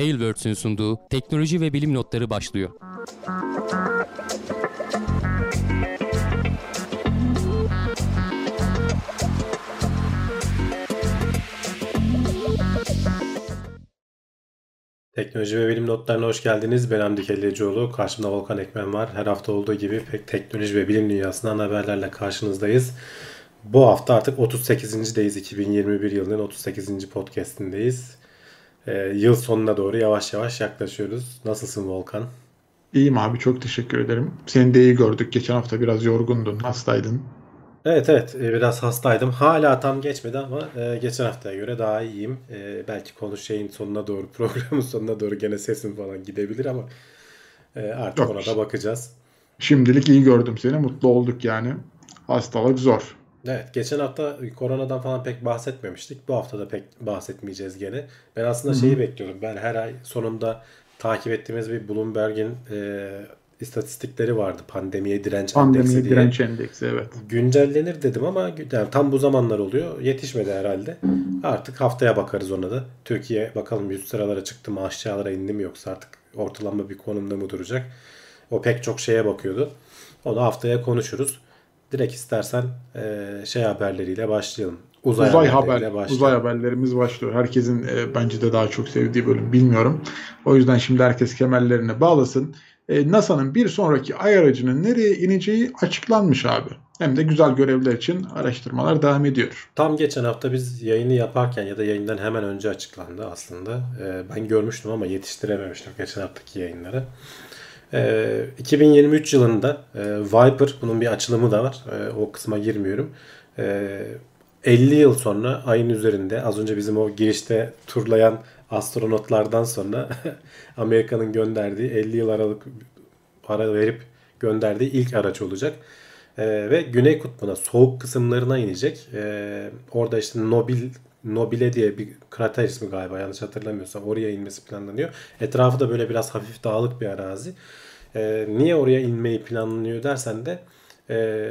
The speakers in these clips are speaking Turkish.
Tailwords'ün sunduğu teknoloji ve bilim notları başlıyor. Teknoloji ve bilim notlarına hoş geldiniz. Ben Hamdi Kellecioğlu. Karşımda Volkan Ekmen var. Her hafta olduğu gibi pek teknoloji ve bilim dünyasından haberlerle karşınızdayız. Bu hafta artık 38.deyiz. 2021 yılının 38. podcastindeyiz. Ee, yıl sonuna doğru yavaş yavaş yaklaşıyoruz. Nasılsın Volkan? İyiyim abi çok teşekkür ederim. Seni de iyi gördük. Geçen hafta biraz yorgundun, hastaydın. Evet evet e, biraz hastaydım. Hala tam geçmedi ama e, geçen haftaya göre daha iyiyim. E, belki konu şeyin sonuna doğru programın sonuna doğru gene sesim falan gidebilir ama e, artık Yok. ona da bakacağız. Şimdilik iyi gördüm seni. Mutlu olduk yani. Hastalık zor. Evet geçen hafta koronadan falan pek bahsetmemiştik. Bu hafta da pek bahsetmeyeceğiz gene. Ben aslında Hı-hı. şeyi bekliyorum. Ben her ay sonunda takip ettiğimiz bir Bloomberg'in e, istatistikleri vardı. Pandemiye direnç Pandemiye endeksi diye. direnç endeksi evet. Güncellenir dedim ama yani tam bu zamanlar oluyor. Yetişmedi herhalde. Artık haftaya bakarız ona da. Türkiye bakalım 100 sıralara çıktı mı aşağılara indi mi yoksa artık ortalama bir konumda mı duracak? O pek çok şeye bakıyordu. Onu haftaya konuşuruz. Direkt istersen e, şey haberleriyle başlayalım. Uzay, uzay haber, başlayalım. uzay haberlerimiz başlıyor. Herkesin e, bence de daha çok sevdiği bölüm bilmiyorum. O yüzden şimdi herkes kemerlerini bağlasın. E, NASA'nın bir sonraki ay aracının nereye ineceği açıklanmış abi. Hem de güzel görevler için araştırmalar devam ediyor. Tam geçen hafta biz yayını yaparken ya da yayından hemen önce açıklandı aslında. E, ben görmüştüm ama yetiştirememiştim geçen haftaki yayınları. 2023 yılında Viper bunun bir açılımı da var. O kısma girmiyorum. 50 yıl sonra ayın üzerinde az önce bizim o girişte turlayan astronotlardan sonra Amerika'nın gönderdiği 50 yıl aralık para verip gönderdiği ilk araç olacak. Ee, ve Güney Kutbu'na soğuk kısımlarına inecek. Ee, orada işte Nobil Nobile diye bir krater ismi galiba yanlış hatırlamıyorsam oraya inmesi planlanıyor. Etrafı da böyle biraz hafif dağlık bir arazi. Ee, niye oraya inmeyi planlanıyor dersen de e,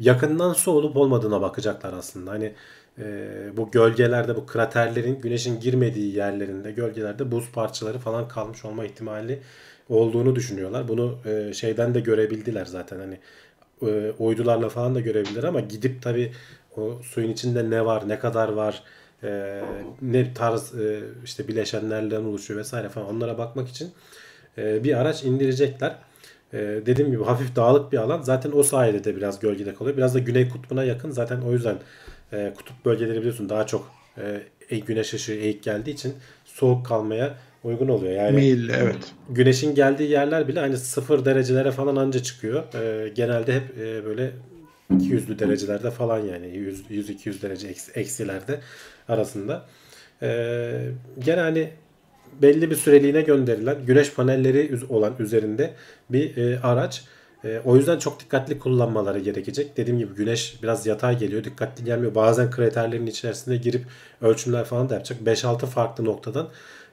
yakından su olup olmadığına bakacaklar aslında. Hani e, bu gölgelerde bu kraterlerin güneşin girmediği yerlerinde gölgelerde buz parçaları falan kalmış olma ihtimali olduğunu düşünüyorlar. Bunu e, şeyden de görebildiler zaten hani e, uydularla falan da görebilirler ama gidip tabi o suyun içinde ne var ne kadar var e, ne tarz e, işte bileşenlerden oluşuyor vesaire falan onlara bakmak için e, bir araç indirecekler. E, dediğim gibi hafif dağlık bir alan. Zaten o sayede de biraz gölgede kalıyor. Biraz da güney kutbuna yakın. Zaten o yüzden e, kutup bölgeleri biliyorsun daha çok e, güneş ışığı eğik geldiği için soğuk kalmaya uygun oluyor. Yani Meyilli evet. Güneşin geldiği yerler bile hani sıfır derecelere falan anca çıkıyor. E, genelde hep e, böyle 200'lü derecelerde falan yani 100-200 derece eksilerde arasında. E, gene hani belli bir süreliğine gönderilen güneş panelleri olan üzerinde bir e, araç. E, o yüzden çok dikkatli kullanmaları gerekecek. Dediğim gibi güneş biraz yatay geliyor. Dikkatli gelmiyor. Bazen kraterlerin içerisinde girip ölçümler falan da yapacak. 5-6 farklı noktadan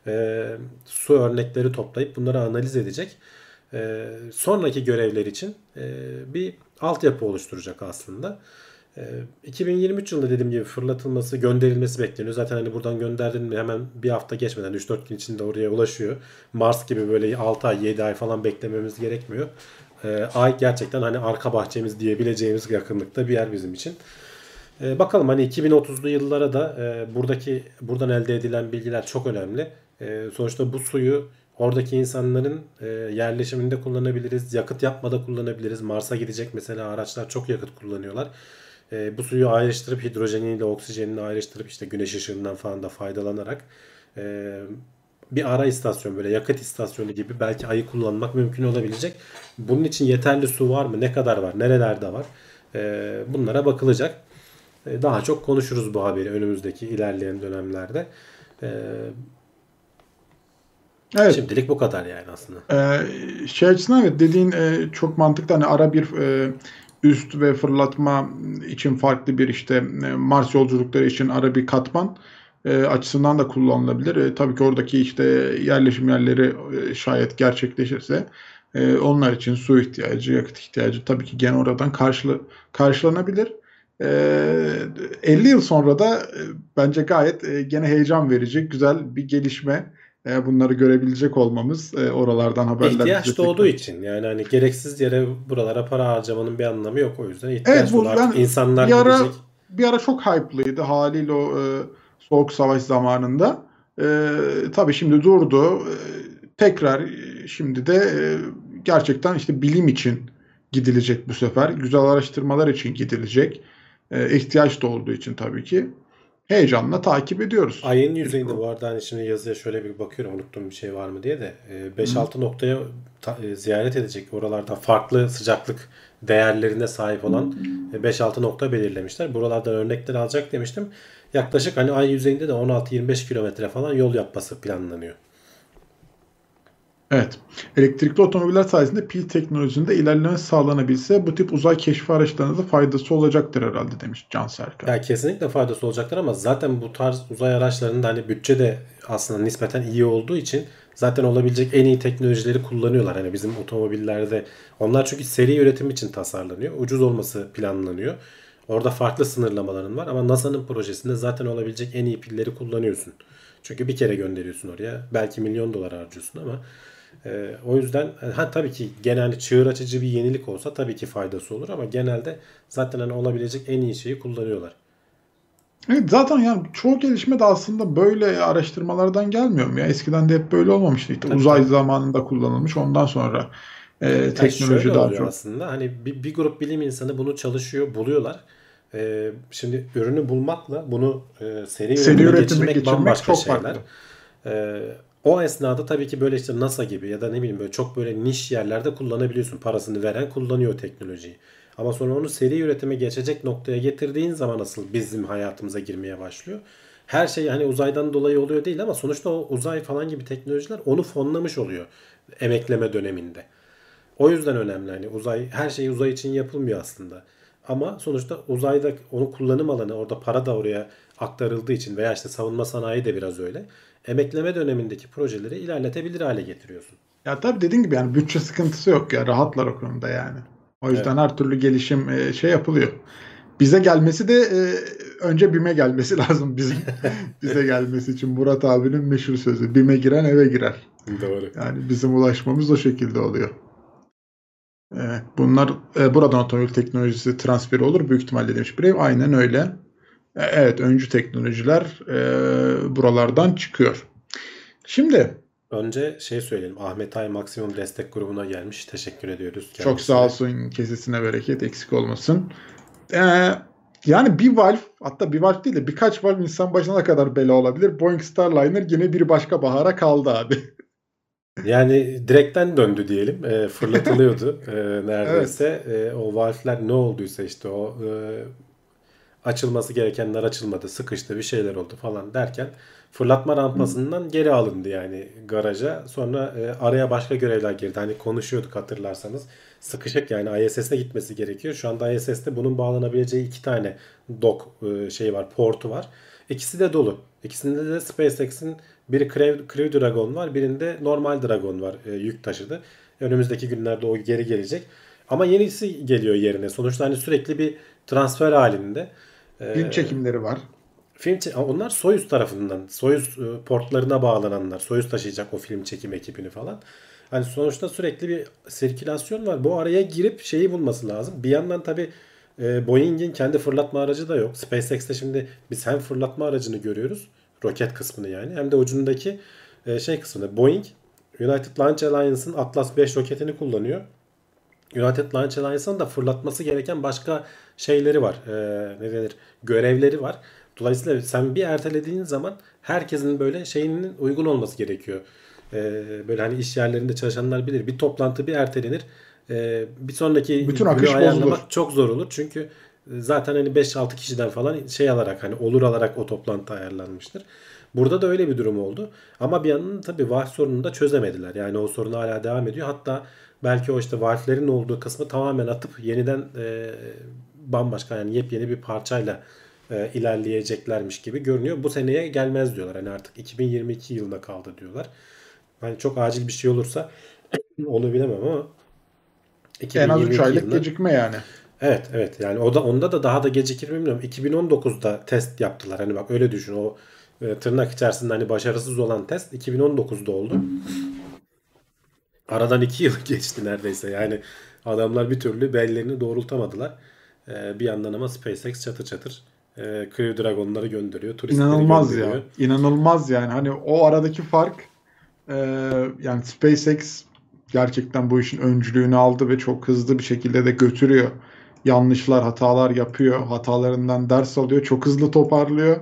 e, su örnekleri toplayıp bunları analiz edecek. E, sonraki görevler için e, bir altyapı oluşturacak aslında. 2023 yılında dediğim gibi fırlatılması, gönderilmesi bekleniyor. Zaten hani buradan gönderdin mi hemen bir hafta geçmeden 3-4 gün içinde oraya ulaşıyor. Mars gibi böyle 6 ay 7 ay falan beklememiz gerekmiyor. Ay gerçekten hani arka bahçemiz diyebileceğimiz yakınlıkta bir yer bizim için. Bakalım hani 2030'lu yıllara da buradaki buradan elde edilen bilgiler çok önemli. Sonuçta bu suyu oradaki insanların yerleşiminde kullanabiliriz. Yakıt yapmada kullanabiliriz. Mars'a gidecek mesela araçlar çok yakıt kullanıyorlar e, bu suyu ayrıştırıp hidrojeniyle oksijenini ayrıştırıp işte güneş ışığından falan da faydalanarak e, bir ara istasyon böyle yakıt istasyonu gibi belki ayı kullanmak mümkün olabilecek. Bunun için yeterli su var mı? Ne kadar var? Nerelerde var? E, bunlara bakılacak. E, daha çok konuşuruz bu haberi önümüzdeki ilerleyen dönemlerde. E, Evet. Şimdilik bu kadar yani aslında. Ee, şey açısından evet dediğin e, çok mantıklı. Hani ara bir e, üst ve fırlatma için farklı bir işte e, Mars yolculukları için ara bir katman e, açısından da kullanılabilir. E, tabii ki oradaki işte yerleşim yerleri e, şayet gerçekleşirse e, onlar için su ihtiyacı, yakıt ihtiyacı tabii ki gene oradan karşıla, karşılanabilir. E, 50 yıl sonra da e, bence gayet e, gene heyecan verici, güzel bir gelişme e, bunları görebilecek olmamız, e, oralardan haberler İhtiyaç doğduğu için yani hani gereksiz yere buralara para harcamanın bir anlamı yok o yüzden ihtiyaç Evet, bu yani insanlar bir ara gidecek. bir ara çok hype'lıydı haliyle o e, Soğuk Savaş zamanında. E, tabii şimdi durdu. E, tekrar e, şimdi de e, gerçekten işte bilim için gidilecek bu sefer. Güzel araştırmalar için gidilecek. E, ihtiyaç da olduğu için tabii ki. Heyecanla takip ediyoruz. Ayın yüzeyinde bu arada hani şimdi yazıya şöyle bir bakıyorum unuttuğum bir şey var mı diye de e, 5-6 noktaya ta- e, ziyaret edecek oralarda farklı sıcaklık değerlerine sahip olan e, 5-6 nokta belirlemişler. Buralardan örnekler alacak demiştim. Yaklaşık hani ay yüzeyinde de 16-25 kilometre falan yol yapması planlanıyor. Evet. Elektrikli otomobiller sayesinde pil teknolojisinde ilerleme sağlanabilse bu tip uzay keşfi araçlarına da faydası olacaktır herhalde demiş Can Serkan. Ya kesinlikle faydası olacaktır ama zaten bu tarz uzay araçlarında hani bütçe de aslında nispeten iyi olduğu için zaten olabilecek en iyi teknolojileri kullanıyorlar. Hani bizim otomobillerde onlar çünkü seri üretim için tasarlanıyor. Ucuz olması planlanıyor. Orada farklı sınırlamaların var ama NASA'nın projesinde zaten olabilecek en iyi pilleri kullanıyorsun. Çünkü bir kere gönderiyorsun oraya. Belki milyon dolar harcıyorsun ama e, o yüzden ha tabii ki genelde çığır açıcı bir yenilik olsa tabii ki faydası olur ama genelde zaten hani olabilecek en iyi şeyi kullanıyorlar. Evet, zaten yani çoğu gelişme de aslında böyle araştırmalardan gelmiyor mu ya? Eskiden de hep böyle olmamıştı. İşte Tabii, uzay tabii. zamanında kullanılmış. Ondan sonra e, Yani teknoloji daha çok. aslında. Hani bir, bir grup bilim insanı bunu çalışıyor, buluyorlar. Ee, şimdi ürünü bulmakla bunu e, seri, Seri üretime geçirmek, geçirmek bambaşka çok şeyler. farklı. Ee, o esnada tabii ki böyle işte NASA gibi ya da ne bileyim böyle çok böyle niş yerlerde kullanabiliyorsun. Parasını veren kullanıyor teknolojiyi. Ama sonra onu seri üretime geçecek noktaya getirdiğin zaman asıl bizim hayatımıza girmeye başlıyor. Her şey hani uzaydan dolayı oluyor değil ama sonuçta o uzay falan gibi teknolojiler onu fonlamış oluyor emekleme döneminde. O yüzden önemli hani uzay her şey uzay için yapılmıyor aslında. Ama sonuçta uzayda onun kullanım alanı orada para da oraya aktarıldığı için veya işte savunma sanayi de biraz öyle. Emekleme dönemindeki projeleri ilerletebilir hale getiriyorsun. Ya tabii dediğin gibi yani bütçe sıkıntısı yok ya. Rahatlar o konuda yani. O yüzden her türlü gelişim e, şey yapılıyor. Bize gelmesi de e, önce BİM'e gelmesi lazım bizim bize gelmesi için. Murat abinin meşhur sözü. BİM'e giren eve girer. Doğru. Yani bizim ulaşmamız o şekilde oluyor. Evet, bunlar e, buradan otomobil teknolojisi transferi olur büyük ihtimalle demiş Brave. Aynen öyle. E, evet öncü teknolojiler e, buralardan çıkıyor. Şimdi Önce şey söyleyelim. Ahmet Ay Maksimum Destek Grubu'na gelmiş. Teşekkür ediyoruz. çok kendisine. sağ olsun kesesine bereket eksik olmasın. E, yani bir valve hatta bir valve değil de birkaç valve insan başına kadar bela olabilir. Boeing Starliner yine bir başka bahara kaldı abi. Yani direkten döndü diyelim. E, fırlatılıyordu e, neredeyse. E, o valfler ne olduysa işte o e, açılması gerekenler açılmadı. Sıkıştı bir şeyler oldu falan derken fırlatma rampasından geri alındı yani garaja. Sonra e, araya başka görevler girdi. Hani konuşuyorduk hatırlarsanız. Sıkışık yani ISS'e gitmesi gerekiyor. Şu anda ISS'te bunun bağlanabileceği iki tane dock e, şey var, portu var. İkisi de dolu. İkisinde de SpaceX'in biri Crew, Crew Dragon var, birinde normal Dragon var e, yük taşıdı. Önümüzdeki günlerde o geri gelecek. Ama yenisi geliyor yerine. Sonuçta hani sürekli bir transfer halinde. E, Film çekimleri var. Film çe- onlar Soyuz tarafından, Soyuz e, portlarına bağlananlar. Soyuz taşıyacak o film çekim ekibini falan. Hani sonuçta sürekli bir sirkülasyon var. Bu araya girip şeyi bulması lazım. Bir yandan tabi Boeing'in kendi fırlatma aracı da yok. SpaceX'te şimdi biz hem fırlatma aracını görüyoruz. Roket kısmını yani. Hem de ucundaki e, şey kısmını. Boeing United Launch Alliance'ın Atlas 5 roketini kullanıyor. United Launch Alliance'ın da fırlatması gereken başka şeyleri var. Ee, ne denir? Görevleri var. Dolayısıyla sen bir ertelediğin zaman herkesin böyle şeyinin uygun olması gerekiyor. Ee, böyle hani iş yerlerinde çalışanlar bilir. Bir toplantı bir ertelenir. Ee, bir sonraki Bütün akış ayarlamak bozulur. çok zor olur. Çünkü e, zaten hani 5-6 kişiden falan şey alarak hani olur alarak o toplantı ayarlanmıştır. Burada da öyle bir durum oldu. Ama bir yandan tabii valve sorununu da çözemediler. Yani o sorun hala devam ediyor. Hatta belki o işte valflerin olduğu kısmı tamamen atıp yeniden e, bambaşka yani yepyeni bir parçayla e, ilerleyeceklermiş gibi görünüyor. Bu seneye gelmez diyorlar. Hani artık 2022 yılına kaldı diyorlar. Hani çok acil bir şey olursa onu bilemem ama En az 3 2022 aylık yılına- gecikme yani. Evet evet yani o da onda da daha da gecikir mi bilmiyorum. 2019'da test yaptılar. Hani bak öyle düşün o e, tırnak içerisinde hani başarısız olan test 2019'da oldu. Aradan iki yıl geçti neredeyse. Yani adamlar bir türlü bellerini doğrultamadılar. E, bir yandan ama SpaceX çatır çatır e, Crew Dragon'ları gönderiyor. Turistleri İnanılmaz gönderiyor. ya. İnanılmaz yani. Hani o aradaki fark e, yani SpaceX gerçekten bu işin öncülüğünü aldı ve çok hızlı bir şekilde de götürüyor. Yanlışlar, hatalar yapıyor. Hatalarından ders alıyor. Çok hızlı toparlıyor.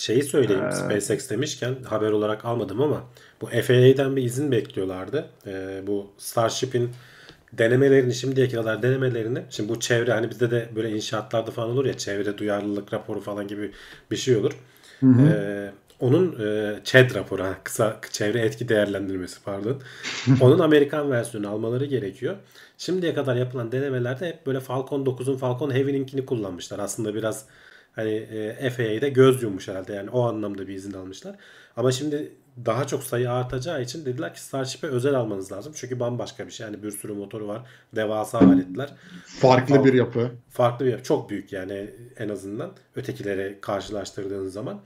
Şeyi söyleyeyim Ee, SpaceX demişken haber olarak almadım ama bu FAA'den bir izin bekliyorlardı. Ee, bu Starship'in denemelerini şimdiye kadar denemelerini şimdi bu çevre hani bizde de böyle inşaatlarda falan olur ya çevre duyarlılık raporu falan gibi bir şey olur. Ee, onun e, ÇED raporu ha, kısa çevre etki değerlendirmesi pardon. Onun Amerikan versiyonu almaları gerekiyor. Şimdiye kadar yapılan denemelerde hep böyle Falcon 9'un Falcon Heavy'ninkini kullanmışlar. Aslında biraz hani e, FAA'de göz yummuş herhalde yani o anlamda bir izin almışlar. Ama şimdi daha çok sayı artacağı için dediler ki Starship'e özel almanız lazım. Çünkü bambaşka bir şey. Yani bir sürü motoru var. Devasa aletler. Farklı bir yapı. Farklı bir çok büyük yani en azından ötekilere karşılaştırdığınız zaman.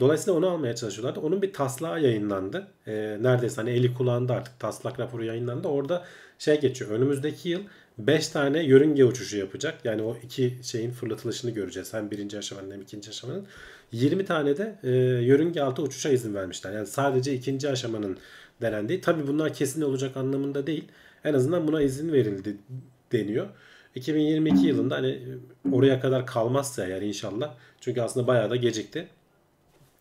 Dolayısıyla onu almaya çalışıyorlardı. Onun bir taslağı yayınlandı. Ee, neredeyse hani eli kulağında artık taslak raporu yayınlandı. Orada şey geçiyor. Önümüzdeki yıl 5 tane yörünge uçuşu yapacak. Yani o iki şeyin fırlatılışını göreceğiz. Hem birinci aşamanın hem ikinci aşamanın. 20 tane de e, yörünge altı uçuşa izin vermişler. Yani sadece ikinci aşamanın denendiği. Tabi bunlar kesin olacak anlamında değil. En azından buna izin verildi deniyor. 2022 yılında hani oraya kadar kalmazsa eğer inşallah. Çünkü aslında bayağı da gecikti.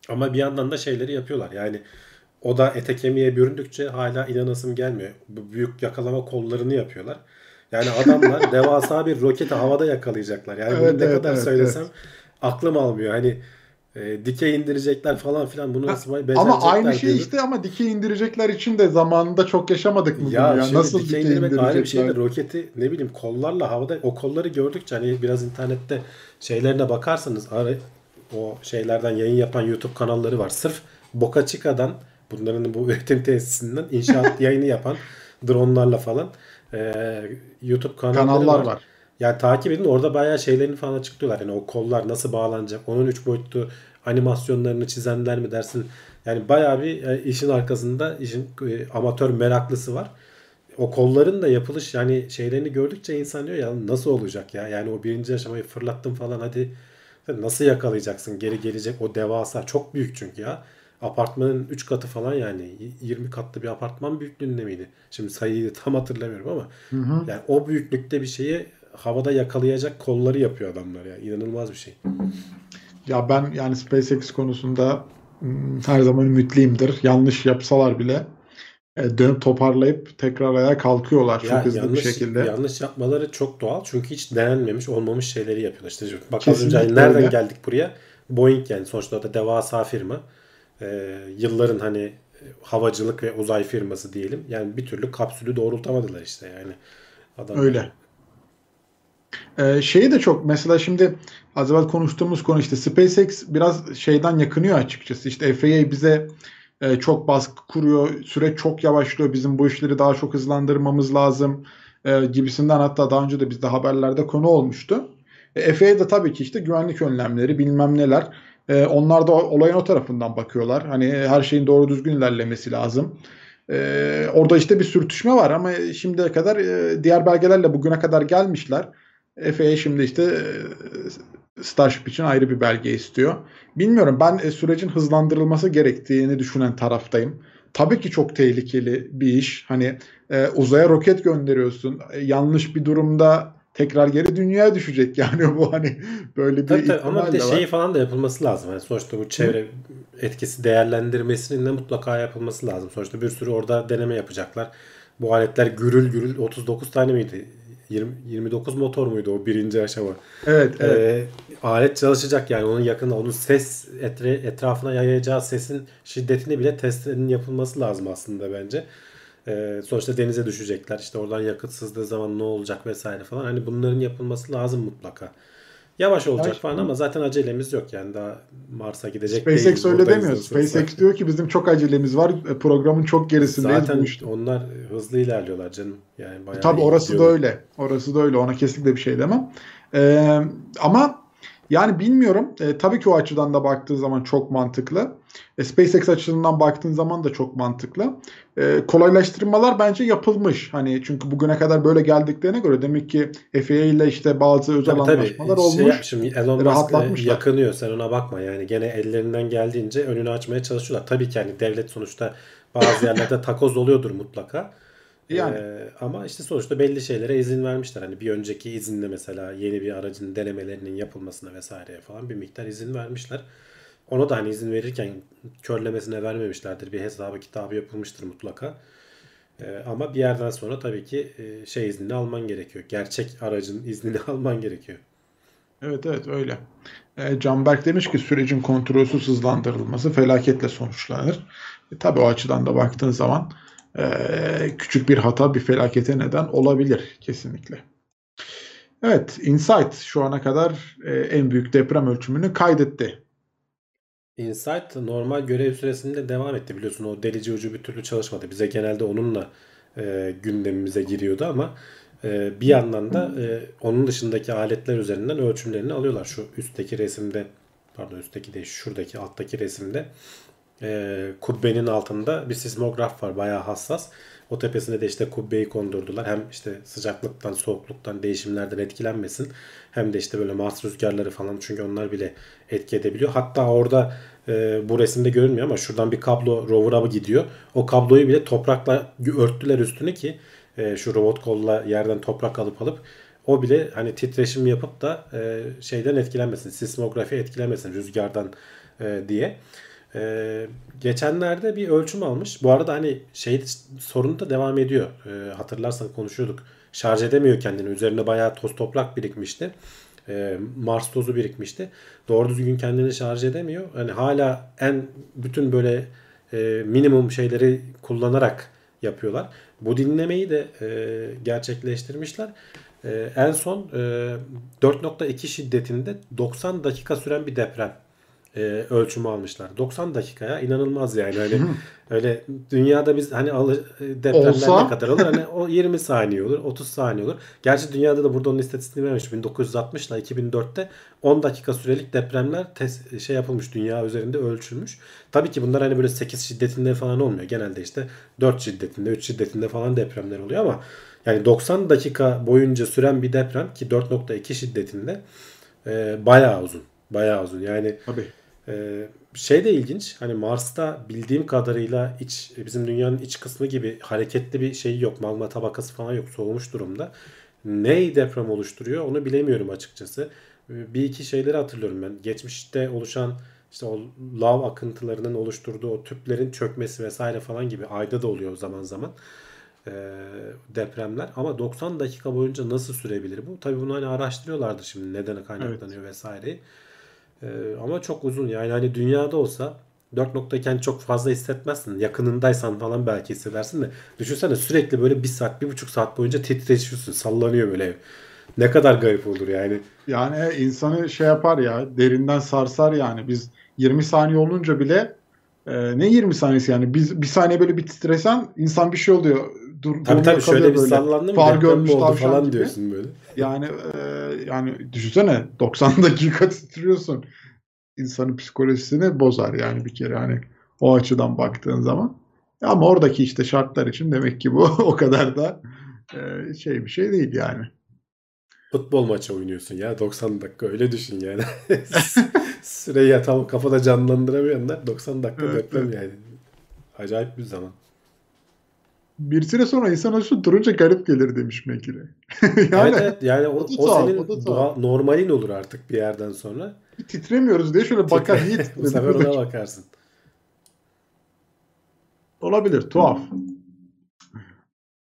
Ama bir yandan da şeyleri yapıyorlar. Yani o da ete kemiğe büründükçe hala inanasım gelmiyor. Bu büyük yakalama kollarını yapıyorlar. Yani adamlar devasa bir roketi havada yakalayacaklar. Yani Evet, bunu ne evet, kadar evet, söylesem aklım almıyor. Hani e, dikey indirecekler falan filan bunu nasıl Ama becerecekler aynı şey diyorum. işte ama dikey indirecekler için de zamanında çok yaşamadık mı Ya, ya? şimdi Nasıl dikey dikey indirmek ayrı bir şey de roketi ne bileyim kollarla havada o kolları gördükçe hani biraz internette şeylerine bakarsanız ara, o şeylerden yayın yapan YouTube kanalları var. Sırf Boca Chica'dan bunların bu üretim tesisinden inşaat yayını yapan dronlarla falan e, YouTube kanalları Kanallar var. var. Yani takip edin orada bayağı şeylerini falan açıklıyorlar. Yani o kollar nasıl bağlanacak? Onun 3 boyutlu animasyonlarını çizenler mi dersin? Yani bayağı bir e, işin arkasında işin e, amatör meraklısı var. O kolların da yapılış yani şeylerini gördükçe insan diyor ya nasıl olacak ya? Yani o birinci aşamayı fırlattım falan hadi nasıl yakalayacaksın? Geri gelecek o devasa çok büyük çünkü ya. Apartmanın 3 katı falan yani 20 katlı bir apartman büyüklüğünde miydi? Şimdi sayıyı tam hatırlamıyorum ama yani o büyüklükte bir şeyi havada yakalayacak kolları yapıyor adamlar ya. İnanılmaz bir şey. Ya ben yani SpaceX konusunda hmm, her zaman ümitliyimdir. Yanlış yapsalar bile e, dönüp toparlayıp tekrar ayağa kalkıyorlar çok Ya hızlı yanlış, bir şekilde. yanlış yapmaları çok doğal. Çünkü hiç denenmemiş, olmamış şeyleri yapıyorlar. İşte bak az önce Kesinlikle nereden öyle. geldik buraya? Boeing yani sonuçta da devasa firma. Ee, yılların hani e, havacılık ve uzay firması diyelim. Yani bir türlü kapsülü doğrultamadılar işte yani. Adamlar. Öyle. Ee, şeyi de çok mesela şimdi az evvel konuştuğumuz konu işte SpaceX biraz şeyden yakınıyor açıkçası. İşte FAA bize e, çok baskı kuruyor. Süreç çok yavaşlıyor. Bizim bu işleri daha çok hızlandırmamız lazım e, gibisinden hatta daha önce de bizde haberlerde konu olmuştu. E, FAA da tabii ki işte güvenlik önlemleri bilmem neler. E, onlar da olayın o tarafından bakıyorlar. Hani her şeyin doğru düzgün ilerlemesi lazım. E, orada işte bir sürtüşme var ama şimdiye kadar e, diğer belgelerle bugüne kadar gelmişler. FAA şimdi işte e, Starship için ayrı bir belge istiyor. Bilmiyorum ben e, sürecin hızlandırılması gerektiğini düşünen taraftayım. Tabii ki çok tehlikeli bir iş. Hani e, uzaya roket gönderiyorsun. E, yanlış bir durumda tekrar geri dünyaya düşecek. Yani bu hani böyle bir Tabii tabii ama bir de de şeyi falan da yapılması lazım. Yani sonuçta bu çevre etkisi değerlendirmesinin de mutlaka yapılması lazım. Sonuçta bir sürü orada deneme yapacaklar. Bu aletler gürül gürül 39 tane miydi? 20, 29 motor muydu o birinci aşama? Evet, evet. Ee, alet çalışacak yani onun yakında onun ses etre, etrafına yayacağı sesin şiddetini bile testlerinin yapılması lazım aslında bence. Ee, sonuçta denize düşecekler işte oradan yakıt sızdığı zaman ne olacak vesaire falan hani bunların yapılması lazım mutlaka. Yavaş olacak Yavaş. falan ama zaten acelemiz yok yani daha Mars'a gidecek SpaceX değiliz, öyle demiyor. SpaceX diyor ki bizim çok acelemiz var. e, Programın çok gerisindeyiz. Zaten işte. onlar hızlı ilerliyorlar canım. Yani bayağı Tabii orası da gidiyorlar. öyle. Orası da öyle. Ona kesinlikle bir şey demem. Ee, ama Yani bilmiyorum. E, tabii ki o açıdan da baktığın zaman çok mantıklı. E, SpaceX açısından baktığın zaman da çok mantıklı. E, kolaylaştırmalar bence yapılmış. Hani çünkü bugüne kadar böyle geldiklerine göre demek ki FAA ile işte bazı özel Tabii tabii. anlaşmalar Şey olmuş. yapmışım, Elon Musk e, yakınıyor sen ona bakma yani gene ellerinden geldiğince önünü açmaya çalışıyorlar. Tabii ki hani devlet sonuçta bazı yerlerde takoz oluyordur mutlaka. Yani. Ee, ama işte sonuçta belli şeylere izin vermişler. Hani bir önceki izinde mesela yeni bir aracın denemelerinin yapılmasına vesaireye falan bir miktar izin vermişler. Ona da hani izin verirken körlemesine vermemişlerdir. Bir hesabı kitabı yapılmıştır mutlaka. Ee, ama bir yerden sonra tabii ki e, şey iznini alman gerekiyor. Gerçek aracın iznini alman gerekiyor. Evet evet öyle. E, Canberk demiş ki sürecin kontrolsüz hızlandırılması felaketle sonuçlanır. E, tabii o açıdan da baktığın zaman e, küçük bir hata bir felakete neden olabilir kesinlikle. Evet, Insight şu ana kadar e, en büyük deprem ölçümünü kaydetti. Insight normal görev süresinde devam etti biliyorsun o delici ucu bir türlü çalışmadı. Bize genelde onunla e, gündemimize giriyordu ama e, bir yandan da e, onun dışındaki aletler üzerinden ölçümlerini alıyorlar. Şu üstteki resimde pardon üstteki değil şuradaki alttaki resimde e, kubbenin altında bir sismograf var bayağı hassas. O tepesine de işte kubbeyi kondurdular. Hem işte sıcaklıktan, soğukluktan, değişimlerden etkilenmesin. Hem de işte böyle Mars rüzgarları falan çünkü onlar bile etki edebiliyor. Hatta orada e, bu resimde görünmüyor ama şuradan bir kablo rover'a gidiyor. O kabloyu bile toprakla örttüler üstüne ki e, şu robot kolla yerden toprak alıp alıp o bile hani titreşim yapıp da e, şeyden etkilenmesin, sismografi etkilenmesin rüzgardan e, diye. Ee, geçenlerde bir ölçüm almış. Bu arada hani şey sorunu da devam ediyor. Ee, hatırlarsan konuşuyorduk. Şarj edemiyor kendini. Üzerine bayağı toz toprak birikmişti. Ee, Mars tozu birikmişti. Doğru düzgün kendini şarj edemiyor. Hani hala en bütün böyle e, minimum şeyleri kullanarak yapıyorlar. Bu dinlemeyi de e, gerçekleştirmişler. E, en son e, 4.2 şiddetinde 90 dakika süren bir deprem e, ölçümü almışlar. 90 dakikaya inanılmaz yani. Hani öyle dünyada biz hani alı, depremler Olsa- ne kadar olur? Hani o 20 saniye olur, 30 saniye olur. Gerçi dünyada da burada onun istatistiğini vermiş. 1960 ile 2004'te 10 dakika sürelik depremler tes- şey yapılmış dünya üzerinde ölçülmüş. Tabii ki bunlar hani böyle 8 şiddetinde falan olmuyor. Genelde işte 4 şiddetinde, 3 şiddetinde falan depremler oluyor ama yani 90 dakika boyunca süren bir deprem ki 4.2 şiddetinde e, bayağı uzun. Bayağı uzun. Yani Tabii. Ee, şey de ilginç. Hani Mars'ta bildiğim kadarıyla iç bizim dünyanın iç kısmı gibi hareketli bir şey yok. Magma tabakası falan yok. Soğumuş durumda. Ney deprem oluşturuyor onu bilemiyorum açıkçası. Ee, Bir iki şeyleri hatırlıyorum ben. Geçmişte oluşan işte o lav akıntılarının oluşturduğu o tüplerin çökmesi vesaire falan gibi ayda da oluyor zaman zaman ee, depremler. Ama 90 dakika boyunca nasıl sürebilir bu? Tabii bunu hani araştırıyorlardır şimdi nedeni kaynaklanıyor vesaire. Ee, ama çok uzun yani hani dünyada olsa 4 noktayken çok fazla hissetmezsin. Yakınındaysan falan belki hissedersin de. Düşünsene sürekli böyle bir saat, bir buçuk saat boyunca titreşiyorsun. Sallanıyor böyle. Ne kadar garip olur yani. Yani insanı şey yapar ya derinden sarsar yani. Biz 20 saniye olunca bile e, ne 20 saniyesi yani biz bir saniye böyle bir titresen insan bir şey oluyor. Dur, Tabii tabii şöyle bir sallandı mı Far görmüş oldu falan gibi. diyorsun böyle. Yani e, yani düşünsene 90 dakika titriyorsun. İnsanın psikolojisini bozar yani bir kere hani o açıdan baktığın zaman. Ama oradaki işte şartlar için demek ki bu o kadar da e, şey bir şey değil yani. Futbol maçı oynuyorsun ya 90 dakika öyle düşün yani. Süreyi tam kafada canlandıramıyorlar. 90 dakika Evet, deprem evet. yani. Acayip bir zaman. Bir süre sonra insan olsun durunca garip gelir demiş Mekile. yani evet evet yani o, o o senin o da tuhaf. doğa- normalin olur artık bir yerden sonra. titremiyoruz diye şöyle bakar niye Bu sefer ona bakarsın. Olabilir tuhaf.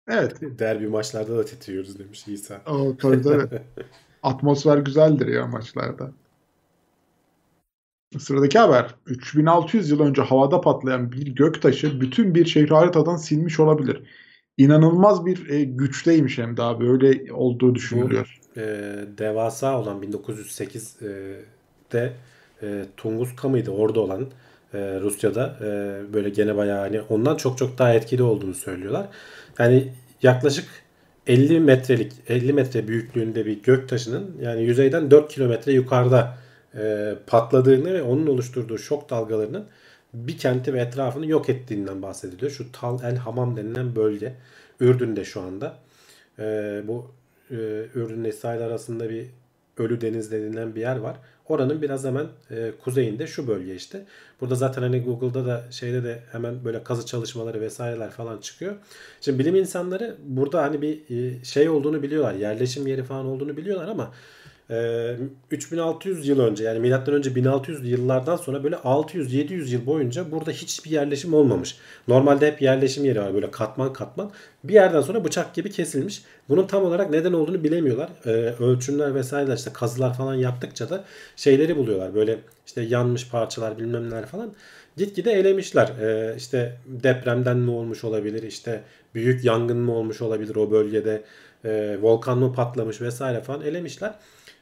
Evet. Derbi maçlarda da titriyoruz demiş İsa. O, tabii tabii. Atmosfer güzeldir ya maçlarda. Sıradaki haber. 3600 yıl önce havada patlayan bir göktaşı bütün bir şehri haritadan silmiş olabilir. İnanılmaz bir e, güçteymiş hem daha böyle olduğu düşünülüyor. e, devasa olan 1908'de e, Tunguska mıydı orada olan e, Rusya'da e, böyle gene bayağı hani ondan çok çok daha etkili olduğunu söylüyorlar. Yani yaklaşık 50 metrelik 50 metre büyüklüğünde bir göktaşının yani yüzeyden 4 kilometre yukarıda e, patladığını ve onun oluşturduğu şok dalgalarının bir kenti ve etrafını yok ettiğinden bahsediliyor. Şu Tal El Hamam denilen bölge Ürdün'de şu anda. E, bu e, Ürdün İsrail arasında bir Ölü Deniz denilen bir yer var. Oranın biraz hemen e, kuzeyinde şu bölge işte. Burada zaten hani Google'da da şeyde de hemen böyle kazı çalışmaları vesaireler falan çıkıyor. Şimdi bilim insanları burada hani bir e, şey olduğunu biliyorlar. Yerleşim yeri falan olduğunu biliyorlar ama e, 3600 yıl önce yani milattan önce 1600 yıllardan sonra böyle 600-700 yıl boyunca burada hiçbir yerleşim olmamış. Normalde hep yerleşim yeri var böyle katman katman. Bir yerden sonra bıçak gibi kesilmiş. Bunun tam olarak neden olduğunu bilemiyorlar. E, ölçümler vesaireler işte kazılar falan yaptıkça da şeyleri buluyorlar. Böyle işte yanmış parçalar bilmem neler falan. Gitgide elemişler. E, işte depremden mi olmuş olabilir? işte büyük yangın mı olmuş olabilir o bölgede? Volkan mı patlamış vesaire falan elemişler.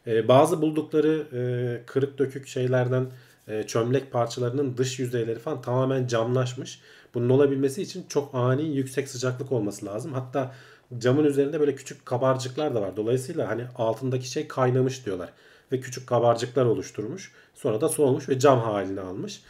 E, bazı buldukları e, kırık dökük şeylerden e, çömlek parçalarının dış yüzeyleri falan tamamen camlaşmış. Bunun olabilmesi için çok ani yüksek sıcaklık olması lazım. Hatta camın üzerinde böyle küçük kabarcıklar da var. Dolayısıyla hani altındaki şey kaynamış diyorlar. Ve küçük kabarcıklar oluşturmuş. Sonra da soğumuş ve cam halini almış.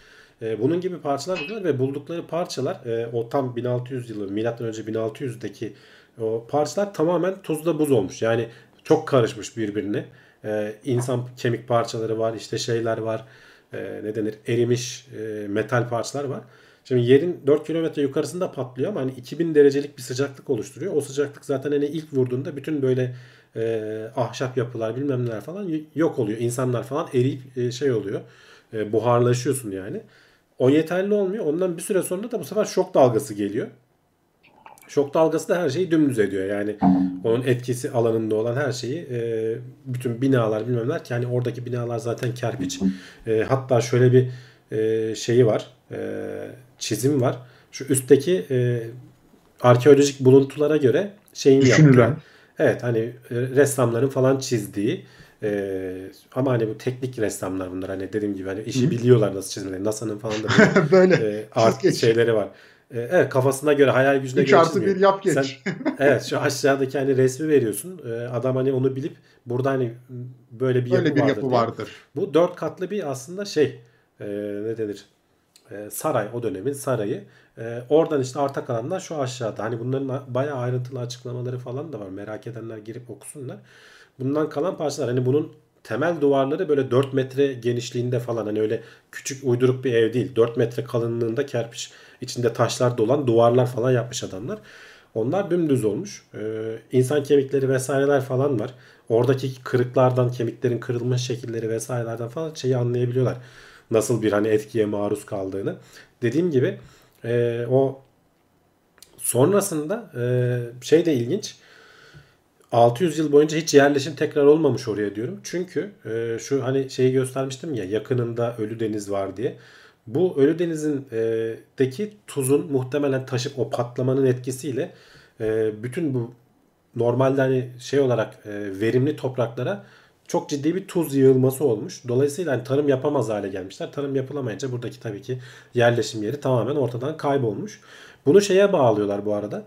E, bunun gibi parçalar buluyorlar ve buldukları parçalar e, o tam 1600 yılı milattan önce 1600'deki o parçalar tamamen tuzla buz olmuş. Yani çok karışmış birbirine. E, insan kemik parçaları var, işte şeyler var. E, ne denir? Erimiş e, metal parçalar var. Şimdi yerin 4 kilometre yukarısında patlıyor ama hani 2000 derecelik bir sıcaklık oluşturuyor. O sıcaklık zaten hani ilk vurduğunda bütün böyle e, ahşap yapılar bilmem neler falan yok oluyor. İnsanlar falan eriyip e, şey oluyor. E, buharlaşıyorsun yani. O yeterli olmuyor. Ondan bir süre sonra da bu sefer şok dalgası geliyor. Şok dalgası da her şeyi dümdüz ediyor. Yani onun etkisi alanında olan her şeyi e, bütün binalar bilmem neler ki hani oradaki binalar zaten kerpiç. E, hatta şöyle bir e, şeyi var. E, çizim var. Şu üstteki e, arkeolojik buluntulara göre şeyin Düşünülen. yaptığı. Evet hani ressamların falan çizdiği e, ama hani bu teknik ressamlar bunlar hani dediğim gibi hani işi biliyorlar nasıl çizmeleri. NASA'nın falan da böyle, Böyle. e, art şeyleri var. E, evet kafasına göre hayal gücüne 3 göre artı çizmiyor. 1 yap geç. Sen- evet şu aşağıdaki hani resmi veriyorsun. E, adam hani onu bilip burada hani böyle bir yapı Böyle bir vardır yapı vardır. Bu dört katlı bir aslında şey e, ne denir E, saray o dönemin sarayı. E, oradan işte arta kalanlar şu aşağıda. Hani bunların bayağı ayrıntılı açıklamaları falan da var. Merak edenler girip okusunlar. Bundan kalan parçalar hani bunun temel duvarları böyle 4 metre genişliğinde falan hani öyle küçük uyduruk bir ev değil. 4 metre kalınlığında kerpiç içinde taşlar dolan duvarlar falan yapmış adamlar. Onlar dümdüz olmuş. Ee, insan kemikleri vesaireler falan var. Oradaki kırıklardan, kemiklerin kırılmış şekilleri vesairelerden falan şeyi anlayabiliyorlar. Nasıl bir hani etkiye maruz kaldığını. Dediğim gibi e, o sonrasında e, şey de ilginç. 600 yıl boyunca hiç yerleşim tekrar olmamış oraya diyorum. Çünkü e, şu hani şeyi göstermiştim ya yakınında Ölü Deniz var diye. Bu Ölü e, deki tuzun muhtemelen taşıp o patlamanın etkisiyle e, bütün bu normalde hani şey olarak e, verimli topraklara çok ciddi bir tuz yığılması olmuş. Dolayısıyla hani tarım yapamaz hale gelmişler. Tarım yapılamayınca buradaki tabii ki yerleşim yeri tamamen ortadan kaybolmuş. Bunu şeye bağlıyorlar bu arada.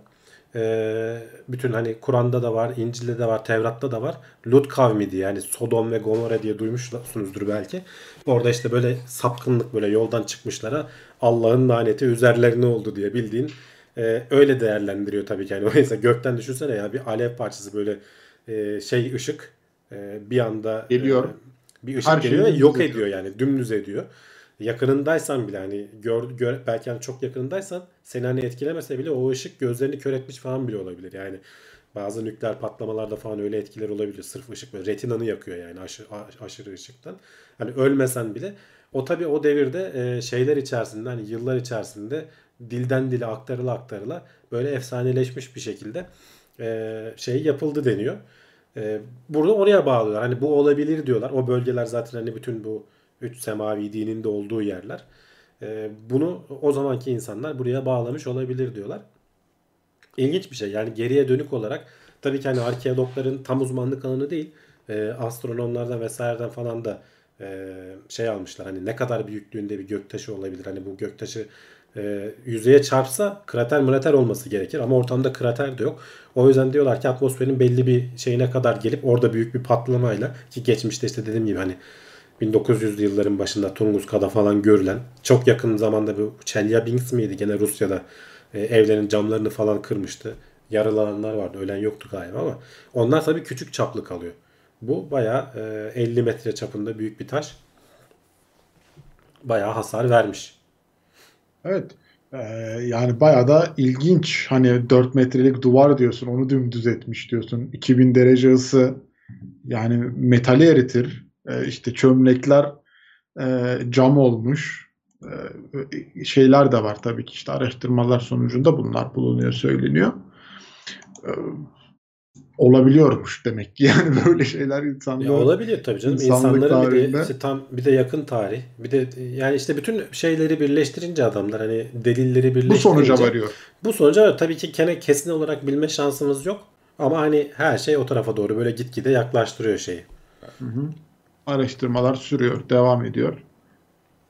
Ee, bütün hani Kur'an'da da var, İncil'de de var, Tevrat'ta da var. Lut kavmi diye yani Sodom ve Gomorra diye duymuşsunuzdur belki. Orada işte böyle sapkınlık böyle yoldan çıkmışlara Allah'ın laneti üzerlerine oldu diye bildiğin e, öyle değerlendiriyor tabii ki. Yani mesela gökten düşünsene ya bir alev parçası böyle e, şey ışık e, bir anda Geliyor. e, bir ışık Her geliyor ve yok ediyor. ediyor yani dümdüz ediyor. Yakınındaysan bile hani gör, gör, belki hani çok yakınındaysan seni hani etkilemese bile o ışık gözlerini kör etmiş falan bile olabilir. Yani bazı nükleer patlamalarda falan öyle etkiler olabiliyor. Sırf ışık böyle retinanı yakıyor yani aşırı, aşırı ışıktan. Hani ölmesen bile o tabii o devirde e, şeyler içerisinde hani yıllar içerisinde dilden dile aktarıla aktarıla böyle efsaneleşmiş bir şekilde e, şey yapıldı deniyor. E, burada oraya bağlıyorlar. Hani bu olabilir diyorlar. O bölgeler zaten hani bütün bu üç semavi dinin de olduğu yerler. E, bunu o zamanki insanlar buraya bağlamış olabilir diyorlar. İlginç bir şey. Yani geriye dönük olarak tabii ki hani arkeologların tam uzmanlık alanı değil. E, astronomlardan vesaireden falan da e, şey almışlar. Hani ne kadar büyüklüğünde bir göktaşı olabilir. Hani bu göktaşı e, yüzeye çarpsa krater mrater olması gerekir. Ama ortamda krater de yok. O yüzden diyorlar ki atmosferin belli bir şeyine kadar gelip orada büyük bir patlamayla ki geçmişte işte dediğim gibi hani 1900'lü yılların başında Tunguska'da falan görülen çok yakın zamanda bu Chelyabinsk miydi gene Rusya'da e, evlerin camlarını falan kırmıştı. Yaralananlar vardı. Ölen yoktu galiba ama onlar tabii küçük çaplı kalıyor. Bu bayağı e, 50 metre çapında büyük bir taş. Bayağı hasar vermiş. Evet. Ee, yani bayağı da ilginç. Hani 4 metrelik duvar diyorsun. Onu dümdüz etmiş diyorsun. 2000 derece ısı yani metali eritir. Ee, işte çömlekler e, cam olmuş. Ee, şeyler de var tabii ki işte araştırmalar sonucunda bunlar bulunuyor söyleniyor. Ee, olabiliyormuş demek ki yani böyle şeyler insanlar Ya olabilir tabii canım. İnsanların bir de tarihinde- işte tam bir de yakın tarih. Bir de yani işte bütün şeyleri birleştirince adamlar hani delilleri bu birleştirince sonuca varıyor. Bu sonuca varıyor. tabii ki gene kesin olarak bilme şansımız yok. Ama hani her şey o tarafa doğru böyle gitgide yaklaştırıyor şeyi. Araştırmalar sürüyor, devam ediyor.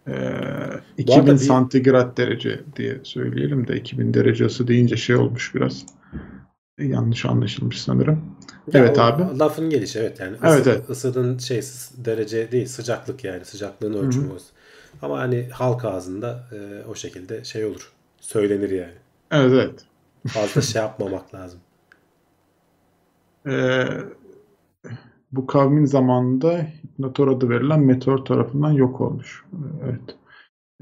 Ee, arada 2000 bir- santigrat derece diye söyleyelim de 2000 derecesi deyince şey olmuş biraz. Yanlış anlaşılmış sanırım. Ya Evet abi. Lafın gelişi evet yani. Evet, evet. Isının şey derece değil sıcaklık yani sıcaklığın ölçümü. o. Ama hani halk ağzında e, o şekilde şey olur. Söylenir yani. Evet evet. Fazla şey yapmamak lazım. Ee, bu kavmin zamanında Hipnotor adı verilen meteor tarafından yok olmuş. Evet.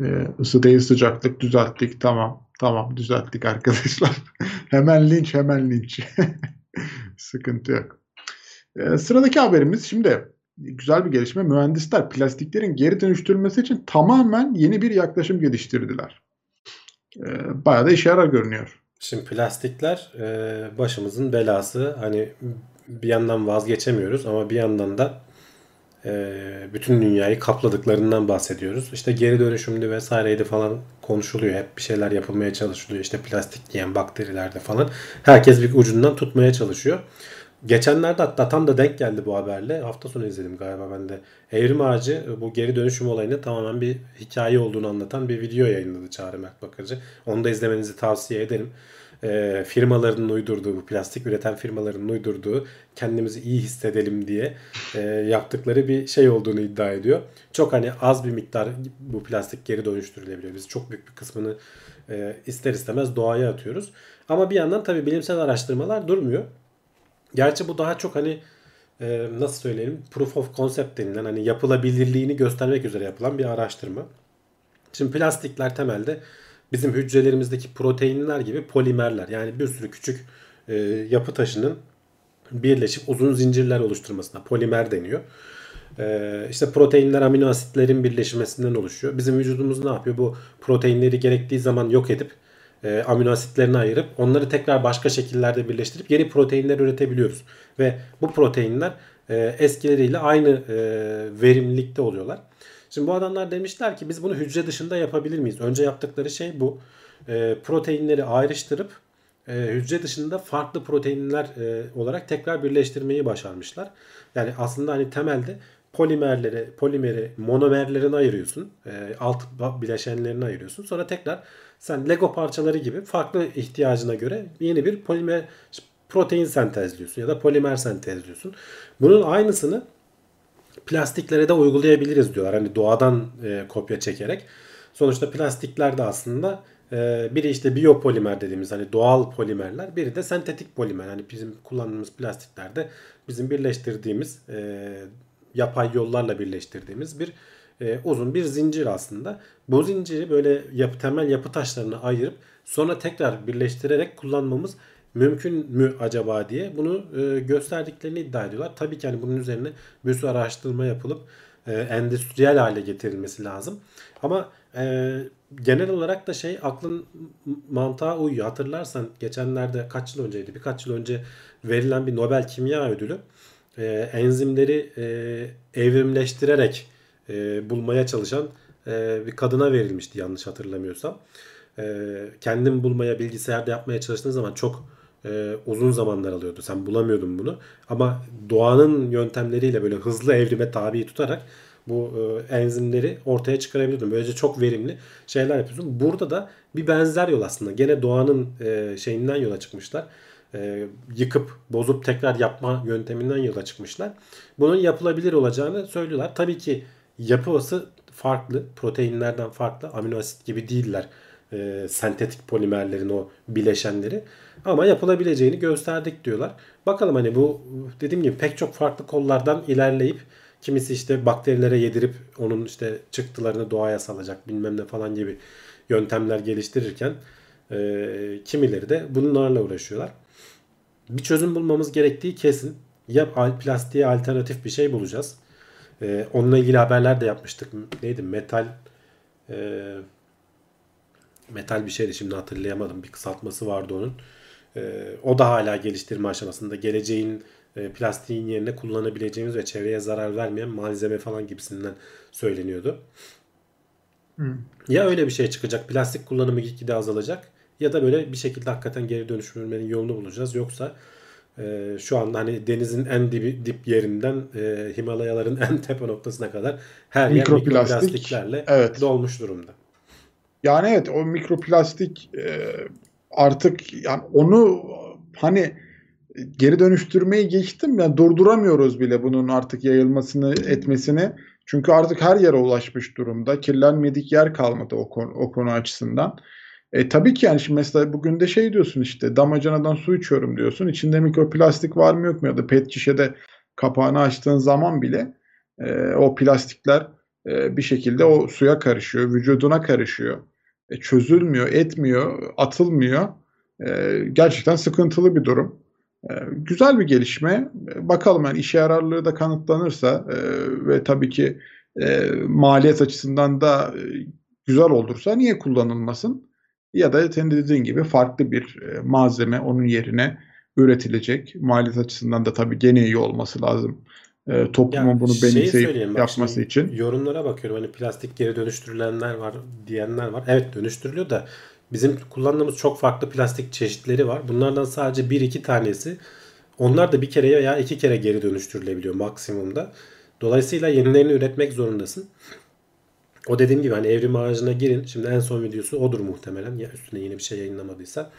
Ee, ısı değil sıcaklık düzelttik. Tamam. Tamam düzelttik arkadaşlar. hemen linç hemen linç. Sıkıntı yok. Ee, sıradaki haberimiz şimdi güzel bir gelişme. Mühendisler plastiklerin geri dönüştürülmesi için tamamen yeni bir yaklaşım geliştirdiler. Ee, bayağı da işe yarar görünüyor. Şimdi plastikler e, başımızın belası. Hani bir yandan vazgeçemiyoruz ama bir yandan da e, bütün dünyayı kapladıklarından bahsediyoruz. İşte geri dönüşümlü vesaireydi falan konuşuluyor. Hep bir şeyler yapılmaya çalışılıyor. İşte plastik yiyen bakterilerde falan. Herkes bir ucundan tutmaya çalışıyor. Geçenlerde hatta tam da denk geldi bu haberle. Hafta sonu izledim galiba ben de. Evrim Ağacı bu geri dönüşüm olayını tamamen bir hikaye olduğunu anlatan bir video yayınladı Çağrı Mert Bakırcı. Onu da izlemenizi tavsiye ederim. Ee, firmaların uydurduğu, bu plastik üreten firmaların uydurduğu kendimizi iyi hissedelim diye e, yaptıkları bir şey olduğunu iddia ediyor. Çok hani az bir miktar bu plastik geri dönüştürülebiliyor. Biz çok büyük bir kısmını e, ister istemez doğaya atıyoruz. Ama bir yandan tabii bilimsel araştırmalar durmuyor. Gerçi bu daha çok hani e, nasıl söyleyelim proof of concept denilen hani yapılabilirliğini göstermek üzere yapılan bir araştırma. Şimdi plastikler temelde bizim hücrelerimizdeki proteinler gibi polimerler. Yani bir sürü küçük e, yapı taşının birleşip uzun zincirler oluşturmasına polimer deniyor. E, işte proteinler amino asitlerin birleşmesinden oluşuyor. Bizim vücudumuz ne yapıyor? Bu proteinleri gerektiği zaman yok edip e, amino asitlerini ayırıp onları tekrar başka şekillerde birleştirip yeni proteinler üretebiliyoruz. Ve bu proteinler e, eskileriyle aynı e, verimlilikte oluyorlar. Şimdi bu adamlar demişler ki biz bunu hücre dışında yapabilir miyiz? Önce yaptıkları şey bu. E, proteinleri ayrıştırıp e, hücre dışında farklı proteinler e, olarak tekrar birleştirmeyi başarmışlar. Yani aslında hani temelde polimerleri, polimeri monomerlerini ayırıyorsun. E, alt bileşenlerini ayırıyorsun. Sonra tekrar sen Lego parçaları gibi farklı ihtiyacına göre yeni bir polimer protein sentezliyorsun ya da polimer sentezliyorsun. Bunun aynısını plastiklere de uygulayabiliriz diyorlar. Hani doğadan e, kopya çekerek. Sonuçta plastikler de aslında e, biri işte biyopolimer dediğimiz hani doğal polimerler, biri de sentetik polimer. Hani bizim kullandığımız plastiklerde bizim birleştirdiğimiz e, yapay yollarla birleştirdiğimiz bir e, uzun bir zincir aslında. Bu zinciri böyle yapı, temel yapı taşlarına ayırıp sonra tekrar birleştirerek kullanmamız mümkün mü acaba diye bunu e, gösterdiklerini iddia ediyorlar. Tabii ki hani bunun üzerine bir sürü araştırma yapılıp e, endüstriyel hale getirilmesi lazım. Ama e, genel olarak da şey aklın mantığa uyuyor. Hatırlarsan geçenlerde kaç yıl önceydi? Birkaç yıl önce verilen bir Nobel Kimya Ödülü e, enzimleri e, evrimleştirerek e, bulmaya çalışan e, bir kadına verilmişti yanlış hatırlamıyorsam. E, kendin bulmaya bilgisayarda yapmaya çalıştığın zaman çok e, uzun zamanlar alıyordu. Sen bulamıyordun bunu. Ama doğanın yöntemleriyle böyle hızlı evrime tabi tutarak bu e, enzimleri ortaya çıkarabiliyordun. Böylece çok verimli şeyler yapıyorsun. Burada da bir benzer yol aslında. Gene doğanın e, şeyinden yola çıkmışlar. E, yıkıp bozup tekrar yapma yönteminden yola çıkmışlar. Bunun yapılabilir olacağını söylüyorlar. Tabii ki yapısı farklı. Proteinlerden farklı. Amino asit gibi değiller. E, sentetik polimerlerin o bileşenleri. Ama yapılabileceğini gösterdik diyorlar. Bakalım hani bu dediğim gibi pek çok farklı kollardan ilerleyip kimisi işte bakterilere yedirip onun işte çıktılarını doğaya salacak bilmem ne falan gibi yöntemler geliştirirken e, kimileri de bunlarla uğraşıyorlar. Bir çözüm bulmamız gerektiği kesin. Ya plastiğe alternatif bir şey bulacağız. E, onunla ilgili haberler de yapmıştık. Neydi? Metal e, metal bir şeydi şimdi hatırlayamadım. Bir kısaltması vardı onun. E, o da hala geliştirme aşamasında. Geleceğin e, plastiğin yerine kullanabileceğimiz ve çevreye zarar vermeyen malzeme falan gibisinden söyleniyordu. Ya öyle bir şey çıkacak. Plastik kullanımı gitgide azalacak. Ya da böyle bir şekilde hakikaten geri dönüştürmenin yolunu bulacağız. Yoksa e, şu anda hani denizin en dibi, dip yerinden e, Himalayaların en tepe noktasına kadar her yer Mikroplastik, mikroplastiklerle evet. dolmuş durumda. Yani evet o mikroplastik e, artık yani onu hani geri dönüştürmeyi geçtim ya durduramıyoruz bile bunun artık yayılmasını etmesini. Çünkü artık her yere ulaşmış durumda. Kirlenmedik yer kalmadı o konu, o konu açısından. E, tabii ki yani şimdi mesela bugün de şey diyorsun işte damacanadan su içiyorum diyorsun. İçinde mikroplastik var mı yok mu ya da pet şişede kapağını açtığın zaman bile e, o plastikler e, bir şekilde o suya karışıyor, vücuduna karışıyor. E, çözülmüyor, etmiyor, atılmıyor. E, gerçekten sıkıntılı bir durum. E, güzel bir gelişme. E, bakalım yani işe yararlığı da kanıtlanırsa e, ve tabii ki e, maliyet açısından da e, güzel olursa niye kullanılmasın? Ya da senin de dediğin gibi farklı bir e, malzeme onun yerine üretilecek. Maliyet açısından da tabii gene iyi olması lazım. E, toplumun Ya bunu benimseyip bak yapması şimdi için. Yorumlara bakıyorum hani plastik geri dönüştürülenler var diyenler var. Evet dönüştürülüyor da bizim kullandığımız çok farklı plastik çeşitleri var. Bunlardan sadece bir iki tanesi onlar da bir kere ya iki kere geri dönüştürülebiliyor maksimumda. Dolayısıyla yenilerini üretmek zorundasın. O dediğim gibi hani evrim ağacına girin. Şimdi en son videosu odur muhtemelen. Ya üstüne yeni bir şey yayınlamadıysa.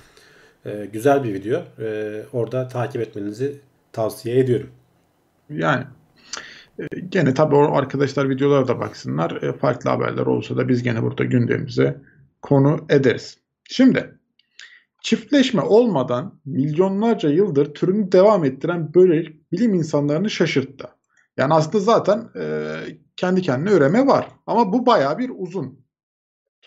Ee, güzel bir video. Ee, orada takip etmenizi tavsiye ediyorum. Yani e, gene tabii arkadaşlar videolara da baksınlar. E, farklı haberler olsa da biz gene burada gündemimize konu ederiz. Şimdi çiftleşme olmadan milyonlarca yıldır türünü devam ettiren böcek bilim insanlarını şaşırttı. Yani aslında zaten e, kendi kendine üreme var. Ama bu bayağı bir uzun.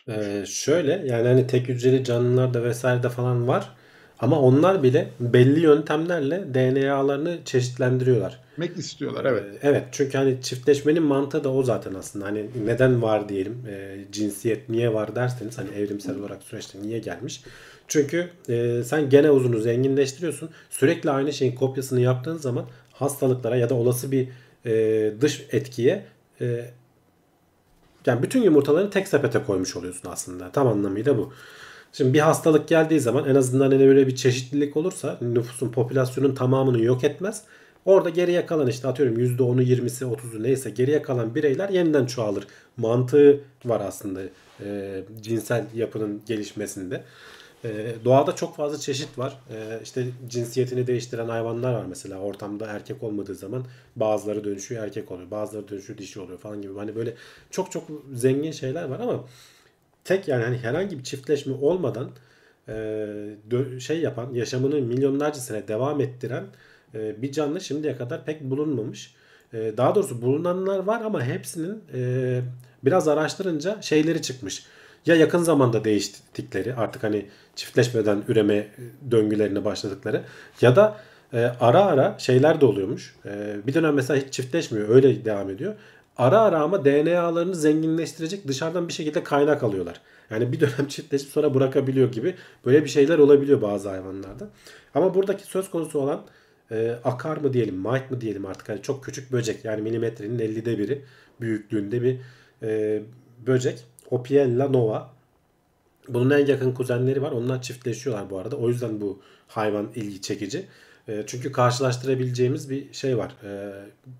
Ee, şöyle yani hani tek hücreli canlılarda vesairede falan var. Ama onlar bile belli yöntemlerle DNA'larını çeşitlendiriyorlar. Mek istiyorlar evet. Ee, Evet çünkü hani çiftleşmenin mantığı da o zaten aslında. Hani neden var diyelim e, cinsiyet niye var derseniz hani evrimsel olarak süreçte niye gelmiş. Çünkü e, sen gene uzunu zenginleştiriyorsun. Sürekli aynı şeyin kopyasını yaptığın zaman hastalıklara ya da olası bir e, dış etkiye e, yani bütün yumurtalarını tek sepete koymuş oluyorsun aslında. Tam anlamıyla bu. Şimdi bir hastalık geldiği zaman en azından hani öyle bir çeşitlilik olursa nüfusun popülasyonun tamamını yok etmez. Orada geriye kalan işte atıyorum %10'u 20'si 30'u neyse geriye kalan bireyler yeniden çoğalır. Mantığı var aslında e, cinsel yapının gelişmesinde. E, doğada çok fazla çeşit var. E, işte cinsiyetini değiştiren hayvanlar var mesela. Ortamda erkek olmadığı zaman bazıları dönüşüyor erkek oluyor. Bazıları dönüşüyor dişi oluyor falan gibi. Hani böyle çok çok zengin şeyler var ama tek yani hani herhangi bir çiftleşme olmadan e, şey yapan yaşamını milyonlarca sene devam ettiren bir canlı şimdiye kadar pek bulunmamış. E, daha doğrusu bulunanlar var ama hepsinin e, biraz araştırınca şeyleri çıkmış. Ya yakın zamanda değiştikleri artık hani çiftleşmeden üreme döngülerine başladıkları ya da e, ara ara şeyler de oluyormuş. E, bir dönem mesela hiç çiftleşmiyor öyle devam ediyor. Ara ara ama DNA'larını zenginleştirecek dışarıdan bir şekilde kaynak alıyorlar. Yani bir dönem çiftleşip sonra bırakabiliyor gibi böyle bir şeyler olabiliyor bazı hayvanlarda. Ama buradaki söz konusu olan e, akar mı diyelim, mite mı diyelim artık hani çok küçük böcek yani milimetrenin 50'de biri büyüklüğünde bir e, böcek. Opiella nova. Bunun en yakın kuzenleri var. Onlar çiftleşiyorlar bu arada. O yüzden bu hayvan ilgi çekici. E, çünkü karşılaştırabileceğimiz bir şey var. E,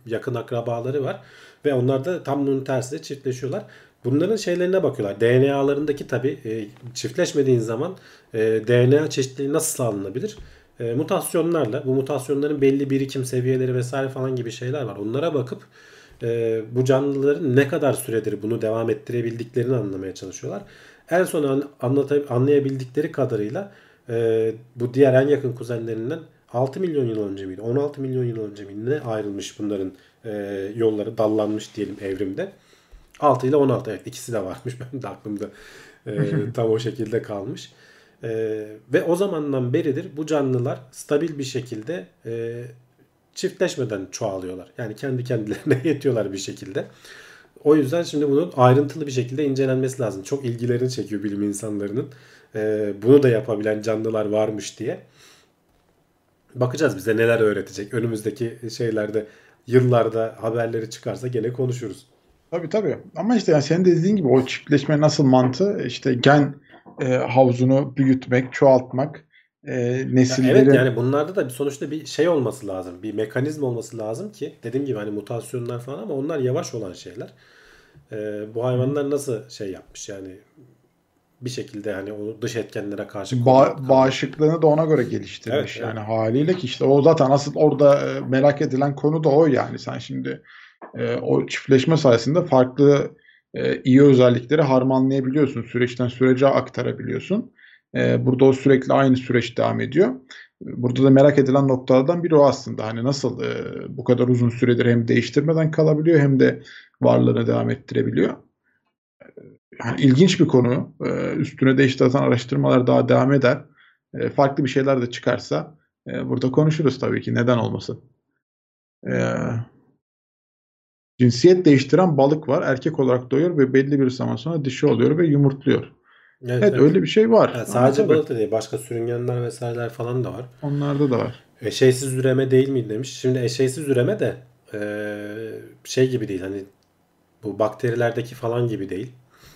yakın akrabaları var. Ve onlar da tam bunun tersi çiftleşiyorlar. Bunların şeylerine bakıyorlar. DNA'larındaki tabi e, çiftleşmediğin zaman e, DNA çeşitliliği nasıl sağlanabilir? E, mutasyonlarla bu mutasyonların belli birikim seviyeleri vesaire falan gibi şeyler var. Onlara bakıp e, bu canlıların ne kadar süredir bunu devam ettirebildiklerini anlamaya çalışıyorlar. En son an, anlata, anlayabildikleri kadarıyla e, bu diğer en yakın kuzenlerinden 6 milyon yıl önce miydi? 16 milyon yıl önce miydi? Ne ayrılmış bunların e, yolları dallanmış diyelim evrimde. 6 ile 16 evet ikisi de varmış. Ben de aklımda e, tam o şekilde kalmış. E, ve o zamandan beridir bu canlılar stabil bir şekilde e, çiftleşmeden çoğalıyorlar. Yani kendi kendilerine yetiyorlar bir şekilde. O yüzden şimdi bunun ayrıntılı bir şekilde incelenmesi lazım. Çok ilgilerini çekiyor bilim insanlarının. E, bunu da yapabilen canlılar varmış diye. Bakacağız bize neler öğretecek. Önümüzdeki şeylerde yıllarda haberleri çıkarsa gene konuşuruz. Tabii tabii. Ama işte yani senin de dediğin gibi o çiftleşme nasıl mantığı işte gen e, havuzunu büyütmek, çoğaltmak, e, Ya nesilleri evet yani bunlarda da bir sonuçta bir şey olması lazım. Bir mekanizma olması lazım ki dediğim gibi hani mutasyonlar falan ama onlar yavaş olan şeyler. Ee, bu hayvanlar nasıl şey yapmış yani bir şekilde hani onu dış etkenlere karşı ba- bağışıklığını da ona göre geliştirmiş. Evet, yani haliyle ki işte o zaten asıl orada e, merak edilen konu da o yani. Sen şimdi e, o çiftleşme sayesinde farklı e, iyi özellikleri harmanlayabiliyorsun. Süreçten sürece aktarabiliyorsun. E, burada o sürekli aynı süreç devam ediyor. Burada da merak edilen noktalardan biri o aslında. Hani nasıl e, bu kadar uzun süredir hem değiştirmeden kalabiliyor hem de varlığını devam ettirebiliyor. Yani ilginç bir konu. E, üstüne de işte zaten araştırmalar daha devam eder. E, farklı bir şeyler de çıkarsa e, burada konuşuruz tabii ki. Neden olmasın? E, cinsiyet değiştiren balık var. Erkek olarak doğuyor ve belli bir zaman sonra dişi oluyor ve yumurtluyor. Evet, Evet, evet. öyle bir şey var. Yani sadece tabii balık da değil başka sürüngenler vesaireler falan da var. Onlarda da var. Eşeysiz üreme değil mi demiş. Şimdi eşeysiz üreme de eee, şey gibi değil hani bu bakterilerdeki falan gibi değil.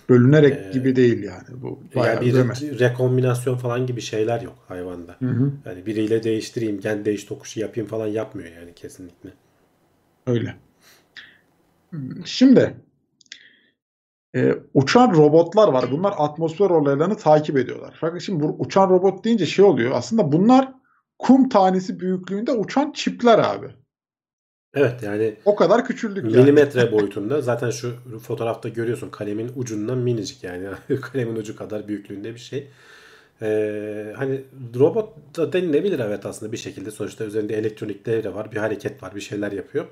Bölünerek Ee, gibi değil yani. Bu yani bir üreme. rekombinasyon falan gibi şeyler yok hayvanda. Hı hı, Yani biriyle değiştireyim, gen değiş tokuşu yapayım falan yapmıyor yani kesinlikle. öyle. Şimdi e, uçan robotlar var. Bunlar atmosfer olaylarını takip ediyorlar. Fakat şimdi bu uçan robot deyince şey oluyor. Aslında bunlar kum tanesi büyüklüğünde uçan çipler abi. Evet yani O kadar küçüldük yani. milimetre boyutunda zaten şu fotoğrafta görüyorsun kalemin ucundan minicik yani kalemin ucu kadar büyüklüğünde bir şey. Ee, hani robot da denilebilir evet aslında bir şekilde sonuçta üzerinde elektronik devre var bir hareket var bir şeyler yapıyor.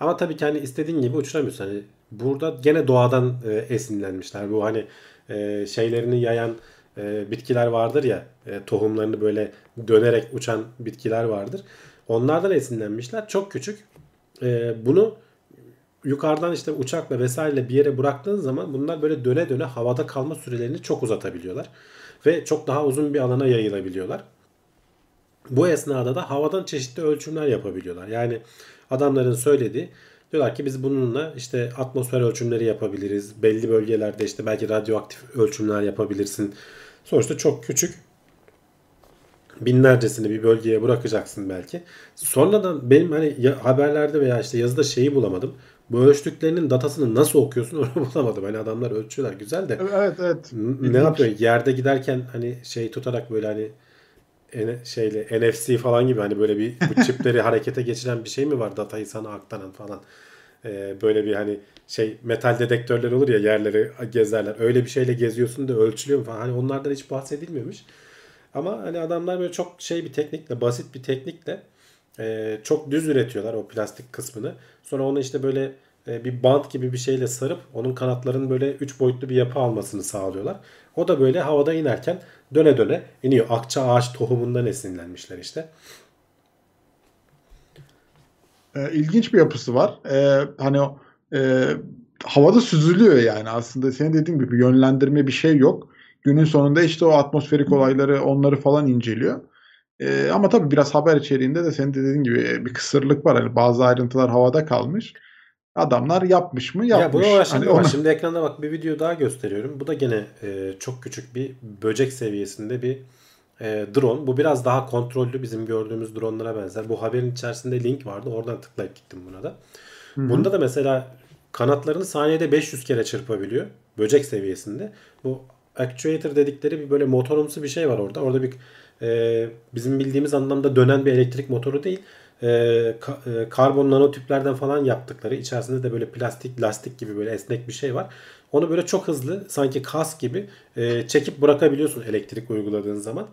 Ama tabii ki hani istediğin gibi uçuramıyorsun. Hani burada gene doğadan e, esinlenmişler. Bu hani e, şeylerini yayan e, bitkiler vardır ya e, tohumlarını böyle dönerek uçan bitkiler vardır. Onlardan esinlenmişler. Çok küçük. E, bunu yukarıdan işte uçakla vesaireyle bir yere bıraktığın zaman bunlar böyle döne döne havada kalma sürelerini çok uzatabiliyorlar. Ve çok daha uzun bir alana yayılabiliyorlar. Bu esnada da havadan çeşitli ölçümler yapabiliyorlar. Yani adamların söylediği diyorlar ki biz bununla işte atmosfer ölçümleri yapabiliriz. Belli bölgelerde işte belki radyoaktif ölçümler yapabilirsin. Sonuçta çok küçük binlercesini bir bölgeye bırakacaksın belki. Sonradan benim hani haberlerde veya işte yazıda şeyi bulamadım. Bu ölçtüklerinin datasını nasıl okuyorsun onu bulamadım. Hani adamlar ölçüyorlar güzel de. Evet evet. Ne yapıyor? Yerde giderken hani şey tutarak böyle hani şeyle NFC falan gibi hani böyle bir bu çipleri harekete geçiren bir şey mi var datayı sana aktaran falan. Ee, böyle bir hani şey metal dedektörler olur ya yerleri gezerler. Öyle bir şeyle geziyorsun da ölçülüyor mu falan. Hani onlardan hiç bahsedilmiyormuş. Ama hani adamlar böyle çok şey bir teknikle, basit bir teknikle e, çok düz üretiyorlar o plastik kısmını. Sonra onu işte böyle e, bir bant gibi bir şeyle sarıp onun kanatlarının böyle 3 boyutlu bir yapı almasını sağlıyorlar. O da böyle havada inerken döne döne iniyor. Akça ağaç tohumundan esinlenmişler işte. E, ilginç bir yapısı var. E, hani e, havada süzülüyor yani aslında senin dediğin gibi yönlendirme bir şey yok. Günün sonunda işte o atmosferik olayları onları falan inceliyor. E, ama tabii biraz haber içeriğinde de senin de dediğin gibi bir kısırlık var. Hani bazı ayrıntılar havada kalmış. Adamlar yapmış mı? Ya Yapmış. uğraşan Hani onu- Şimdi ekranda bak bir video daha gösteriyorum. Bu da gene e, çok küçük bir böcek seviyesinde bir e, drone. Bu biraz daha kontrollü bizim gördüğümüz dronlara benzer. Bu haberin içerisinde link vardı. Oradan tıklayıp gittim buna da. Bunda da mesela kanatlarını saniyede 500 kere çırpabiliyor. Böcek seviyesinde. Bu actuator dedikleri bir böyle motorumsu bir şey var orada. Orada bir e, bizim bildiğimiz anlamda dönen bir elektrik motoru değil. E, ka- e, karbon nanotüplerden falan yaptıkları içerisinde de böyle plastik lastik gibi böyle esnek bir şey var. Onu böyle çok hızlı sanki kas gibi e, çekip bırakabiliyorsun elektrik uyguladığın zaman.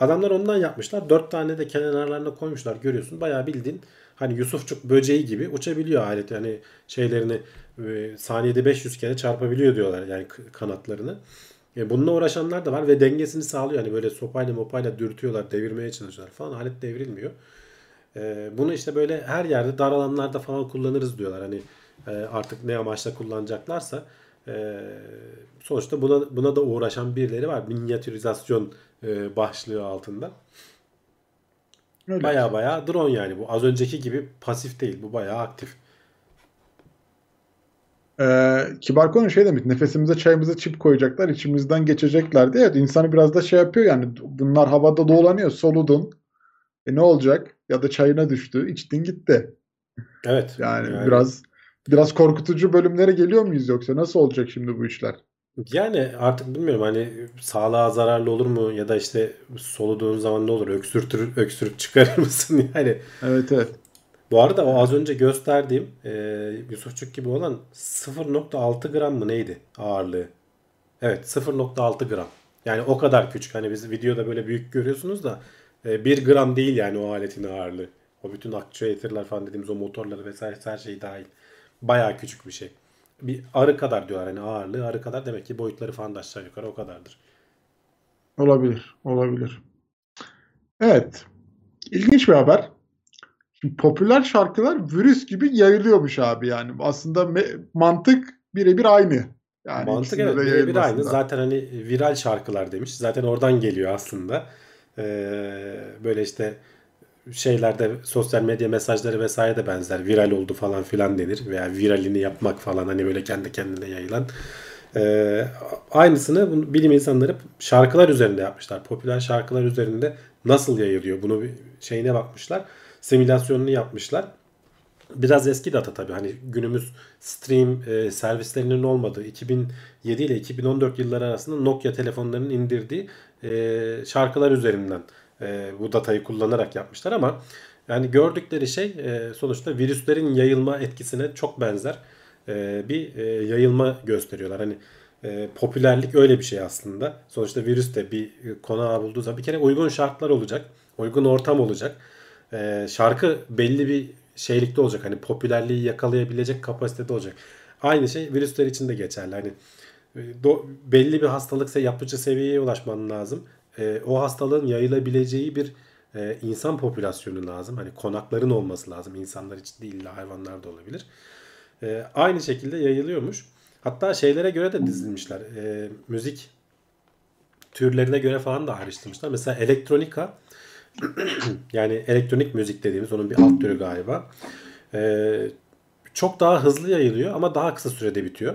Adamlar ondan yapmışlar. Dört tane de kenarlarına koymuşlar görüyorsun. Bayağı bildiğin hani Yusufçuk böceği gibi uçabiliyor alet. Yani şeylerini e, saniyede 500 kere çarpabiliyor diyorlar yani kanatlarını. E, bununla uğraşanlar da var ve dengesini sağlıyor. Yani böyle sopayla mopayla dürtüyorlar, devirmeye çalışıyorlar falan. Alet devrilmiyor. E, bunu işte böyle her yerde dar alanlarda falan kullanırız diyorlar. Hani e, artık ne amaçla kullanacaklarsa e, sonuçta buna buna da uğraşan birileri var. Minyatürizasyon e, başlığı altında. Öyle. Baya baya drone yani bu. Az önceki gibi pasif değil. Bu baya aktif. Ee, kibar konu şey demiş. Nefesimize çayımıza çip koyacaklar. içimizden geçecekler diye. Evet, insanı biraz da şey yapıyor yani. Bunlar havada dolanıyor. Soludun. E ne olacak? Ya da çayına düştü. içtin gitti. Evet. Yani, biraz biraz korkutucu bölümlere geliyor muyuz yoksa? Nasıl olacak şimdi bu işler? Yani artık bilmiyorum hani sağlığa zararlı olur mu ya da işte soluduğun zaman ne olur öksürtür öksürüp çıkarır mısın yani. Evet evet. Bu arada o az önce gösterdiğim e, Yusufçuk gibi olan 0.6 gram mı neydi ağırlığı? Evet 0.6 gram. Yani o kadar küçük. Hani biz videoda böyle büyük görüyorsunuz da 1 gram değil yani o aletin ağırlığı. O bütün actuator'lar falan dediğimiz o motorları vesaire her şey dahil. Bayağı küçük bir şey. Bir arı kadar diyorlar hani ağırlığı arı kadar demek ki boyutları falan da aşağı yukarı o kadardır. Olabilir. Olabilir. Evet. İlginç bir haber. Şimdi popüler şarkılar virüs gibi yayılıyormuş abi yani. Aslında me- mantık birebir aynı. Yani Mantık evet birebir aynı. Zaten hani viral şarkılar demiş. Zaten oradan geliyor aslında. Ee, böyle işte şeylerde sosyal medya mesajları vesaire de benzer. Viral oldu falan filan denir. Veya viralini yapmak falan hani böyle kendi kendine yayılan. Ee, aynısını bilim insanları şarkılar üzerinde yapmışlar. Popüler şarkılar üzerinde nasıl yayılıyor? Bunu bir şeyine bakmışlar. Simülasyonunu yapmışlar. Biraz eski data tabii. Hani günümüz stream e, servislerinin olmadığı 2007 ile 2014 yılları arasında Nokia telefonlarının indirdiği e, şarkılar üzerinden e, bu datayı kullanarak yapmışlar ama yani gördükleri şey sonuçta virüslerin yayılma etkisine çok benzer bir yayılma gösteriyorlar. Hani popülerlik öyle bir şey aslında. Sonuçta virüs de bir konağı bulduğu zaman bir kere uygun şartlar olacak. Uygun ortam olacak. Şarkı belli bir şeylikte olacak. Hani popülerliği yakalayabilecek kapasitede olacak. Aynı şey virüsler için de geçerli. Hani e, do- belli bir hastalıksa yapıcı seviyeye ulaşman lazım. E, o hastalığın yayılabileceği bir e, insan popülasyonu lazım. Hani konakların olması lazım. İnsanlar için değil illa hayvanlar da olabilir. E, aynı şekilde yayılıyormuş. Hatta şeylere göre de dizilmişler. E, müzik türlerine göre falan da ayrıştırmışlar. Mesela elektronika yani elektronik müzik dediğimiz onun bir alt türü galiba. Ee, çok daha hızlı yayılıyor ama daha kısa sürede bitiyor.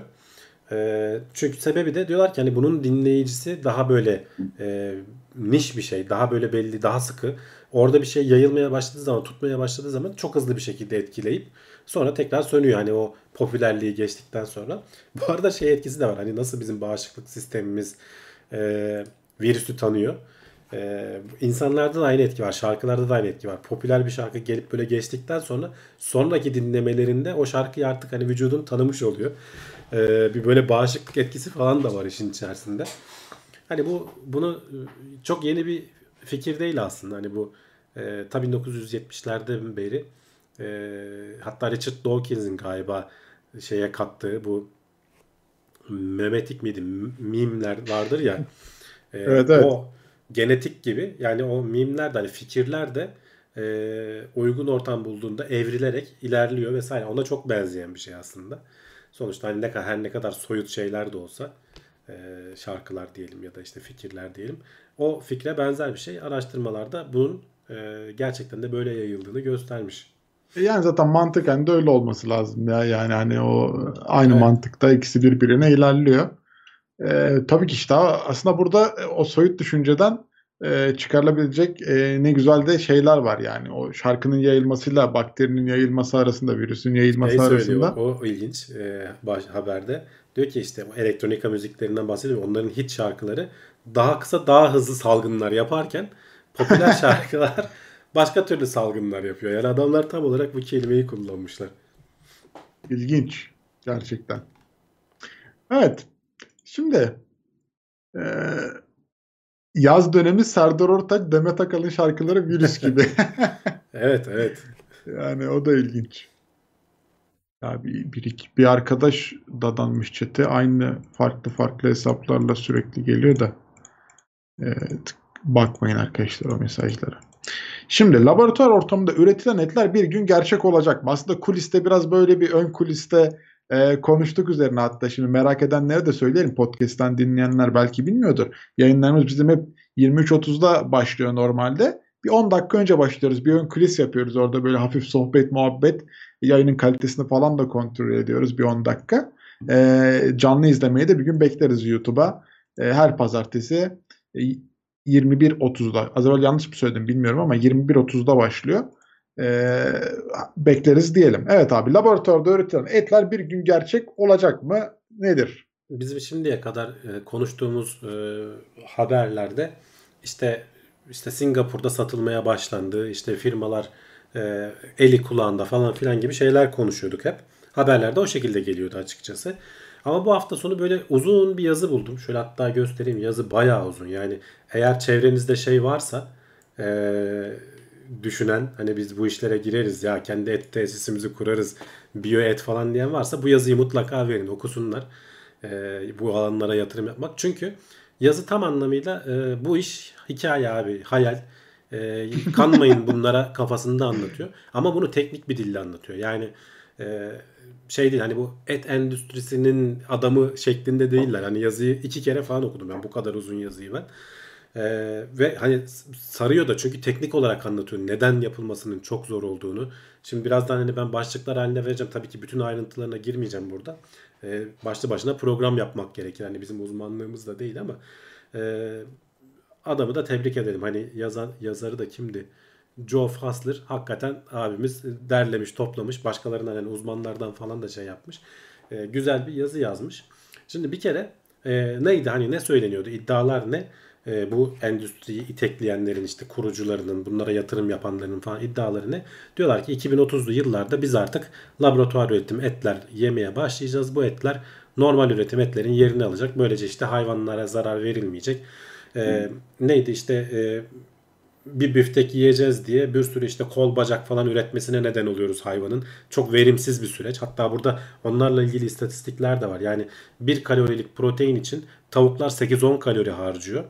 Ee, çünkü sebebi de diyorlar ki hani bunun dinleyicisi daha böyle e, niş bir şey, daha böyle belli, daha sıkı. Orada bir şey yayılmaya başladığı zaman, tutmaya başladığı zaman çok hızlı bir şekilde etkileyip sonra tekrar sönüyor. Hani o popülerliği geçtikten sonra. Bu arada şey etkisi de var. Hani nasıl bizim bağışıklık sistemimiz e, virüsü tanıyor. Ee, insanlarda da aynı etki var. Şarkılarda da aynı etki var. Popüler bir şarkı gelip böyle geçtikten sonra sonraki dinlemelerinde o şarkıyı artık hani vücudun tanımış oluyor. Ee, bir böyle bağışıklık etkisi falan da var işin içerisinde. Hani bu bunu çok yeni bir fikir değil aslında. Hani bu e, ta 1970'lerden beri e, hatta Richard Dawkins'in galiba şeye kattığı bu memetik miydi? Mimler vardır ya. E, Evet, evet. O genetik gibi yani o mimler de hani fikirler de e, uygun ortam bulduğunda evrilerek ilerliyor vesaire. Ona çok benzeyen bir şey aslında. Sonuçta hani ne kadar her ne kadar soyut şeyler de olsa e, şarkılar diyelim ya da işte fikirler diyelim. O fikre benzer bir şey. Araştırmalarda bunun e, gerçekten de böyle yayıldığını göstermiş. E Yani zaten mantıken de öyle olması lazım ya. Yani hani o aynı Evet. mantıkta ikisi birbirine ilerliyor. Ee, tabii ki işte aslında burada e, o soyut düşünceden e, çıkarılabilecek e, ne güzel de şeyler var yani. O şarkının yayılmasıyla bakterinin yayılması arasında, virüsün yayılması Şey arasında. söylüyor, o ilginç e, baş, haberde. Diyor ki işte o elektronika müziklerinden bahsediyor. Onların hit şarkıları daha kısa daha hızlı salgınlar yaparken popüler şarkılar başka türlü salgınlar yapıyor. Yani adamlar tam olarak bu kelimeyi kullanmışlar. İlginç. Gerçekten. Evet. Şimdi e, yaz dönemi Serdar Ortaç, Demet Akalın şarkıları virüs gibi. evet, evet. Yani o da ilginç. Ya bir, bir, bir arkadaş dadanmış çete. Aynı farklı farklı hesaplarla sürekli geliyor da. Evet, bakmayın arkadaşlar o mesajlara. Şimdi laboratuvar ortamında üretilen etler bir gün gerçek olacak mı? Aslında kuliste biraz böyle bir ön kuliste e, konuştuk üzerine hatta şimdi merak edenlere de söyleyelim. Podcast'ten dinleyenler belki bilmiyordur. Yayınlarımız bizim hep 23.30'da başlıyor normalde. Bir 10 dakika önce başlıyoruz. Bir ön kulis yapıyoruz orada böyle hafif sohbet muhabbet. Yayının kalitesini falan da kontrol ediyoruz bir 10 dakika. E, canlı izlemeyi de bir gün bekleriz YouTube'a. E, her pazartesi 21.30'da. Az evvel yanlış mı söyledim bilmiyorum ama 21.30'da başlıyor. Ee, bekleriz diyelim. Evet abi laboratuvarda üretilen etler bir gün gerçek olacak mı? Nedir? Bizim şimdiye kadar e, konuştuğumuz e, haberlerde işte işte Singapur'da satılmaya başlandı. İşte firmalar e, eli kulağında falan filan gibi şeyler konuşuyorduk hep. Haberlerde o şekilde geliyordu açıkçası. Ama bu hafta sonu böyle uzun bir yazı buldum. Şöyle hatta göstereyim. Yazı bayağı uzun. Yani eğer çevrenizde şey varsa ee, düşünen hani biz bu işlere gireriz ya kendi et tesisimizi kurarız biyo et falan diyen varsa bu yazıyı mutlaka verin okusunlar. E, bu alanlara yatırım yapmak. Çünkü yazı tam anlamıyla e, bu iş hikaye abi hayal. E, kanmayın bunlara kafasında anlatıyor. Ama bunu teknik bir dille anlatıyor. Yani e, şey değil hani bu et endüstrisinin adamı şeklinde değiller. Hani yazıyı iki kere falan okudum ben bu kadar uzun yazıyı ben. Ee, ve hani sarıyor da çünkü teknik olarak anlatıyor neden yapılmasının çok zor olduğunu. Şimdi birazdan hani ben başlıklar haline vereceğim. Tabii ki bütün ayrıntılarına girmeyeceğim burada. Ee, başlı başına program yapmak gerekir. Hani bizim uzmanlığımız da değil ama e, adamı da tebrik edelim. Hani yazan yazarı da kimdi? Joe Fassler hakikaten abimiz derlemiş, toplamış. Başkalarından yani uzmanlardan falan da şey yapmış. E, güzel bir yazı yazmış. Şimdi bir kere e, neydi hani ne söyleniyordu? İddialar ne? E, bu endüstriyi itekleyenlerin işte kurucularının, bunlara yatırım yapanların falan iddiaları ne? Diyorlar ki 2030'lu yıllarda biz artık laboratuvar üretim etler yemeye başlayacağız. Bu etler normal üretim etlerin yerini alacak. Böylece işte hayvanlara zarar verilmeyecek. E, neydi işte e, bir büftek yiyeceğiz diye bir sürü işte kol bacak falan üretmesine neden oluyoruz hayvanın. Çok verimsiz bir süreç. Hatta burada onlarla ilgili istatistikler de var. Yani bir kalorilik protein için tavuklar 8-10 kalori harcıyor.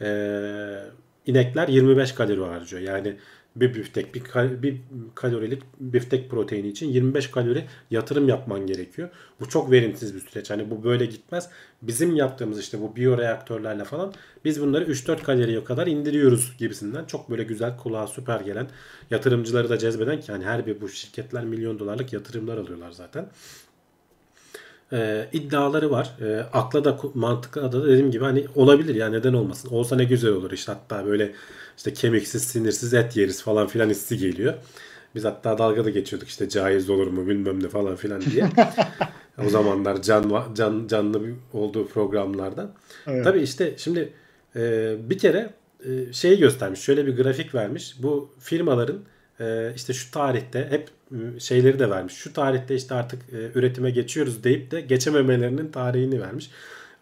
Ee, inekler 25 kalori harcıyor. Yani bir büftek, bir, kal- bir kalorilik büftek proteini için 25 kalori yatırım yapman gerekiyor. Bu çok verimsiz bir süreç. Hani bu böyle gitmez. Bizim yaptığımız işte bu biyoreaktörlerle falan biz bunları 3-4 kaloriye kadar indiriyoruz gibisinden. Çok böyle güzel kulağa süper gelen yatırımcıları da cezbeden ki yani her bir bu şirketler milyon dolarlık yatırımlar alıyorlar zaten e, iddiaları var. E, akla da mantıkla da dediğim gibi hani olabilir ya neden olmasın. Olsa ne güzel olur işte hatta böyle işte kemiksiz sinirsiz et yeriz falan filan hissi geliyor. Biz hatta dalga da geçiyorduk işte caiz olur mu bilmem ne falan filan diye. o zamanlar can, can canlı olduğu programlardan. Evet. Tabii işte şimdi e, bir kere e, şeyi göstermiş. Şöyle bir grafik vermiş. Bu firmaların e, işte şu tarihte hep e, şeyleri de vermiş. Şu tarihte işte artık e, üretime geçiyoruz deyip de geçememelerinin tarihini vermiş.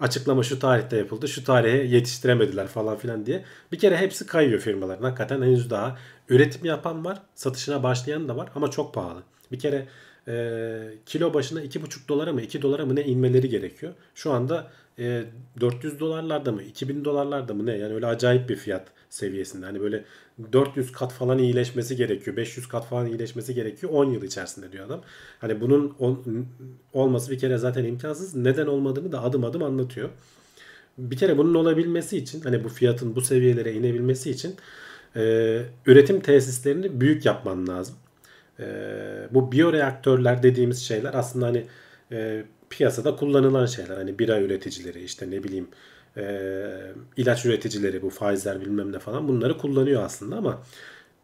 Açıklama şu tarihte yapıldı. Şu tarihe yetiştiremediler falan filan diye. Bir kere hepsi kayıyor firmaların. Hakikaten henüz daha üretim yapan var. Satışına başlayan da var ama çok pahalı. Bir kere e, kilo başına 2,5 dolara mı 2 dolara mı ne inmeleri gerekiyor. Şu anda e, 400 dolarlarda mı 2000 dolarlarda mı ne yani öyle acayip bir fiyat seviyesinde. Hani böyle 400 kat falan iyileşmesi gerekiyor. 500 kat falan iyileşmesi gerekiyor 10 yıl içerisinde diyor adam. Hani bunun on, olması bir kere zaten imkansız. Neden olmadığını da adım adım anlatıyor. Bir kere bunun olabilmesi için hani bu fiyatın bu seviyelere inebilmesi için e, üretim tesislerini büyük yapman lazım. E, bu biyoreaktörler dediğimiz şeyler aslında hani e, piyasada kullanılan şeyler. Hani bira üreticileri işte ne bileyim e, ilaç üreticileri bu Pfizer bilmem ne falan bunları kullanıyor aslında ama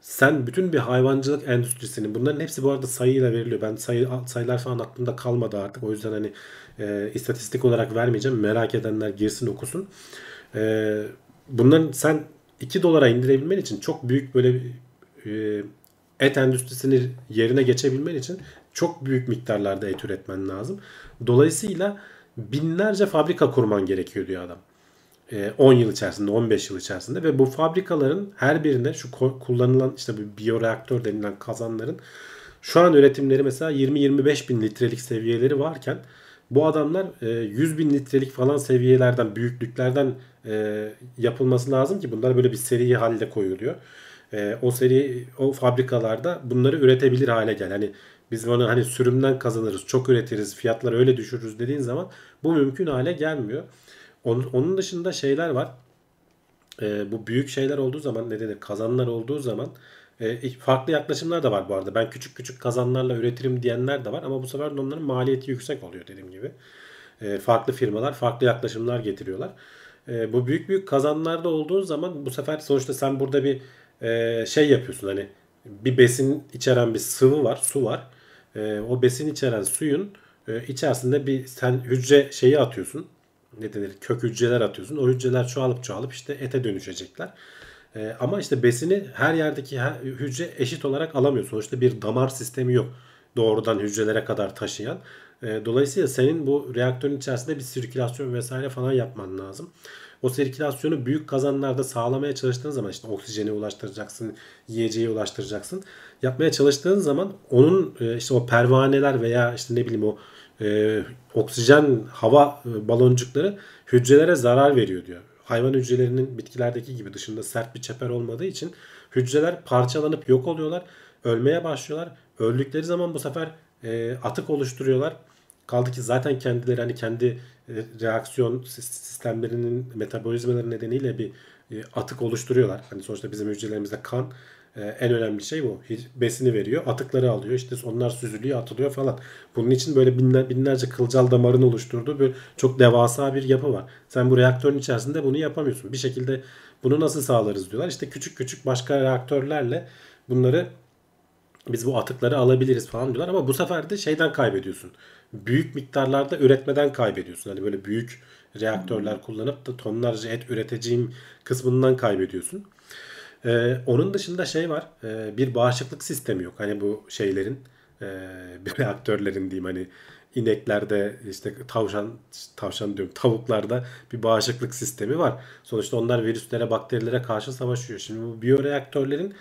sen bütün bir hayvancılık endüstrisinin bunların hepsi bu arada sayıyla veriliyor. Ben sayı, sayılar falan aklımda kalmadı artık. O yüzden hani e, istatistik olarak vermeyeceğim. Merak edenler girsin okusun. E, bunların sen 2 dolara indirebilmen için çok büyük böyle e, et endüstrisini yerine geçebilmen için çok büyük miktarlarda et üretmen lazım. Dolayısıyla binlerce fabrika kurman gerekiyor diyor adam. E, 10 yıl içerisinde, 15 yıl içerisinde ve bu fabrikaların her birinde şu kullanılan işte bu biyoreaktör denilen kazanların şu an üretimleri mesela 20-25 bin litrelik seviyeleri varken bu adamlar e, 100 bin litrelik falan seviyelerden, büyüklüklerden e, yapılması lazım ki bunlar böyle bir seri halde koyuluyor. E, o seri, o fabrikalarda bunları üretebilir hale gel. Hani biz bunu hani sürümden kazanırız, çok üretiriz, fiyatları öyle düşürürüz dediğin zaman bu mümkün hale gelmiyor. Onun, dışında şeyler var. E, bu büyük şeyler olduğu zaman ne denir kazanlar olduğu zaman e, farklı yaklaşımlar da var bu arada. Ben küçük küçük kazanlarla üretirim diyenler de var ama bu sefer onların maliyeti yüksek oluyor dediğim gibi. E, farklı firmalar farklı yaklaşımlar getiriyorlar. E, bu büyük büyük kazanlarda olduğu zaman bu sefer sonuçta sen burada bir e, şey yapıyorsun hani bir besin içeren bir sıvı var, su var. E, o besin içeren suyun e, içerisinde bir sen hücre şeyi atıyorsun. Ne denir? Kök hücreler atıyorsun. O hücreler çoğalıp çoğalıp işte ete dönüşecekler. E, ama işte besini her yerdeki her, hücre eşit olarak alamıyor. Sonuçta bir damar sistemi yok doğrudan hücrelere kadar taşıyan. E, dolayısıyla senin bu reaktörün içerisinde bir sirkülasyon vesaire falan yapman lazım. O sirkülasyonu büyük kazanlarda sağlamaya çalıştığın zaman işte oksijeni ulaştıracaksın, yiyeceği ulaştıracaksın. Yapmaya çalıştığın zaman onun e, işte o pervaneler veya işte ne bileyim o e, oksijen hava e, baloncukları hücrelere zarar veriyor diyor. Hayvan hücrelerinin bitkilerdeki gibi dışında sert bir çeper olmadığı için hücreler parçalanıp yok oluyorlar. Ölmeye başlıyorlar. Öldükleri zaman bu sefer e, atık oluşturuyorlar. Kaldı ki zaten kendileri hani kendi e, reaksiyon sistemlerinin metabolizmaları nedeniyle bir e, atık oluşturuyorlar. Hani sonuçta bizim hücrelerimizde kan e, en önemli şey bu. Besini veriyor, atıkları alıyor. İşte onlar süzülüyor, atılıyor falan. Bunun için böyle binler, binlerce kılcal damarın oluşturduğu bir çok devasa bir yapı var. Sen bu reaktörün içerisinde bunu yapamıyorsun. Bir şekilde bunu nasıl sağlarız diyorlar. İşte küçük küçük başka reaktörlerle bunları biz bu atıkları alabiliriz falan diyorlar ama bu sefer de şeyden kaybediyorsun. Büyük miktarlarda üretmeden kaybediyorsun. Hani böyle büyük reaktörler kullanıp da tonlarca et üreteceğim kısmından kaybediyorsun. Ee, onun dışında şey var. E, bir bağışıklık sistemi yok. Hani bu şeylerin e, bir reaktörlerin diyeyim hani ineklerde işte tavşan tavşan diyorum tavuklarda bir bağışıklık sistemi var. Sonuçta onlar virüslere, bakterilere karşı savaşıyor. Şimdi bu biyoreaktörlerin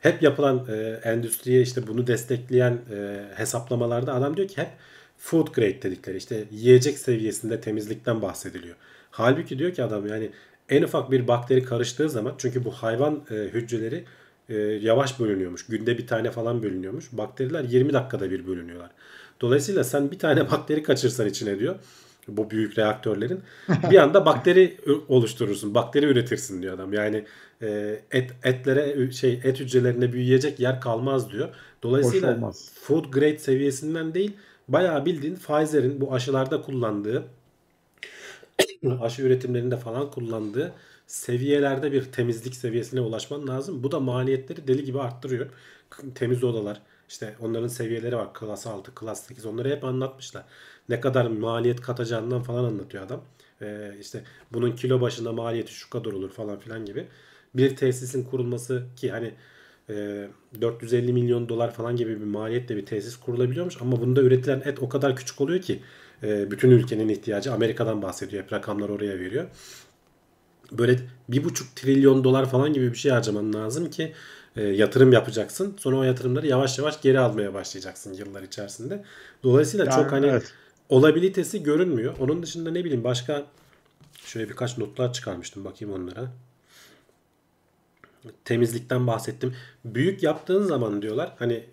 hep yapılan e, endüstriye işte bunu destekleyen e, hesaplamalarda adam diyor ki hep food grade dedikleri işte yiyecek seviyesinde temizlikten bahsediliyor. Halbuki diyor ki adam yani en ufak bir bakteri karıştığı zaman çünkü bu hayvan e, hücreleri e, yavaş bölünüyormuş. Günde bir tane falan bölünüyormuş. Bakteriler 20 dakikada bir bölünüyorlar. Dolayısıyla sen bir tane bakteri kaçırsan içine diyor bu büyük reaktörlerin bir anda bakteri oluşturursun. Bakteri üretirsin diyor adam. Yani e, et etlere şey et hücrelerine büyüyecek yer kalmaz diyor. Dolayısıyla food grade seviyesinden değil bayağı bildiğin Pfizer'in bu aşılarda kullandığı aşı üretimlerinde falan kullandığı seviyelerde bir temizlik seviyesine ulaşman lazım. Bu da maliyetleri deli gibi arttırıyor. Temiz odalar, işte onların seviyeleri var. Klas 6, klas 8 onları hep anlatmışlar. Ne kadar maliyet katacağından falan anlatıyor adam. Ee, işte bunun kilo başına maliyeti şu kadar olur falan filan gibi. Bir tesisin kurulması ki hani 450 milyon dolar falan gibi bir maliyetle bir tesis kurulabiliyormuş. Ama bunda üretilen et o kadar küçük oluyor ki e, bütün ülkenin ihtiyacı Amerika'dan bahsediyor. Hep rakamlar oraya veriyor. Böyle bir buçuk trilyon dolar falan gibi bir şey harcaman lazım ki e, yatırım yapacaksın. Sonra o yatırımları yavaş yavaş geri almaya başlayacaksın yıllar içerisinde. Dolayısıyla yani, çok hani evet. olabilitesi görünmüyor. Onun dışında ne bileyim başka şöyle birkaç notlar çıkarmıştım bakayım onlara temizlikten bahsettim. Büyük yaptığın zaman diyorlar hani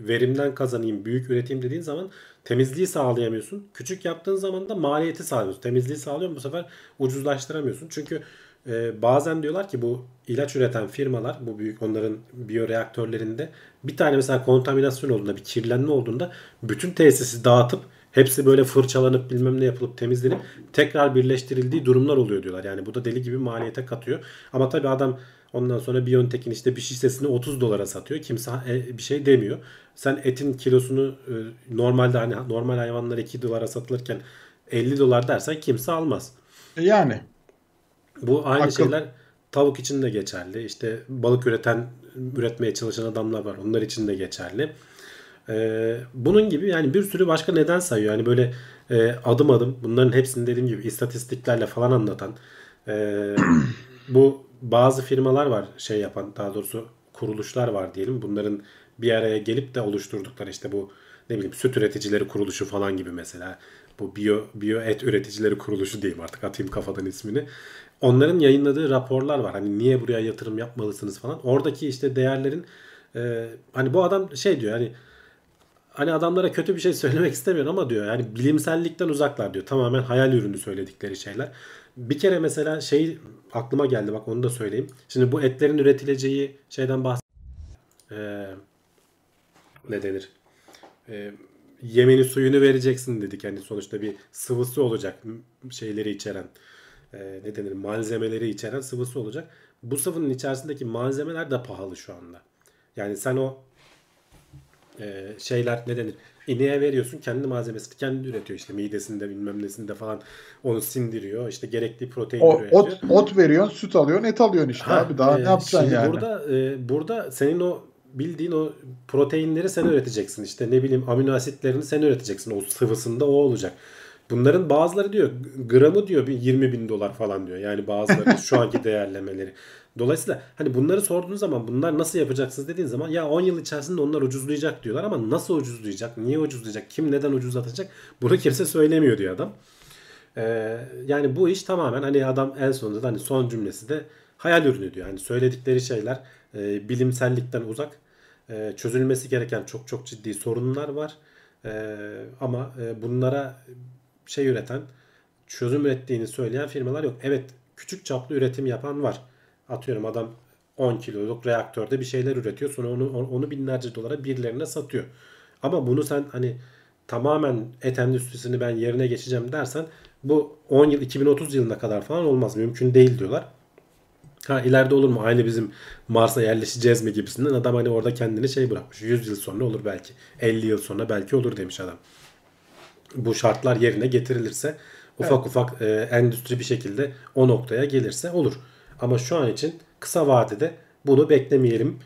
verimden kazanayım, büyük üreteyim dediğin zaman temizliği sağlayamıyorsun. Küçük yaptığın zaman da maliyeti sağlıyorsun. Temizliği sağlıyorsun bu sefer ucuzlaştıramıyorsun. Çünkü e, bazen diyorlar ki bu ilaç üreten firmalar bu büyük onların biyoreaktörlerinde bir tane mesela kontaminasyon olduğunda bir kirlenme olduğunda bütün tesisi dağıtıp hepsi böyle fırçalanıp bilmem ne yapılıp temizlenip tekrar birleştirildiği durumlar oluyor diyorlar. Yani bu da deli gibi maliyete katıyor. Ama tabii adam Ondan sonra Biontech'in işte bir şişesini 30 dolara satıyor. Kimse e, bir şey demiyor. Sen etin kilosunu e, normalde hani normal hayvanlar 2 dolara satılırken 50 dolar dersen kimse almaz. Yani. Bu aynı Akıl. şeyler tavuk için de geçerli. İşte balık üreten, üretmeye çalışan adamlar var. Onlar için de geçerli. Ee, bunun gibi yani bir sürü başka neden sayıyor. Yani böyle e, adım adım bunların hepsini dediğim gibi istatistiklerle falan anlatan e, bu bazı firmalar var şey yapan daha doğrusu kuruluşlar var diyelim. Bunların bir araya gelip de oluşturdukları işte bu ne bileyim süt üreticileri kuruluşu falan gibi mesela bu biyo, biyo et üreticileri kuruluşu diyeyim artık atayım kafadan ismini. Onların yayınladığı raporlar var. Hani niye buraya yatırım yapmalısınız falan. Oradaki işte değerlerin e, hani bu adam şey diyor hani hani adamlara kötü bir şey söylemek istemiyorum ama diyor yani bilimsellikten uzaklar diyor. Tamamen hayal ürünü söyledikleri şeyler. Bir kere mesela şey aklıma geldi bak onu da söyleyeyim. Şimdi bu etlerin üretileceği şeyden bahs ee, ne denir? Ee, yemeni suyunu vereceksin dedik. Yani sonuçta bir sıvısı olacak şeyleri içeren e, ne denir malzemeleri içeren sıvısı olacak. Bu sıvının içerisindeki malzemeler de pahalı şu anda. Yani sen o e, şeyler ne denir? İneğe veriyorsun kendi malzemesini kendi üretiyor işte midesinde bilmem nesinde falan onu sindiriyor işte gerekli protein O, üretiyor. ot, ot veriyorsun, süt alıyorsun, et alıyorsun işte Ha, abi. Daha e, ne yapacaksın yani? Burada e, burada senin o bildiğin o proteinleri sen üreteceksin. İşte ne bileyim amino asitlerini sen üreteceksin. O sıvısında o olacak. Bunların bazıları diyor gramı diyor bir 20 bin dolar falan diyor. Yani bazıları şu anki değerlemeleri. Dolayısıyla hani bunları sorduğun zaman bunlar nasıl yapacaksınız dediğin zaman ya 10 yıl içerisinde onlar ucuzlayacak diyorlar ama nasıl ucuzlayacak? Niye ucuzlayacak? Kim neden ucuzlatacak? Bunu kimse söylemiyor diyor adam. Ee, yani bu iş tamamen hani adam en sonunda da hani son cümlesi de hayal ürünü diyor. Hani söyledikleri şeyler e, bilimsellikten uzak. E, çözülmesi gereken çok çok ciddi sorunlar var. E, ama e, bunlara şey üreten, çözüm ürettiğini söyleyen firmalar yok. Evet küçük çaplı üretim yapan var. Atıyorum adam 10 kiloluk reaktörde bir şeyler üretiyor. Sonra onu onu binlerce dolara birilerine satıyor. Ama bunu sen hani tamamen et endüstrisini ben yerine geçeceğim dersen bu 10 yıl 2030 yılına kadar falan olmaz. Mümkün değil diyorlar. Ha ileride olur mu? Aynı bizim Mars'a yerleşeceğiz mi gibisinden adam hani orada kendini şey bırakmış. 100 yıl sonra olur belki. 50 yıl sonra belki olur demiş adam. Bu şartlar yerine getirilirse ufak ufak e, endüstri bir şekilde o noktaya gelirse olur. Ama şu an için kısa vadede bunu beklemeyelim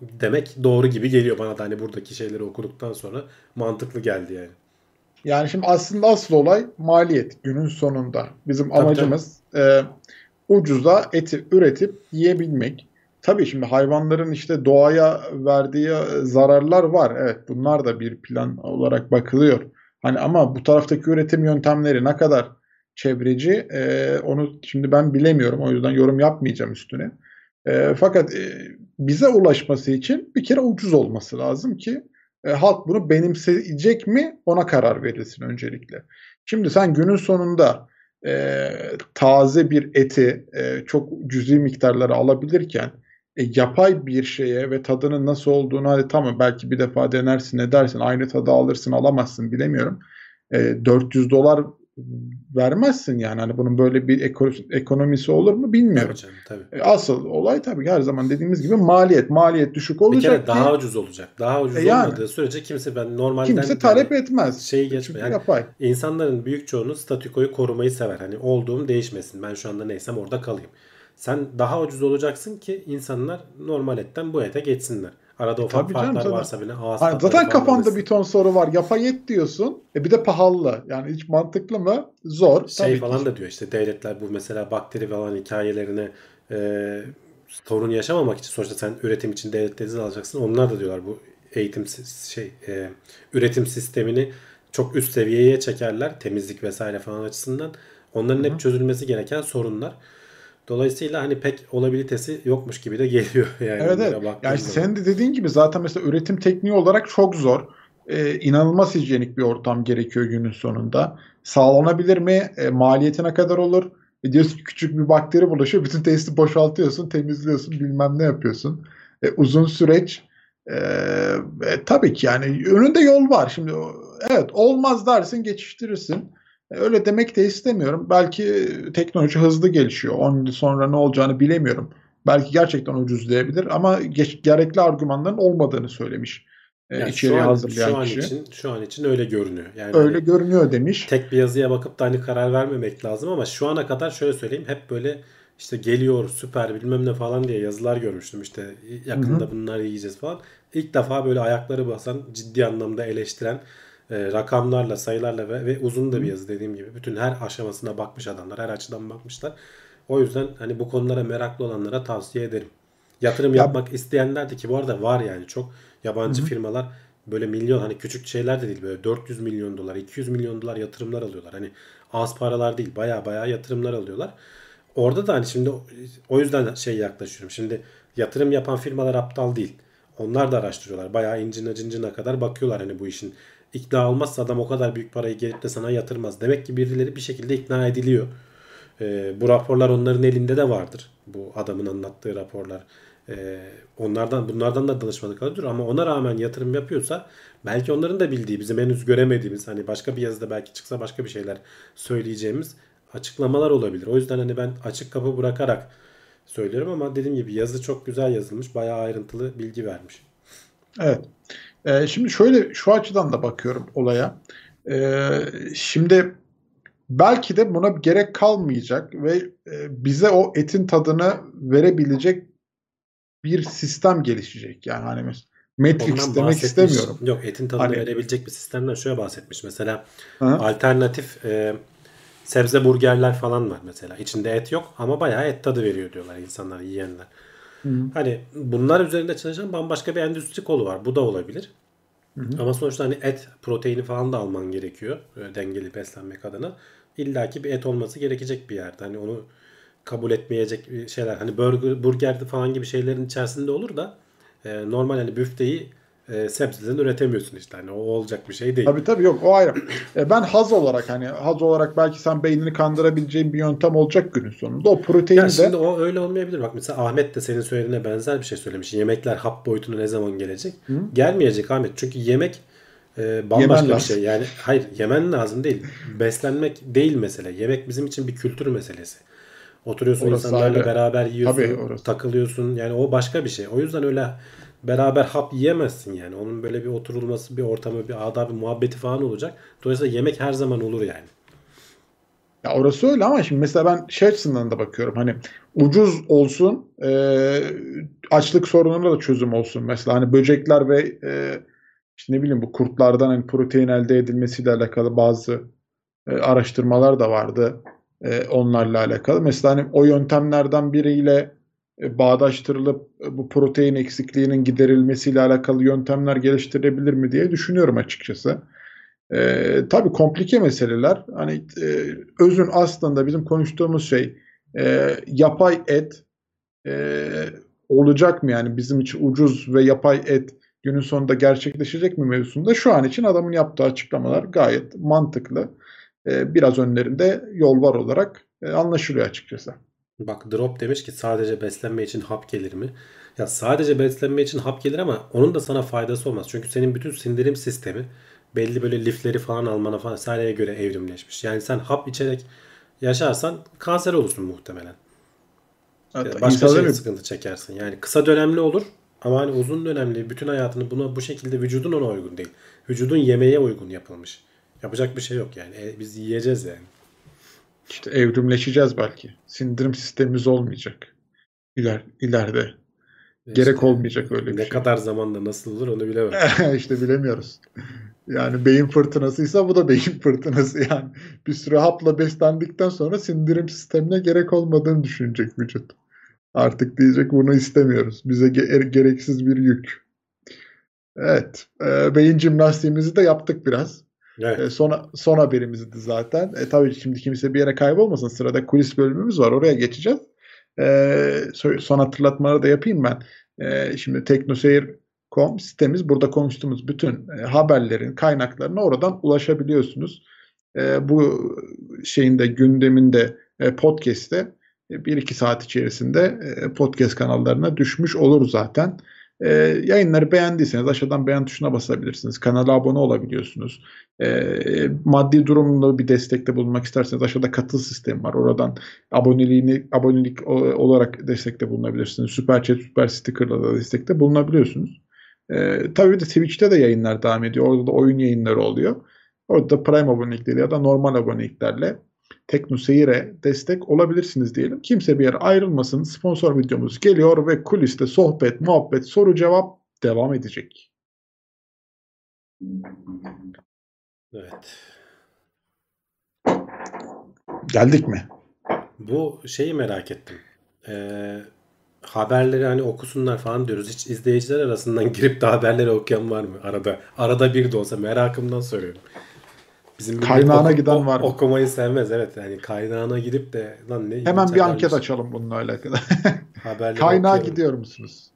demek doğru gibi geliyor bana da hani buradaki şeyleri okuduktan sonra mantıklı geldi yani. Yani şimdi aslında asıl olay maliyet günün sonunda. Bizim Tabii, amacımız e, ucuza eti üretip yiyebilmek. Tabii şimdi hayvanların işte doğaya verdiği zararlar var. Evet bunlar da bir plan olarak bakılıyor. Hani ama bu taraftaki üretim yöntemleri ne kadar çevreci e, onu şimdi ben bilemiyorum. O yüzden yorum yapmayacağım üstüne. E, fakat e, bize ulaşması için bir kere ucuz olması lazım ki e, halk bunu benimseyecek mi ona karar verilsin öncelikle. Şimdi sen günün sonunda e, taze bir eti e, çok cüzi miktarlara alabilirken e, yapay bir şeye ve tadının nasıl olduğunu hadi tamam belki bir defa denersin edersin aynı tadı alırsın alamazsın bilemiyorum. E, 400 dolar vermezsin yani hani bunun böyle bir eko- ekonomisi olur mu bilmiyorum. Tabii canım, tabii. E, Asıl olay tabii her zaman dediğimiz gibi maliyet. Maliyet düşük Bir olacak kere ki daha ucuz olacak. Daha ucuz E yani. olmadığı sürece kimse ben normalden kimse talep etmez. şeyi geçme. Yani yapay. insanların büyük çoğunu statükoyu korumayı sever. Hani olduğum değişmesin. Ben şu anda neysem orada kalayım. Sen daha ucuz olacaksın ki insanlar normal etten bu ete geçsinler. Arada ufak tabii canım, farklar tabii. varsa bile ağız zaten kafanda bir ton soru var. Yapay et diyorsun. E bir de pahalı. Yani hiç mantıklı mı? Zor. şey Tabii ki. falan da diyor işte devletler bu mesela bakteri falan hikayelerine e, sorun yaşamamak için sonuçta sen üretim için devletten izin alacaksın. Onlar da diyorlar bu eğitim şey e, üretim sistemini çok üst seviyeye çekerler temizlik vesaire falan açısından. Onların hep çözülmesi gereken sorunlar. Dolayısıyla hani pek olabilitesi yokmuş gibi de geliyor yani. Evet evet. Yani senin de dediğin gibi zaten mesela üretim tekniği olarak çok zor. Ee, inanılmaz hijyenik bir ortam gerekiyor günün sonunda. Sağlanabilir mi? E, maliyeti ne kadar olur? E, diyorsun ki küçük bir bakteri bulaşıyor. Bütün testi boşaltıyorsun, temizliyorsun, bilmem ne yapıyorsun. E, uzun süreç. E, e, tabii ki yani önünde yol var. Şimdi evet olmaz dersin geçiştirirsin. E, Öyle demek de istemiyorum. Belki teknoloji hızlı gelişiyor. 10 yıl sonra ne olacağını bilemiyorum. Belki gerçekten ucuzlayabilir ama geç, gerekli argümanların olmadığını söylemiş e, Yani içeriği şu an, hazırlayan şu an kişi. için şu an için öyle görünüyor. Yani Öyle hani- görünüyor demiş. tek bir yazıya bakıp da hani karar vermemek lazım ama şu ana kadar şöyle söyleyeyim hep böyle işte geliyor süper bilmem ne falan diye yazılar görmüştüm işte yakında bunları yiyeceğiz falan. İlk defa böyle ayakları basan ciddi anlamda eleştiren e, rakamlarla sayılarla ve, ve uzun da bir yazı dediğim gibi bütün her aşamasına bakmış adamlar her açıdan bakmışlar. O yüzden hani bu konulara meraklı olanlara tavsiye ederim. Yatırım Ya- yapmak isteyenler de ki bu arada var yani çok yabancı firmalar böyle milyon hani küçük şeyler de değil böyle 400 milyon dolar 200 milyon dolar yatırımlar alıyorlar. Hani az paralar değil baya baya yatırımlar alıyorlar. Orada da hani şimdi o yüzden şey yaklaşıyorum. Şimdi yatırım yapan firmalar aptal değil. Onlar da araştırıyorlar. Bayağı incine cincine kadar bakıyorlar hani bu işin. İkna olmazsa adam o kadar büyük parayı gelip de sana yatırmaz. Demek ki birileri bir şekilde ikna ediliyor. Ee, bu raporlar onların elinde de vardır. Bu adamın anlattığı raporlar. Ee, onlardan bunlardan da danışmanlık alıyordur ama ona rağmen yatırım yapıyorsa belki onların da bildiği bizim henüz göremediğimiz hani başka bir yazıda belki çıksa başka bir şeyler söyleyeceğimiz açıklamalar olabilir. O yüzden hani ben açık kapı bırakarak söylüyorum ama dediğim gibi yazı çok güzel yazılmış. Bayağı ayrıntılı bilgi vermiş. Evet. Ee, şimdi şöyle şu açıdan da bakıyorum olaya. Ee, şimdi belki de buna gerek kalmayacak ve e, bize o etin tadını verebilecek bir sistem gelişecek. Yani hani mes- Matrix Ondan demek istemiyorum. Yok etin tadını Hani- verebilecek bir sistemden şöyle bahsetmiş. Mesela Hı? alternatif e, sebze burgerler falan var mesela. İçinde et yok ama bayağı et tadı veriyor diyorlar insanlar yiyenler. Hı. Hani bunlar üzerinde çalışan bambaşka bir endüstri kolu var. Bu da olabilir. Ama sonuçta hani et, proteini falan da alman gerekiyor. e, dengeli beslenmek adına. İlla ki bir et olması gerekecek bir yerde. Hani onu kabul etmeyecek şeyler. Hani burger, burger falan gibi şeylerin içerisinde olur da e, normal hani büfteyi e, sebzeden üretemiyorsun işte. Hani o olacak bir şey değil. Tabii tabii yok o ayrı. E, ben haz olarak hani haz olarak belki sen beynini kandırabileceğin bir yöntem olacak günün sonunda. O proteini Ya de şimdi o öyle olmayabilir. Bak mesela Ahmet de senin söylediğine benzer bir şey söylemiş. Yemekler hap boyutuna ne zaman gelecek? Gelmeyecek Ahmet. Çünkü yemek e, bambaşka Yemen bir lazım. şey. Yani hayır yemen lazım değil. Beslenmek değil mesele. Yemek bizim için bir kültür meselesi. Oturuyorsun Orası insanlarla ayrı. beraber yiyorsun, Tabii, orası. takılıyorsun. Yani o başka bir şey. O yüzden öyle beraber hap yiyemezsin yani. Onun böyle bir oturulması, bir ortamı, bir adabı, muhabbeti falan olacak. Dolayısıyla yemek her zaman olur yani. Ya orası öyle ama şimdi mesela ben şey açısından da bakıyorum hani ucuz olsun e, açlık sorununa da çözüm olsun. Mesela hani böcekler ve e, işte ne bileyim bu kurtlardan hani protein elde edilmesiyle alakalı bazı e, araştırmalar da vardı e, onlarla alakalı. Mesela hani o yöntemlerden biriyle bağdaştırılıp e, bu protein eksikliğinin giderilmesiyle alakalı yöntemler geliştirilebilir mi diye düşünüyorum açıkçası. Ee, tabii komplike meseleler. Hani e, özün aslında bizim konuştuğumuz şey e, yapay et e, olacak mı yani bizim için ucuz ve yapay et günün sonunda gerçekleşecek mi mevzusunda şu an için adamın yaptığı açıklamalar gayet mantıklı. E, biraz önlerinde yol var olarak e, anlaşılıyor açıkçası. Bak Drop demiş ki sadece beslenme için hap gelir mi? Ya sadece beslenme için hap gelir ama onun da sana faydası olmaz. Çünkü senin bütün sindirim sistemi belli böyle lifleri falan almana falan vesaireye göre evrimleşmiş. Yani sen hap içerek yaşarsan kanser olursun muhtemelen. Hatta Başka şey sıkıntı çekersin. Yani kısa dönemli olur ama hani uzun dönemli bütün hayatını buna bu şekilde vücudun ona uygun değil. Vücudun yemeğe uygun yapılmış. Yapacak bir şey yok yani. E, biz yiyeceğiz yani. İşte evrimleşeceğiz belki. Sindirim sistemimiz olmayacak. İler, ileride. Gerek İşte olmayacak öyle bir ne şey. kadar zamanda nasıl olur onu bilemem. işte bilemiyoruz. Yani beyin fırtınasıysa bu da beyin fırtınası yani. Bir süre hapla beslendikten sonra sindirim sistemine gerek olmadığını düşünecek vücut. Artık diyecek bunu istemiyoruz. Bize ge- gereksiz bir yük. Evet. e, beyin jimnastiğimizi de yaptık biraz. Evet. E, son, son haberimizdi zaten. E, tabii şimdi kimse bir yere kaybolmasın. Sırada kulis bölümümüz var. Oraya geçeceğiz. E, so- son hatırlatmaları da yapayım ben. E, şimdi teknoseyir.com sitemiz. Burada konuştuğumuz bütün e, haberlerin kaynaklarına oradan ulaşabiliyorsunuz. E, bu şeyin de gündeminde e, podcast'te e, bir iki saat içerisinde e, podcast kanallarına düşmüş olur zaten. E, yayınları beğendiyseniz aşağıdan beğen tuşuna basabilirsiniz. Kanala abone olabiliyorsunuz. E, maddi durumunda bir destekte bulunmak isterseniz aşağıda katıl sistemi var. Oradan aboneliğini abonelik olarak destekte bulunabilirsiniz. Süper chat, süper sticker'la da destekte bulunabiliyorsunuz. E, tabii de Twitch'te de yayınlar devam ediyor. Orada da oyun yayınları oluyor. Orada da Prime abonelikleri ya da normal aboneliklerle Tekno Seyir'e destek olabilirsiniz diyelim. Kimse bir yere ayrılmasın. Sponsor videomuz geliyor ve kuliste sohbet, muhabbet, soru cevap devam edecek. Evet. Geldik mi? Bu şeyi merak ettim. Ee, haberleri hani okusunlar falan diyoruz. Hiç izleyiciler arasından girip de haberleri okuyan var mı? Arada arada bir de olsa merakımdan soruyorum. Bizim Kaynağına giden var? Okumayı sevmez evet. Yani kaynağına gidip de lan ne Hemen bir anket açalım bununla alakalı. Kaynağa okuyalım. gidiyor musunuz?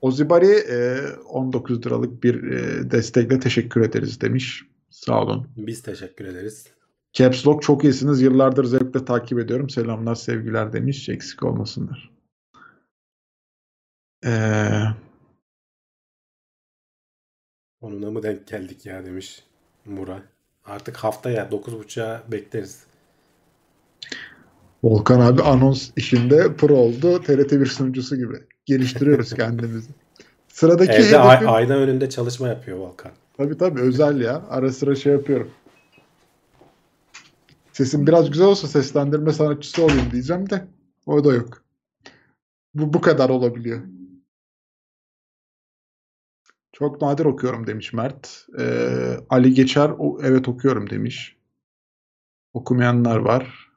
Ozibari e, 19 liralık bir e, destekle teşekkür ederiz demiş. Sağ olun. Biz teşekkür ederiz. Caps Lock çok iyisiniz. Yıllardır zevkle takip ediyorum. Selamlar, sevgiler demiş. Eksik olmasınlar. Ee, Onuna mı denk geldik ya demiş Mura. Artık haftaya 9.30'a bekleriz. Volkan abi anons işinde pro oldu. TRT1 sunucusu gibi. Geliştiriyoruz kendimizi. Sıradaki Evde ay- hedefim- ayna önünde çalışma yapıyor Volkan. Tabii tabii özel ya. Ara sıra şey yapıyorum. Sesim biraz güzel olsa seslendirme sanatçısı olayım diyeceğim de o da yok. Bu bu kadar olabiliyor. Çok nadir okuyorum demiş Mert. Ee, Ali Geçer o, evet okuyorum demiş. Okumayanlar var.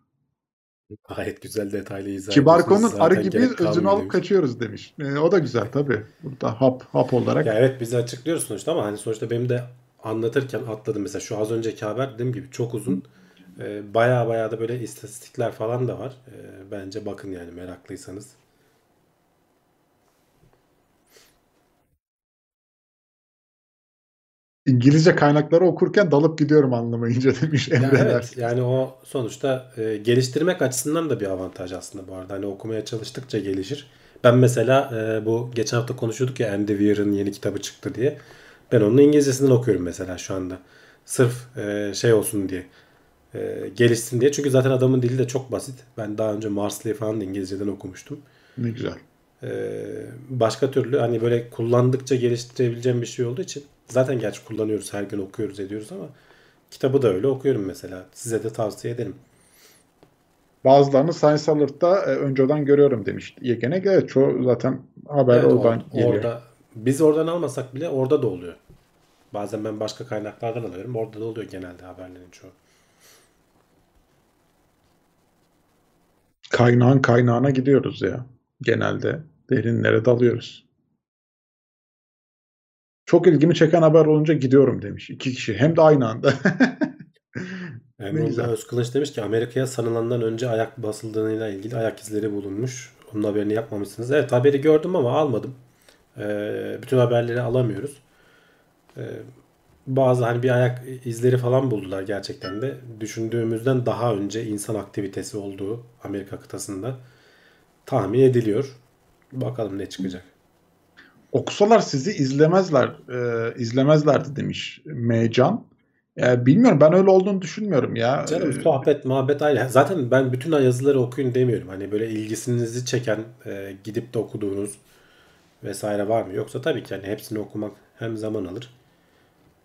Gayet güzel detaylı izah Kibarko'nun arı gerek özünü alıp demiş. kaçıyoruz demiş. Ee, o da güzel tabii. Burada hap hap olarak. Ya evet bizi açıklıyoruz sonuçta ama hani sonuçta benim de anlatırken atladım mesela şu az önceki haber dediğim gibi çok uzun. Ee, baya baya da böyle istatistikler falan da var. Ee, bence bakın yani meraklıysanız. İngilizce kaynakları okurken dalıp gidiyorum anlamayınca demiş Emre. evet yani o sonuçta e, geliştirmek açısından da bir avantaj aslında bu arada. Hani okumaya çalıştıkça gelişir. Ben mesela e, bu geçen hafta konuşuyorduk ya Andy Weir'ın yeni kitabı çıktı diye. Ben onun İngilizcesinden okuyorum mesela şu anda. Sırf e, şey olsun diye. E, gelişsin diye. Çünkü zaten adamın dili de çok basit. Ben daha önce Marsley'i falan da İngilizceden okumuştum. Ne güzel. Ee, başka türlü hani böyle kullandıkça geliştirebileceğim bir şey olduğu için zaten gerçi kullanıyoruz her gün okuyoruz ediyoruz ama kitabı da öyle okuyorum mesela. Size de tavsiye ederim. Bazılarını Science Alert'ta e, önceden görüyorum demiş Yegenek. Evet çoğu zaten haber Evet, oradan or- geliyor. orada biz oradan almasak bile orada da oluyor. Bazen ben başka kaynaklardan alıyorum. Orada da oluyor genelde haberlerin çoğu. Kaynağın kaynağına gidiyoruz ya. Genelde derinlere dalıyoruz. Çok ilgimi çeken haber olunca gidiyorum demiş. İki kişi. Hem de aynı anda. Emrullah. Özkılıç demiş ki Amerika'ya sanılandan önce ayak basıldığıyla ilgili ayak izleri bulunmuş. Onun haberini yapmamışsınız. Evet haberi gördüm ama almadım. Ee, bütün haberleri alamıyoruz. Ee, bazı hani bir ayak izleri falan buldular gerçekten de. Düşündüğümüzden daha önce insan aktivitesi olduğu Amerika kıtasında tahmin ediliyor. Bakalım ne çıkacak. Okusalar sizi izlemezler. E, izlemezlerdi demiş Meycan. E, bilmiyorum ben öyle olduğunu düşünmüyorum ya. Canım E, sohbet, muhabbet ayrı. Zaten ben bütün yazıları okuyun demiyorum. Hani böyle ilgisinizi çeken, e, gidip de okuduğunuz vesaire var mı? Yoksa tabii ki hani hepsini okumak hem zaman alır.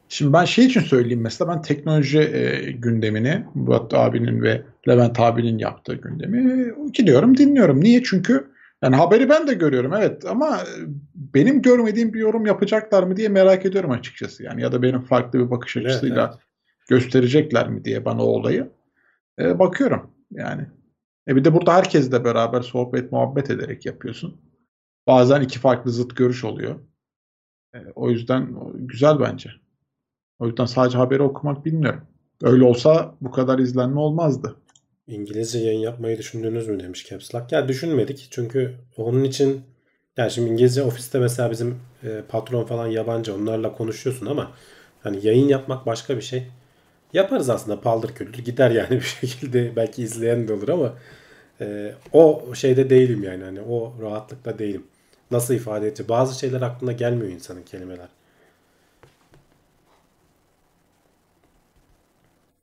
Şimdi ben şey için söyleyeyim mesela ben teknoloji e, gündemini Murat abinin ve Levent abinin yaptığı gündemi gidiyorum dinliyorum. Niye? Çünkü yani haberi ben de görüyorum evet ama e, benim görmediğim bir yorum yapacaklar mı diye merak ediyorum açıkçası. Yani ya da benim farklı bir bakış Evet, açısıyla evet. gösterecekler mi diye bana o olayı. E, bakıyorum yani. E bir de burada herkesle beraber sohbet muhabbet ederek yapıyorsun. Bazen iki farklı zıt görüş oluyor. E, o yüzden güzel bence. O yüzden sadece haberi okumak bilmiyorum. Öyle olsa bu kadar izlenme olmazdı. İngilizce yayın yapmayı düşündünüz mü demiş Caps Lock. Ya düşünmedik çünkü onun için yani şimdi İngilizce ofiste mesela bizim e, patron falan yabancı onlarla konuşuyorsun ama hani yayın yapmak başka bir şey. Yaparız aslında paldır küldür gider yani bir şekilde belki izleyen de olur ama e, o şeyde değilim yani hani o rahatlıkta değilim. Nasıl ifade edeceğim? Bazı şeyler aklına gelmiyor insanın kelimeler.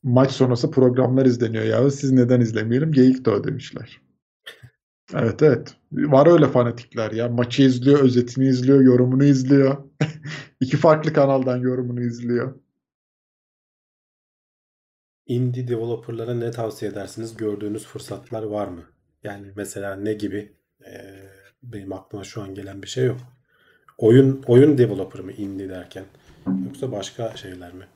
Maç sonrası programlar izleniyor ya. Siz neden izlemeyelim? Geyik de o demişler. Evet evet. Var öyle fanatikler ya. Maçı izliyor, özetini izliyor, yorumunu izliyor. İki farklı kanaldan yorumunu izliyor. Indie developerlara ne tavsiye edersiniz? Gördüğünüz fırsatlar var mı? Yani mesela ne gibi? Ee, benim aklıma şu an gelen bir şey yok. Oyun oyun developer mı indie derken? Yoksa başka şeyler mi?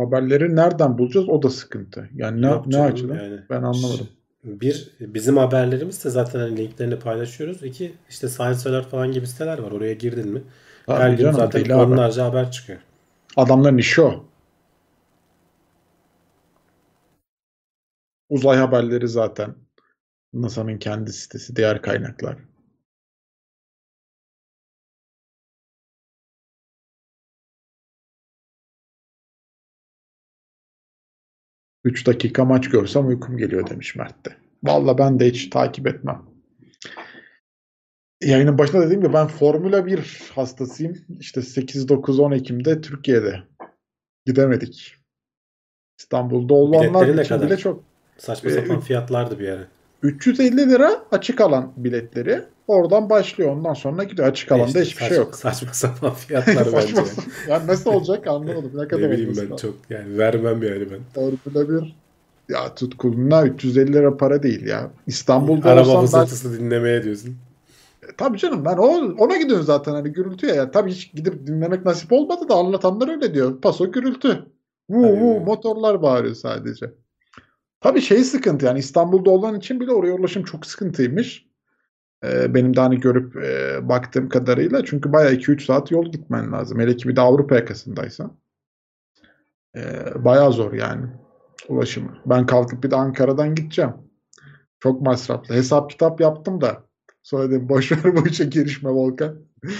Haberleri nereden bulacağız? O da sıkıntı. Yani ne, Yok ne açıdan? yani. Ben anlamadım. Bir, bizim haberlerimiz de zaten hani linklerini paylaşıyoruz. İki, işte Science Alert falan gibi siteler var. Oraya girdin mi? Tabii Her gün zaten deli haber. onlarca haber çıkıyor. Adamların işi o. Uzay haberleri zaten. NASA'nın kendi sitesi, diğer kaynaklar. Üç dakika maç görsem uykum geliyor demiş Mert de. Valla ben de hiç takip etmem. Yayının başında dediğim gibi ben Formula 1 hastasıyım. İşte 8, 9, 10 Ekim'de Türkiye'de. Gidemedik. İstanbul'da olanlar için kadar? bile çok. Saçma sapan üç- fiyatlardı bir ara. 350 lira açık alan biletleri. Oradan başlıyor. Ondan sonra gidiyor. Açık alanda İşte hiçbir saç- şey yok. Saçma sapan fiyatlar bence. Saçma yani nasıl olacak anlamadım. Ne kadar Ne bileyim ben çok yani vermem yani ben. Formula 1 ya tutkuluna 350 lira para değil ya. İstanbul'da Araba olsam ben dinlemeye diyorsun. Tabii canım ben o, ona gidiyorum zaten hani gürültüye ya. Tabii hiç gidip dinlemek nasip olmadı da anlatanlar öyle diyor. Paso gürültü. Vuu vuu motorlar bağırıyor sadece. Tabii şey sıkıntı yani İstanbul'da olan için bile oraya ulaşım çok sıkıntıymış. Ee, benim de hani görüp e, baktığım kadarıyla çünkü bayağı 2-3 saat yol gitmen lazım. Hele ki bir de Avrupa yakasındaysan. Ee, bayağı zor yani ulaşımı. Ben kalkıp bir de Ankara'dan gideceğim. Çok masraflı. Hesap kitap yaptım da sonra dedim boş ver bu işe girişme Volkan.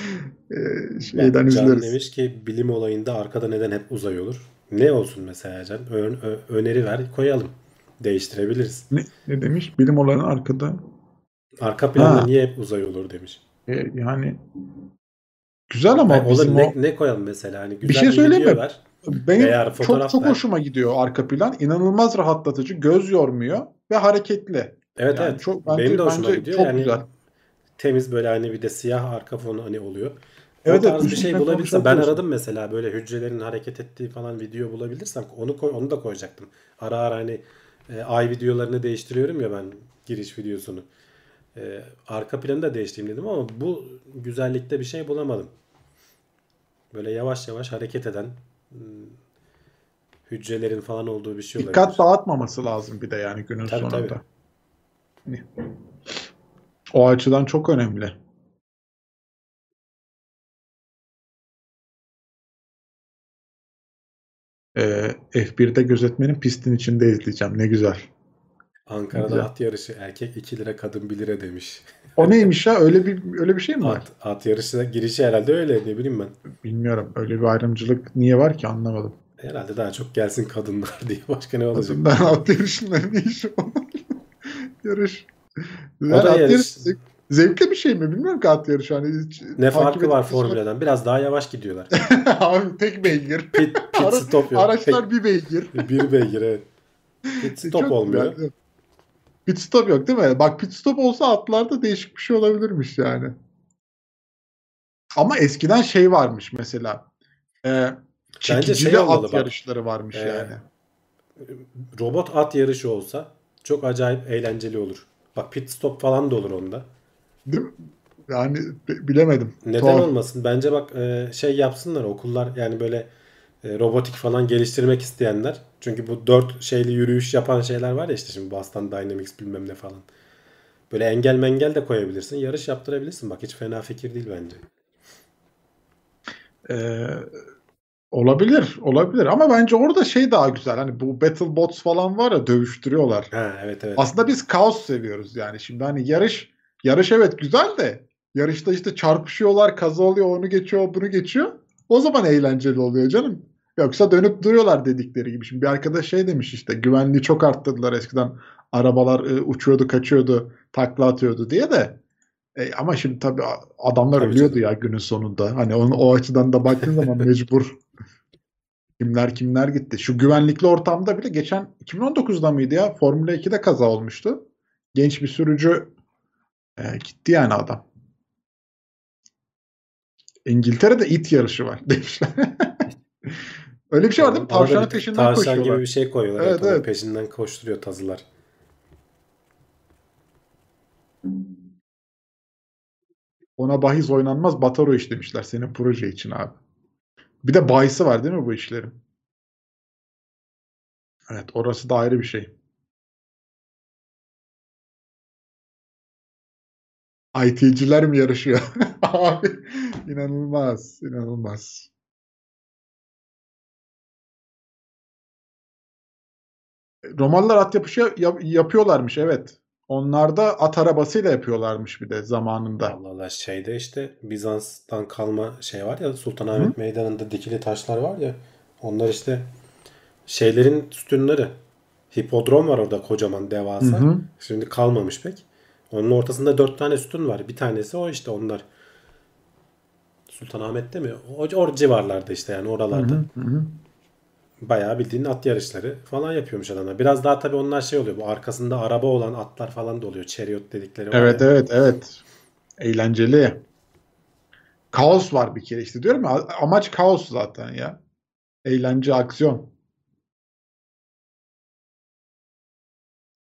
Ee, şeyden Can üzülürüz. demiş ki bilim olayında arkada neden hep uzay olur? Ne olsun mesela Can? Ö- ö- öneri ver koyalım. Değiştirebiliriz. Ne, ne demiş? Bilim olanın arkada. Arka planda Ha. niye hep uzay olur demiş. E, yani güzel ama Yani bizim olur o, ne, ne koyalım mesela? Hani güzel Bir şey söyleyeyim mi? benim veya çok çok hoşuma gidiyor arka plan. İnanılmaz rahatlatıcı, göz yormuyor ve hareketli. Evet Yani evet. çok bence, Benim de hoşuma bence gidiyor. çok yani güzel. temiz böyle hani bir de siyah arka fonu hani oluyor. Evet, o evet, bir şey bulabilirsem ben aradım mesela böyle hücrelerin hareket ettiği falan video bulabilirsem onu koy, onu da koyacaktım. Ara ara hani e, ay videolarını değiştiriyorum ya ben giriş videosunu. E, arka planı da değiştireyim dedim ama bu güzellikte bir şey bulamadım. Böyle yavaş yavaş hareket eden hmm, hücrelerin falan olduğu bir şey olabilir. Dikkat dağıtmaması lazım bir de yani günün Tabii, sonunda. tabii. Hani O açıdan çok önemli. Ee, F1'de gözetmenin pistin içinde izleyeceğim. Ne güzel. Ankara'da Güzel. at yarışı erkek 2 lira kadın 1 lira demiş. O neymiş ya? Öyle bir öyle bir şey mi var? At, at yarışına girişi herhalde öyle ne bileyim ben. Bilmiyorum. Öyle bir ayrımcılık niye var ki anlamadım. Herhalde daha çok gelsin kadınlar diye başka ne olacak? Ben at yarışında ne işim var? Yarış. O da at yarış. yarışı zevkli bir şey mi? Bilmiyorum ki at yarışı. Hani hiç Ne farkı var Formula'dan? Biraz daha yavaş gidiyorlar. Abi tek beygir. Pit, pit stop yok. Araçlar bir beygir. Tek- bir beygir evet. Pit stop Çok olmuyor. güzel. Pit stop yok değil mi? Bak pit stop olsa atlarda değişik bir şey olabilirmiş yani. Ama eskiden şey varmış mesela. E, çekicili şey olmalı at bak. yarışları varmış Ee, yani. Robot at yarışı olsa çok acayip eğlenceli olur. Bak pit stop falan da olur onda. Değil mi? Yani bi- bilemedim. Neden Tuhaf. olmasın? Bence bak e, şey yapsınlar okullar yani böyle e, robotik falan geliştirmek isteyenler. Çünkü bu dört şeyli yürüyüş yapan şeyler var ya işte şimdi Boston Dynamics bilmem ne falan. Böyle engel mengel de koyabilirsin. Yarış yaptırabilirsin. Bak hiç fena fikir değil bence. Ee, olabilir, olabilir. Ama bence orada şey daha güzel. Hani bu Battle Bots falan var ya dövüştürüyorlar. Ha evet evet. Aslında biz kaos seviyoruz yani. Şimdi hani yarış yarış evet güzel de yarışta işte çarpışıyorlar, kaza oluyor, onu geçiyor, bunu geçiyor. O zaman eğlenceli oluyor canım. Yoksa dönüp duruyorlar dedikleri gibi. Şimdi bir arkadaş şey demiş işte güvenliği çok arttırdılar eskiden. Arabalar e, uçuyordu, kaçıyordu, takla atıyordu diye de. E, ama şimdi tabii adamlar Tabii ölüyordu canım. ya günün sonunda. Hani onu, o açıdan da baktığın zaman mecbur. Kimler kimler gitti. Şu güvenlikli ortamda bile geçen 2019'da mıydı ya? Formula 2'de kaza olmuştu. Genç bir sürücü e, gitti yani adam. İngiltere'de it yarışı var demişler. Öyle bir şey var değil mi? Tavşanın peşinden tavşan koşuyorlar. gibi bir şey koyuyorlar. Evet, Evet, peşinden koşturuyor tazılar. Ona bahis oynanmaz Bataro iş demişler senin proje için abi. Bir de bahisi var değil mi bu işlerin? Evet orası da ayrı bir şey. IT'ciler mi yarışıyor? Abi inanılmaz, inanılmaz. Romalılar at yapışı yap- yapıyorlarmış evet. Onlar da at arabasıyla yapıyorlarmış bir de zamanında. Allah Allah şeyde işte Bizans'tan kalma şey var ya Sultanahmet Meydanı'nda dikili taşlar var ya onlar işte şeylerin sütunları. Hipodrom var orada kocaman devasa. Hı hı. Şimdi kalmamış pek. Onun ortasında dört tane sütun var. Bir tanesi o işte onlar. Sultanahmet'te mi? O, o civarlarda işte yani oralarda. Hı hı. Bayağı bildiğin at yarışları falan yapıyormuş adamlar. Biraz daha tabii onlar şey oluyor. Bu arkasında araba olan atlar falan da oluyor. Chariot dedikleri Evet ya. evet evet. Eğlenceli. Kaos var bir kere işte diyorum ya amaç kaos zaten ya. Eğlence, aksiyon.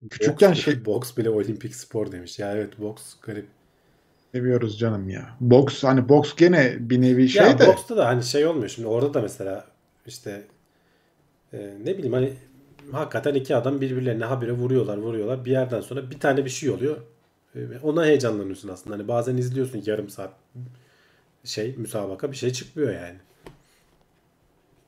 Küçükken boks, şey boks bile olimpik spor demiş. Ya evet boks garip. seviyoruz canım ya. Boks hani boks gene bir nevi şey ya de boksta da hani şey olmuyor. Şimdi orada da mesela işte e, ne bileyim hani hakikaten iki adam birbirlerine habire vuruyorlar vuruyorlar. Bir yerden sonra bir tane bir şey oluyor. E, ona heyecanlanıyorsun aslında. Hani bazen izliyorsun yarım saat şey müsabaka bir şey çıkmıyor yani.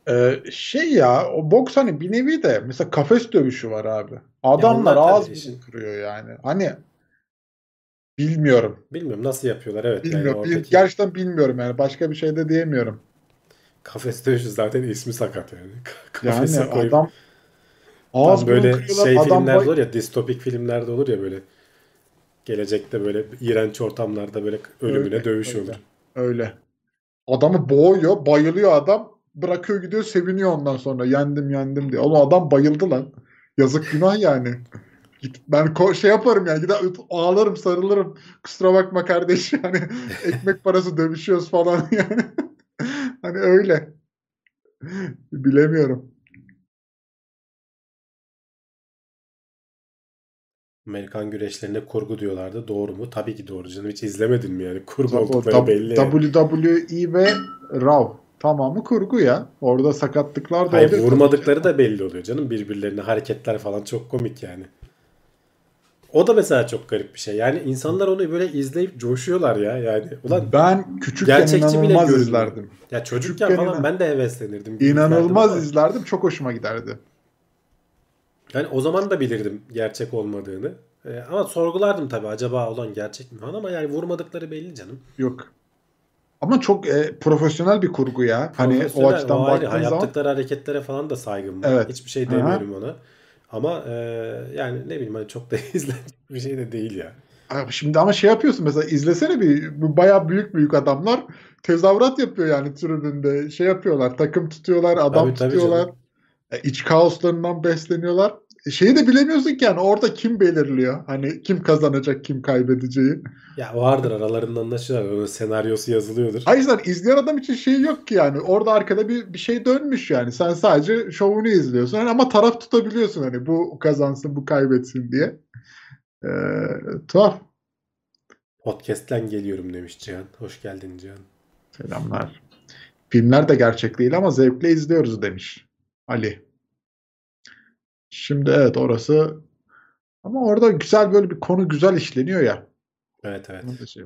Ee, şey ya o boks hani bir nevi de mesela kafes dövüşü var abi. Adamlar tabii ağız burun kırıyor yani. Hani bilmiyorum. Bilmiyorum nasıl yapıyorlar evet. Yani Bilmiyorum. Bil- oradaki Gerçekten bilmiyorum yani. Başka bir şey de diyemiyorum. kafes dövüşü zaten ismi sakat yani. Yani Kafese koyup- adam ağız böyle kırıyorlar. şey adam filmlerde bay- olur ya distopik filmlerde olur ya böyle gelecekte böyle iğrenç ortamlarda böyle ölümüne Öyle, dövüş öyle. olur. Öyle. Adamı boğuyor, bayılıyor adam. Bırakıyor gidiyor, seviniyor ondan sonra. Yendim, yendim diye. Oğlum adam bayıldı lan. Yazık günah yani. Ben şey yaparım yani. Gider ağlarım, sarılırım. Kusura bakma kardeş yani. Ekmek parası dövüşüyoruz falan yani. hani öyle. Bilemiyorum. Amerikan güreşlerinde kurgu diyorlardı. Doğru mu? Tabii ki doğru canım. Hiç izlemedin mi yani? Kurgu oldukları belli. WWE ve Raw. Tamamı kurgu ya. Orada sakatlıklar da Hayır vurmadıkları da belli oluyor canım. Birbirlerine hareketler falan çok komik yani. O da mesela çok garip bir şey. Yani insanlar onu böyle izleyip coşuyorlar ya. Yani ulan Ben küçükken Gerçekçi bile inanılmaz görünüyor. izlerdim. ya çocukken küçükken falan inan- ben de heveslenirdim. İnanılmaz izlerdim izlerdim. Çok hoşuma giderdi. Yani o zaman da bilirdim gerçek olmadığını. Ee, ama sorgulardım tabii acaba olan gerçek mi falan ama yani vurmadıkları belli canım. Yok. Ama çok e, profesyonel bir kurgu ya. Hani o açıdan o ayrı. baktığın zaman Yaptıkları hareketlere falan da saygım var. Evet. Hiçbir şey Aha. demiyorum ona. Ama e, yani ne bileyim hani çok da izlenecek bir şey de değil ya. Abi şimdi ama şey yapıyorsun mesela izlesene bir bu bayağı büyük büyük adamlar tezahürat yapıyor yani tribünde. Şey yapıyorlar. Takım tutuyorlar, adam Tabii, tabii tutuyorlar. canım. E, iç kaoslarından besleniyorlar. Şeyi de bilemiyorsun ki yani orada kim belirliyor? Hani kim kazanacak, kim kaybedeceği. Ya vardır aralarında anlaşıyorlar. Onun senaryosu yazılıyordur. Hayır zaten izleyen adam için şey yok ki yani. Orada arkada bir, bir şey dönmüş yani. Sen sadece şovunu izliyorsun. Hani ama taraf tutabiliyorsun hani bu kazansın, bu kaybetsin diye. Ee, tuhaf. Podcast'ten geliyorum demiş Cihan. Hoş geldin Cihan. Selamlar. Filmler de gerçek değil ama zevkle izliyoruz demiş Ali. Şimdi evet orası ama orada güzel böyle bir konu güzel işleniyor ya. Evet evet. Şey.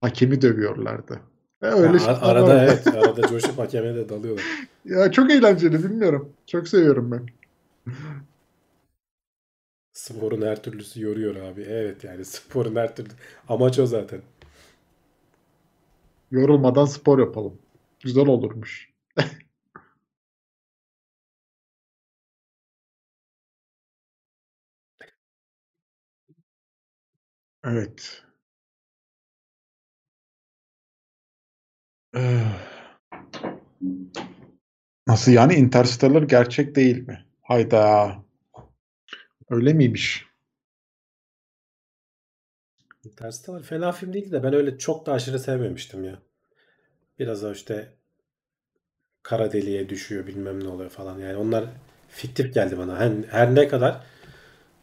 Hakemi dövüyorlardı. E, öyle şeyler arada var. evet. Arada coşup hakeme de dalıyorlar. Ya çok eğlenceli bilmiyorum. Çok seviyorum ben. Sporun her türlüsü yoruyor abi. Evet yani sporun her türlü. Amaç o zaten. Yorulmadan spor yapalım. Güzel olurmuş. Evet. Eh. Nasıl yani Interstellar gerçek değil mi? Hayda. Öyle miymiş? Interstellar fena film değildi de ben öyle çok da aşırı sevmemiştim ya. Biraz o işte kara deliğe düşüyor bilmem ne oluyor falan. Yani onlar fiktif geldi bana. Her, her ne kadar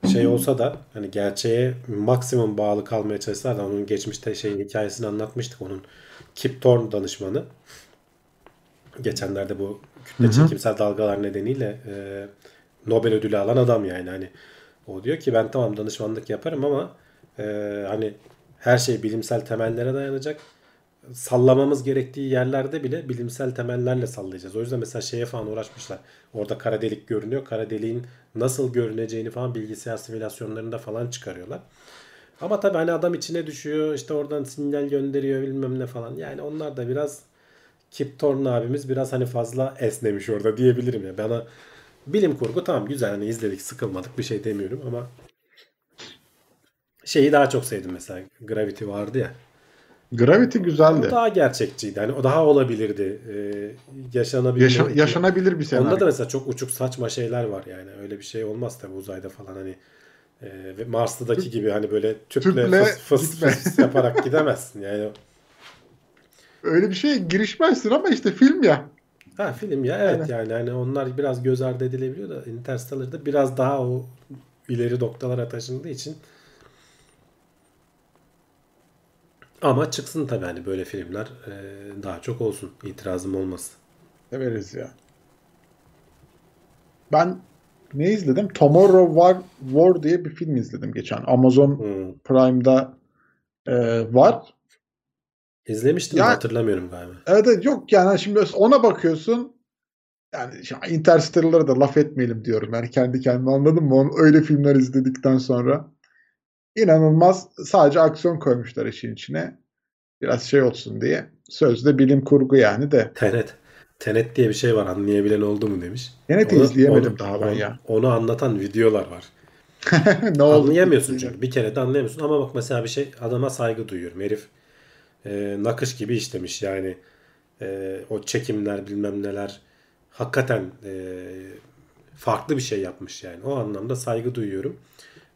şey olsa da hani gerçeğe maksimum bağlı kalmaya çalışsalar da onun geçmişte şeyin hikayesini anlatmıştık. Onun Kip Thorne danışmanı. Geçenlerde bu kütle çekimsel dalgalar nedeniyle e, Nobel ödülü alan adam yani. Hani o diyor ki ben tamam danışmanlık yaparım ama e, hani her şey bilimsel temellere dayanacak. Sallamamız gerektiği yerlerde bile bilimsel temellerle sallayacağız. O yüzden mesela şeye falan uğraşmışlar. Orada kara delik görünüyor. Kara deliğin nasıl görüneceğini falan bilgisayar simülasyonlarında falan çıkarıyorlar. Ama tabii hani adam içine düşüyor. işte oradan sinyal gönderiyor bilmem ne falan. Yani onlar da biraz Kip Thorne abimiz biraz hani fazla esnemiş orada diyebilirim ya. Bana bilim kurgu tamam güzel hani izledik sıkılmadık bir şey demiyorum ama şeyi daha çok sevdim mesela. Gravity vardı ya. Gravity O güzeldi. daha gerçekçiydi. Hani o daha olabilirdi. Ee, yaşanabilir. Yaşa- yaşanabilir bir senaryo. Onda da mesela çok uçuk saçma şeyler var yani. Öyle bir şey olmaz tabii uzayda falan hani. Ee, ve Mars'taki gibi hani böyle tüple, Tüple fıs fıs, gitme. fıs yaparak gidemezsin. Yani Öyle bir şeye girişmezsin ama işte film ya. ha film ya evet Aynen. yani hani onlar biraz göz ardı edilebiliyor da Interstellar'da biraz daha o ileri noktalara taşındığı için ama çıksın tabii hani böyle filmler e, daha çok olsun. itirazım olmasın. Severiz ya. Ben ne izledim? Tomorrow War, War diye bir film izledim geçen. Amazon Hmm. Prime'da e, var. İzlemiştim Ya- hatırlamıyorum galiba. Evet, yok yani şimdi ona bakıyorsun yani Interstellar'a da laf etmeyelim diyorum. Yani kendi kendime anladım mı? Öyle filmler izledikten sonra. İnanılmaz sadece aksiyon koymuşlar işin içine. Biraz şey olsun diye. Sözde bilim kurgu yani de. Tenet. Tenet diye bir şey var anlayabilen oldu mu demiş. Tenet'i Onu- izleyemedim onu- daha ben onu- ya. Onu anlatan videolar var. ne oldu? Anlayamıyorsun çünkü. Bir kere de anlayamıyorsun. Ama bak mesela bir şey adama saygı duyuyorum. Herif e, nakış gibi işlemiş yani. E, o çekimler bilmem neler hakikaten e, farklı bir şey yapmış yani. O anlamda saygı duyuyorum.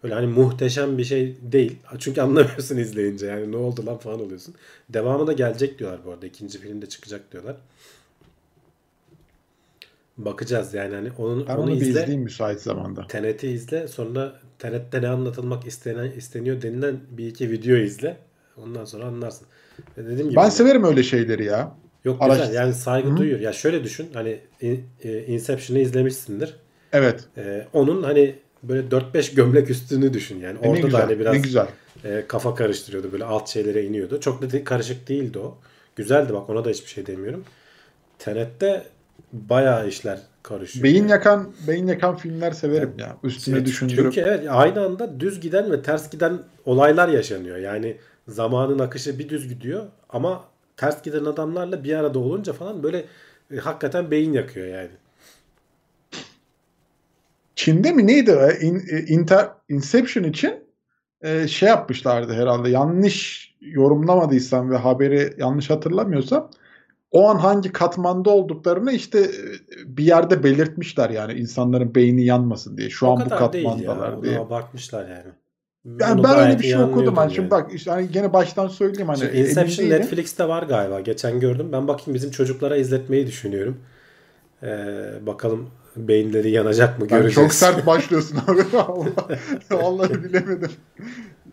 Öyle hani muhteşem bir şey değil. Çünkü anlamıyorsun izleyince yani ne oldu lan falan oluyorsun. Devamı da gelecek diyorlar bu arada. İkinci filmde çıkacak diyorlar. Bakacağız yani hani onun, Ben onu, onu bir izle. izleyeyim müsait zamanda. Tenet'i izle. Sonra Tenet'te ne anlatılmak istenen, isteniyor denilen bir iki video izle. Ondan sonra anlarsın. Dediğim gibi Ben severim öyle şeyleri ya. yok Araş- güzel yani saygı Hı. duyuyor. Ya şöyle düşün hani e, Inception'ı izlemişsindir. Evet. E, onun hani böyle 4-5 gömlek üstünü düşün yani. E, Orada güzel. da hani biraz güzel. e, kafa karıştırıyordu. Böyle alt şeylere iniyordu. Çok da de- karışık değildi o. Güzeldi bak ona da hiçbir şey demiyorum. Tenet'te bayağı işler karışıyor. Beyin yani. yakan beyin yakan filmler severim ya. Üstüne Evet, düşündürüp. Çünkü evet aynı anda düz giden ve ters giden olaylar yaşanıyor. Yani zamanın akışı bir düz gidiyor ama ters giden adamlarla bir arada olunca falan böyle e, hakikaten beyin yakıyor yani. Çin'de mi neydi? In, e, Inter, Inception için e, şey yapmışlardı herhalde. Yanlış yorumlamadıysam ve haberi yanlış hatırlamıyorsam o an hangi katmanda olduklarını işte e, bir yerde belirtmişler yani insanların beyni yanmasın diye. Şu o an bu ya. katmandalar Ona diye. abartmışlar yani. Yani Onu ben öyle bir şey okudum. Hani şimdi bak işte hani gene baştan söyleyeyim hani Şimdi Inception. Netflix'te var galiba. Geçen gördüm. Ben bakayım bizim çocuklara izletmeyi düşünüyorum. Ee, bakalım beyinleri yanacak mı Yani göreceğiz. çok sert başlıyorsun abi. Allah, vallahi bilemedim.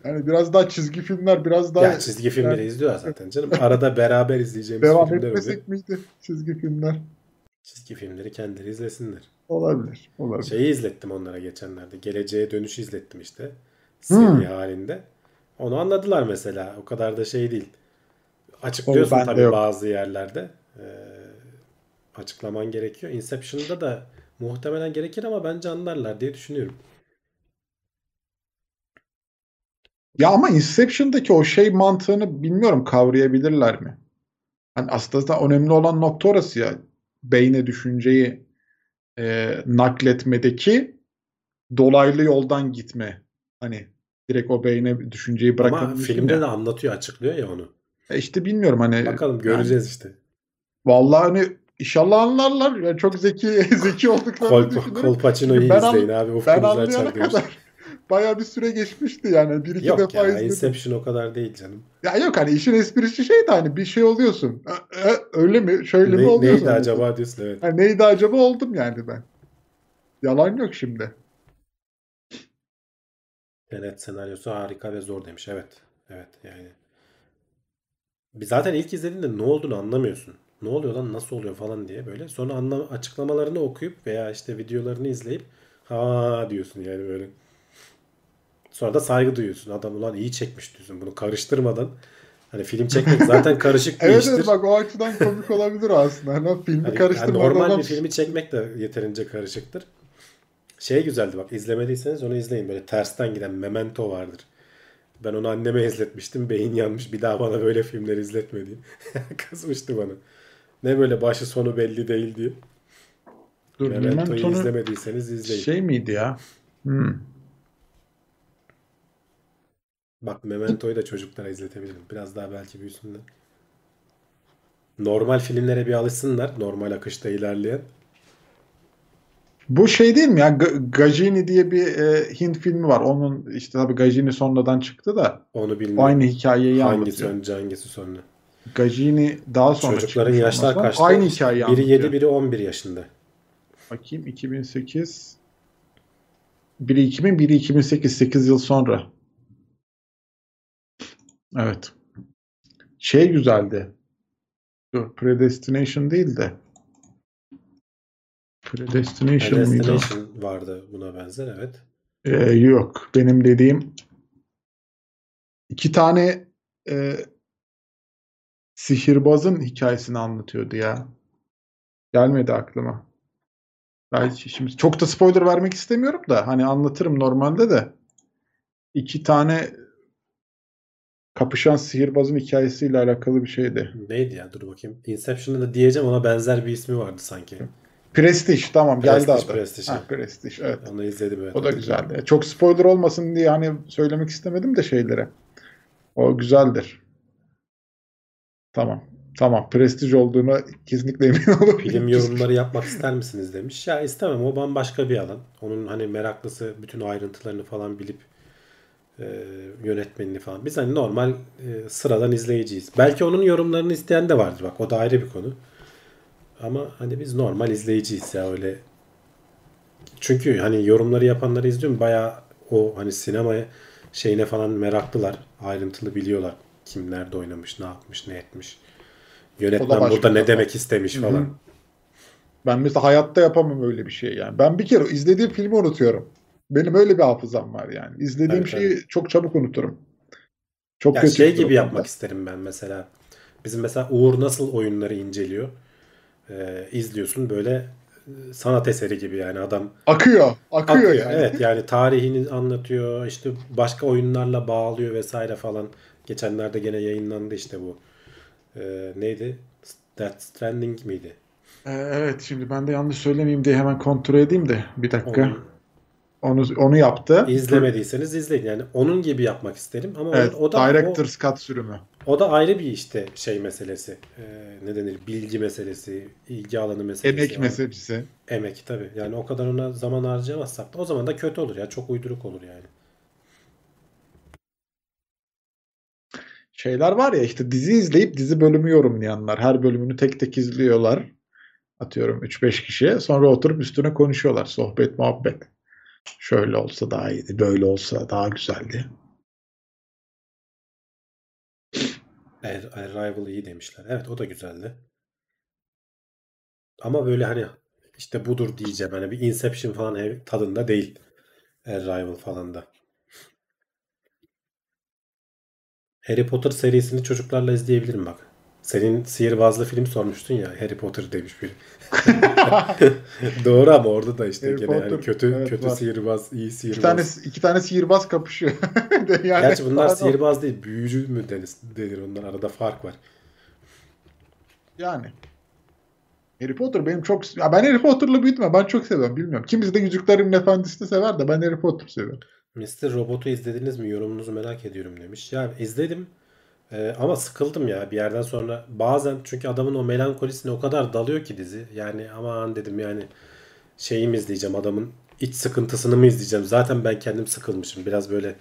Yani biraz daha çizgi filmler biraz daha Ya çizgi filmleri izliyor zaten canım. Arada beraber izleyeceğimiz devam filmler oluyor. etmesek miydi çizgi filmler? Çizgi filmleri kendileri izlesinler. Olabilir. Olabilir. Şeyi izlettim onlara geçenlerde. Geleceğe dönüş izlettim işte. Hmm. Seri halinde. Onu anladılar mesela. O kadar da şey değil. Açıklıyorsun tabii bazı yerlerde. Ee, açıklaman gerekiyor. Inception'da da muhtemelen gerekir ama bence anlarlar diye düşünüyorum. Ya ama Inception'daki o şey mantığını bilmiyorum kavrayabilirler mi? Hani aslında önemli olan nokta orası ya. Beyne düşünceyi e, nakletmedeki dolaylı yoldan gitme. Hani direkt o beyne düşünceyi Ama bırakabilmişsin filmde ya. de anlatıyor, açıklıyor ya onu. E işte bilmiyorum hani. Bakalım yani göreceğiz işte. Vallahi hani inşallah anlarlar. Yani çok zeki zeki olduklarını Kol, düşünüyorum. Kolpaçino'yu Ben izleyin abi. Açar diyoruz. kadar bayağı bir süre geçmişti yani. Bir iki Yok defa ya izledim. Inception o kadar değil canım. Ya yok hani işin esprisi şey de hani bir şey oluyorsun. Öyle mi? Şöyle mi Ne, oluyorsun? neydi acaba diyorsun evet. Ha, neydi acaba oldum yani ben. Yalan yok şimdi. Tenet senaryosu harika ve zor demiş. Evet. Evet yani. Zaten ilk izlediğinde ne olduğunu anlamıyorsun. Ne oluyor lan nasıl oluyor falan diye böyle. Sonra anlam açıklamalarını okuyup veya işte videolarını izleyip ha diyorsun yani böyle. Sonra da saygı duyuyorsun. Adam ulan iyi çekmiş diyorsun. Bunu karıştırmadan. Hani film çekmek zaten karışık bir Evet iştir. evet bak o açıdan komik olabilir aslında. Hani filmi Hani- yani karıştırmadan normal adam- bir filmi çekmek de yeterince karışıktır. Şey güzeldi bak izlemediyseniz onu izleyin. Böyle tersten giden Memento vardır. Ben onu anneme izletmiştim. Beyin yanmış. Bir daha bana böyle filmler izletme diye. Kızmıştı bana. Ne böyle başı sonu belli değil diye. Dur, Memento'yu Memento'nun izlemediyseniz izleyin. şey miydi ya? Hmm. Bak Memento'yu da çocuklara izletebilirim. Biraz daha belki büyüsünler. Normal filmlere bir alışsınlar. Normal akışta ilerleyen. Bu şey değil mi ya? G- Gajini diye bir e, Hint filmi var. Onun işte tabii Gajini sonradan çıktı da Onu bilmiyorum. aynı hikayeyi Hangisi anlatıyor. önce hangisi sonra. Gajini daha sonra Çocukların yaşlar kaçtı? Aynı hikayeyi Biri 7, anlatıyor. biri 11 yaşında. Bakayım 2008 biri 2000 biri 2008 8 yıl sonra. Evet. Şey güzeldi. Dur, Predestination değil de Predestination mıydı? Predestination vardı buna benzer evet. Ee, yok. Benim dediğim iki tane e, sihirbazın hikayesini anlatıyordu ya. Gelmedi aklıma. Belki şimdi çok da spoiler vermek istemiyorum da hani anlatırım normalde de. İki tane kapışan sihirbazın hikayesiyle alakalı bir şeydi. Neydi ya dur bakayım. Inception'da da diyeceğim ona benzer bir ismi vardı sanki. Prestige tamam geldi Prestige, adı. Prestige. Ha, Prestige evet. Onu izledim evet. O da güzeldi. Çok spoiler olmasın diye hani söylemek istemedim de şeylere. O güzeldir. Tamam. Tamam. Prestij olduğuna kesinlikle emin olabilirim. Film yorumları yapmak ister misiniz demiş. Ya istemem o bambaşka bir alan. Onun hani meraklısı bütün ayrıntılarını falan bilip e, yönetmenini falan. Biz hani normal e, sıradan izleyiciyiz. Belki onun yorumlarını isteyen de vardır bak o da ayrı bir konu. Ama hani biz normal izleyiciyiz ya öyle. Çünkü hani yorumları yapanları izliyorum bayağı o hani sinemaya şeyine falan meraklılar. Ayrıntılı biliyorlar. Kim nerede oynamış, ne yapmış, ne etmiş. Yönetmen burada ne demek istemiş Hı hı. falan. Ben mesela hayatta yapamam öyle bir şey yani. Ben bir kere izlediğim filmi unutuyorum. Benim öyle bir hafızam var yani. İzlediğim Evet, şeyi çok çabuk unuturum. Çok Ya kötü şey gibi yapmak konuda. isterim ben mesela. Bizim mesela Uğur nasıl oyunları inceliyor. Ee, izliyorsun böyle e, sanat eseri gibi yani adam Akıyor. Akıyor, akıyor. yani. Evet yani tarihini anlatıyor. işte başka oyunlarla bağlıyor vesaire falan. Geçenlerde gene yayınlandı işte bu. Ee, neydi? Death Stranding miydi? Ee, evet şimdi ben de yanlış söylemeyeyim diye hemen kontrol edeyim de bir dakika. Onu Onu onu yaptı. izlemediyseniz izleyin. Yani onun gibi yapmak isterim ama Evet, o, o da o, Director's Cut sürümü. O da ayrı bir işte şey meselesi. Ee, ne denir? Bilgi meselesi, ilgi alanı meselesi. Emek yani. meselesi. Emek tabii. Yani o kadar ona zaman harcayamazsak da o zaman da kötü olur ya. Çok uyduruk olur yani. Şeyler var ya işte dizi izleyip dizi bölümü yorumlayanlar. Her bölümünü tek tek izliyorlar. Atıyorum 3-5 kişiye. Sonra oturup üstüne konuşuyorlar. Sohbet, muhabbet. Şöyle olsa daha iyiydi. Böyle olsa daha güzeldi. Ar- Arrival iyi demişler. Evet o da güzeldi. Ama böyle hani işte budur diyeceğim. Hani bir Inception falan tadında değil. Arrival falan da. Harry Potter serisini çocuklarla izleyebilirim bak. Senin sihirbazlı film sormuştun ya Harry Potter demiş biri. Doğru ama orada da işte Harry gene yani kötü evet, kötü var. sihirbaz, iyi İki sihirbaz. tane, iki tane sihirbaz kapışıyor. yani, Gerçi bunlar pardon. sihirbaz değil, büyücü mü denir, denir onlar arada fark var. Yani. Harry Potter benim çok... Ya ben Harry Potter'la büyüdüm ya, ben çok seviyorum bilmiyorum. Kimisi de Yüzüklerin Efendisi'ni sever de ben Harry Potter seviyorum. Mr. Robot'u izlediniz mi? Yorumunuzu merak ediyorum demiş. Ya izledim Ee, ama sıkıldım ya bir yerden sonra. Bazen çünkü adamın o melankolisine o kadar dalıyor ki dizi. Yani aman dedim yani şeyi mi izleyeceğim adamın iç sıkıntısını mı izleyeceğim? Zaten ben kendim sıkılmışım. Biraz böyle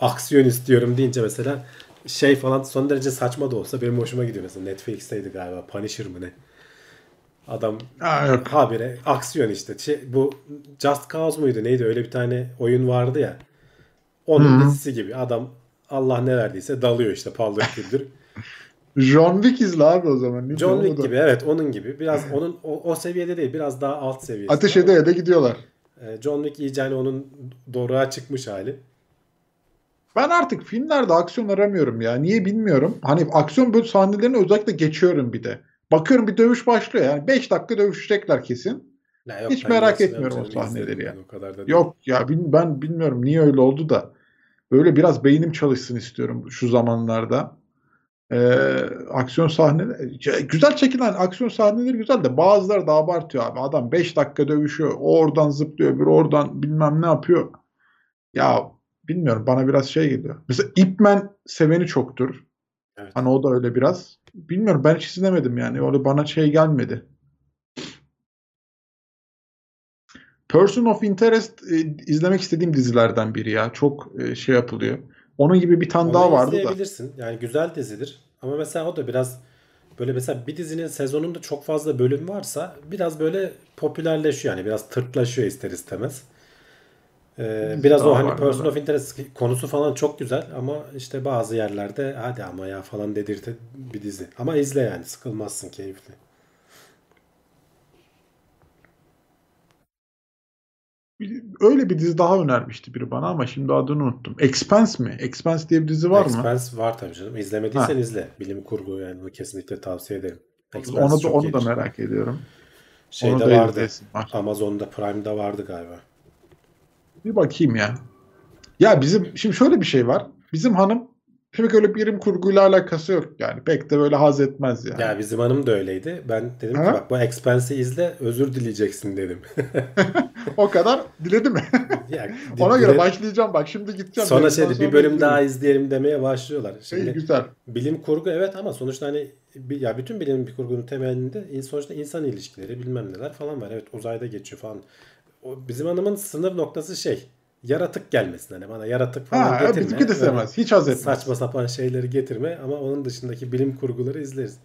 aksiyon istiyorum deyince mesela şey falan son derece saçma da olsa benim hoşuma gidiyor mesela. Netflix'teydi galiba. Punisher mı ne? Adam yok. habire aksiyon işte. Şey, bu Just Cause muydu neydi? Öyle bir tane oyun vardı ya. Onun Hı. dizisi gibi. Adam Allah ne verdiyse dalıyor işte paldır küldür. John Wick izle abi o zaman. Ne John Wick gibi evet onun gibi. Biraz onun o, o seviyede değil biraz daha alt seviyesi. Ateş ede ede gidiyorlar. e, John Wick iyice hani onun doruğa çıkmış hali. Ben artık filmlerde aksiyon aramıyorum ya. Niye bilmiyorum. Hani aksiyon böyle sahnelerini özellikle geçiyorum bir de. Bakıyorum bir dövüş başlıyor yani. 5 dakika dövüşecekler kesin. Ya yok, Hiç merak etmiyorum o sahneleri ya. değil. Yok ya ben bilmiyorum niye öyle oldu da. Böyle biraz beynim çalışsın istiyorum şu zamanlarda. Ee, aksiyon sahneleri ya güzel çekilen aksiyon sahneleri güzel de bazıları da abartıyor abi. Adam 5 dakika dövüşüyor. O oradan zıplıyor, bir oradan bilmem ne yapıyor. Ya bilmiyorum bana biraz şey geliyor. Mesela Ip Man seveni çoktur. Evet. Hani o da öyle biraz. Bilmiyorum ben hiç izlemedim yani. Öyle bana şey gelmedi. Person of Interest e, izlemek istediğim dizilerden biri ya. Çok e, şey yapılıyor. Onun gibi bir tane Onu daha vardı da. izleyebilirsin. Yani güzel dizidir. Ama mesela o da biraz böyle mesela bir dizinin sezonunda çok fazla bölüm varsa biraz böyle popülerleşiyor yani biraz tırtlaşıyor ister istemez. Ee, biraz daha o hani Person da. of Interest konusu falan çok güzel ama işte bazı yerlerde hadi ama ya falan dedirte bir dizi. Ama izle yani sıkılmazsın keyifli. Öyle bir dizi daha önermişti biri bana ama şimdi adını unuttum. Expense mi? Expense diye bir dizi var mı? Expense var tabii canım. İzlemediysen izle. Bilim kurgu yani onu kesinlikle tavsiye ederim. Expense Onu da onu da merak ediyorum. Şeyde onu da vardı. var. Amazon'da Prime'da vardı galiba. Bir bakayım ya. Ya bizim şimdi şöyle bir şey var. Bizim hanım pek öyle bilim kurguyla alakası yok yani. Pek de böyle haz etmez yani. Ya bizim hanım da öyleydi. Ben dedim ki Ha? bak bu Expense'i izle özür dileyeceksin dedim. O kadar diledi mi? Ya, Ona göre başlayacağım bak şimdi gideceğim. Sonra şey bir bölüm daha izleyelim demeye başlıyorlar. Şimdi güzel. bilim kurgu evet ama sonuçta hani bir- ya bütün bilim kurgunun temelinde in- sonuçta insan ilişkileri bilmem neler falan var. Evet uzayda geçiyor falan. Bizim hanımın sınır noktası şey yaratık gelmesin hani bana yaratık falan Ha, getirme. bizimki de Öyle sevmez. Hiç haz etmez. Saçma sapan şeyleri getirme ama onun dışındaki bilim kurguları izleriz.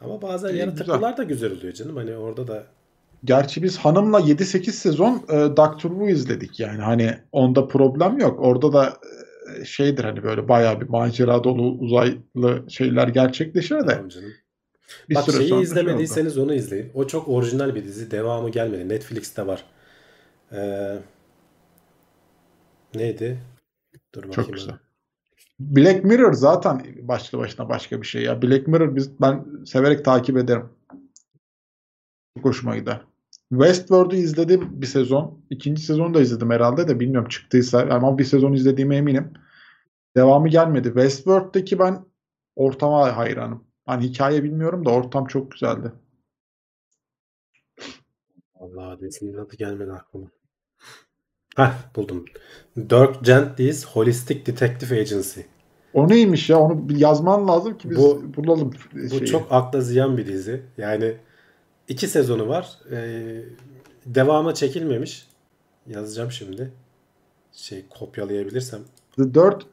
Ama bazen İyi, yaratıklar da güzel oluyor canım. Hani orada da Gerçi biz hanımla 7-8 sezon e, Doctor Who izledik yani. Hani onda problem yok. Orada da e, şeydir hani böyle bayağı bir macera dolu uzaylı şeyler gerçekleşir de tamam. Bir Bak şeyi sonra şey izlemediyseniz onu izleyin. O çok orijinal bir dizi. Devamı gelmedi. Netflix'te var. Ee, neydi? Dur bakayım. güzel. hemen. oldu. Black Mirror zaten başlı başına başka bir şey ya. Black Mirror biz ben severek takip ederim. Çok hoşuma gider. Westworld'u izledim bir sezon. İkinci sezonu da izledim herhalde de bilmiyorum çıktıysa ama bir sezon izlediğime eminim. Devamı gelmedi. Westworld'daki ben ortama hayranım. Hani hikaye bilmiyorum da ortam çok güzeldi. Vallahi dizinin adı gelmedi aklıma. Heh buldum. Dirk Gently's Holistic Detective Agency. O neymiş ya? Onu yazman lazım ki biz Bu- bulalım Bu şeyi. çok akla ziyan bir dizi. Yani iki sezonu var. Ee, devamı çekilmemiş. Yazacağım şimdi. Şey kopyalayabilirsem. The Dirt.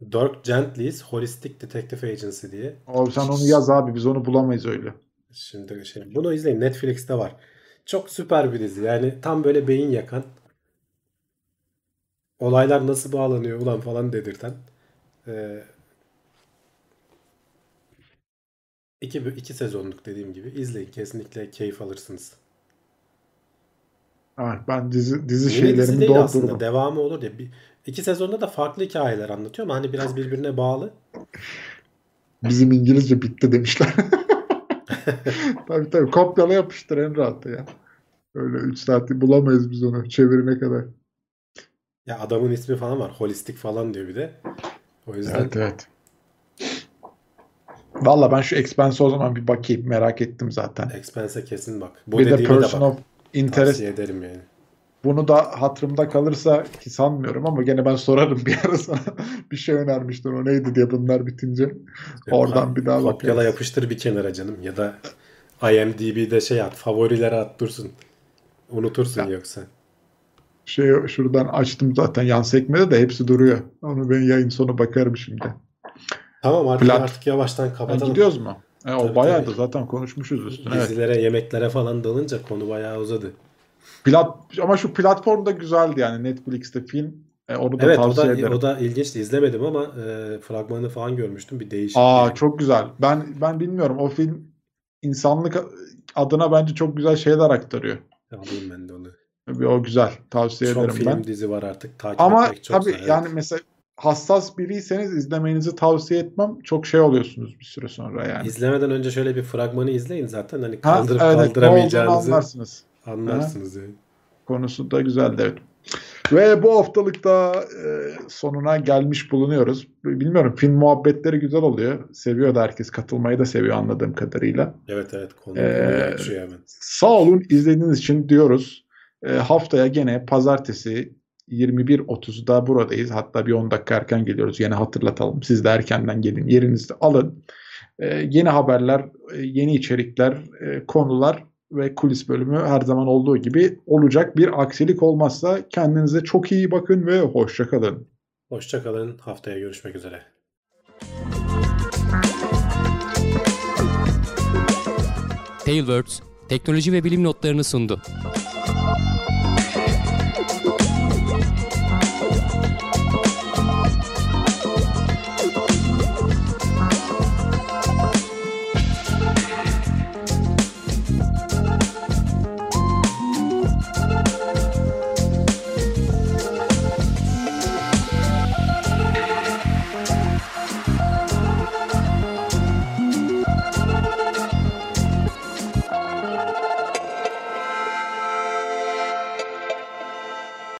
Dirk Gently's Holistic Detective Agency diye. Abi sen onu yaz abi biz onu bulamayız öyle. Şimdi şey, bunu izleyin. Netflix'te var. Çok süper bir dizi. Yani tam böyle beyin yakan. Olaylar nasıl bağlanıyor ulan falan dedirten. Ee, iki, iki sezonluk dediğim gibi. izleyin. Kesinlikle keyif alırsınız. Ha, ben dizi dizi dizi şeylerimi değil aslında. Devamı olur diye. Bir, iki sezonda da farklı hikayeler anlatıyor ama hani biraz birbirine bağlı. Bizim İngilizce bitti demişler. tabii tabii kopyala yapıştır en rahatı ya. Öyle 3 saati bulamayız biz onu çevirene kadar. Ya adamın ismi falan var. Holistik falan diyor bir de. O yüzden Evet evet. Valla ben şu Expense'e o zaman bir bakayım. Merak ettim zaten. Expense'e kesin bak. Bu bir de dediğime de Person bak. of Interest. Tavsiye ederim yani. Bunu da hatırımda kalırsa ki sanmıyorum ama gene ben sorarım bir ara sana. bir şey önermiştin o neydi diye bunlar bitince. Oradan bir daha Kopyala bakarız. yapıştır bir kenara canım. Ya da IMDb'de şey at. Favorilere at dursun. Unutursun yoksa. Şey şuradan açtım zaten yan sekmede de hepsi duruyor. Onu ben yayın sonu bakarım şimdi. Tamam artık, Plat- artık yavaştan kapatalım. gidiyoruz mu? E, o Tabii, bayağı tabii. da zaten konuşmuşuz üstüne. Evet. Dizilere, yemeklere falan dalınca konu bayağı uzadı. Plat ama şu platform da güzeldi yani Netflix'te film. E, onu da Evet o tavsiye da, ederim. o da ilginçti. İzlemedim ama e, fragmanını falan görmüştüm. Bir değişik. Aa yani. çok güzel. Ben ben bilmiyorum o film insanlık adına bence çok güzel şeyler aktarıyor. Alayım ben de onu. Bir O güzel. Tavsiye Çok ederim film ben. dizi var artık. Takip Ama etmek çok tabii evet. yani mesela hassas biriyseniz izlemenizi tavsiye etmem. Çok şey oluyorsunuz bir süre sonra yani. İzlemeden önce şöyle bir fragmanı izleyin zaten. Hani Ha, kaldırıp evet, ne olduğunu kaldıramayacağınızı anlarsınız. Anlarsınız. yani. Konusu da güzeldi evet. Ve bu haftalık da e, sonuna gelmiş bulunuyoruz. Bilmiyorum film muhabbetleri güzel oluyor. Seviyor da herkes. Katılmayı da seviyor anladığım kadarıyla. Evet evet konu Ee, açıyor hemen. Sağ olun izlediğiniz için diyoruz. E, haftaya gene pazartesi 21.30'da buradayız. Hatta bir 10 dakika erken geliyoruz. Yine hatırlatalım. Siz de erkenden gelin. Yerinizi alın. E, yeni haberler, e, yeni içerikler, e, konular ve kulis bölümü her zaman olduğu gibi olacak. Bir aksilik olmazsa kendinize çok iyi bakın ve hoşça kalın. Hoşçakalın. Haftaya görüşmek üzere. Tailwords teknoloji ve bilim notlarını sundu.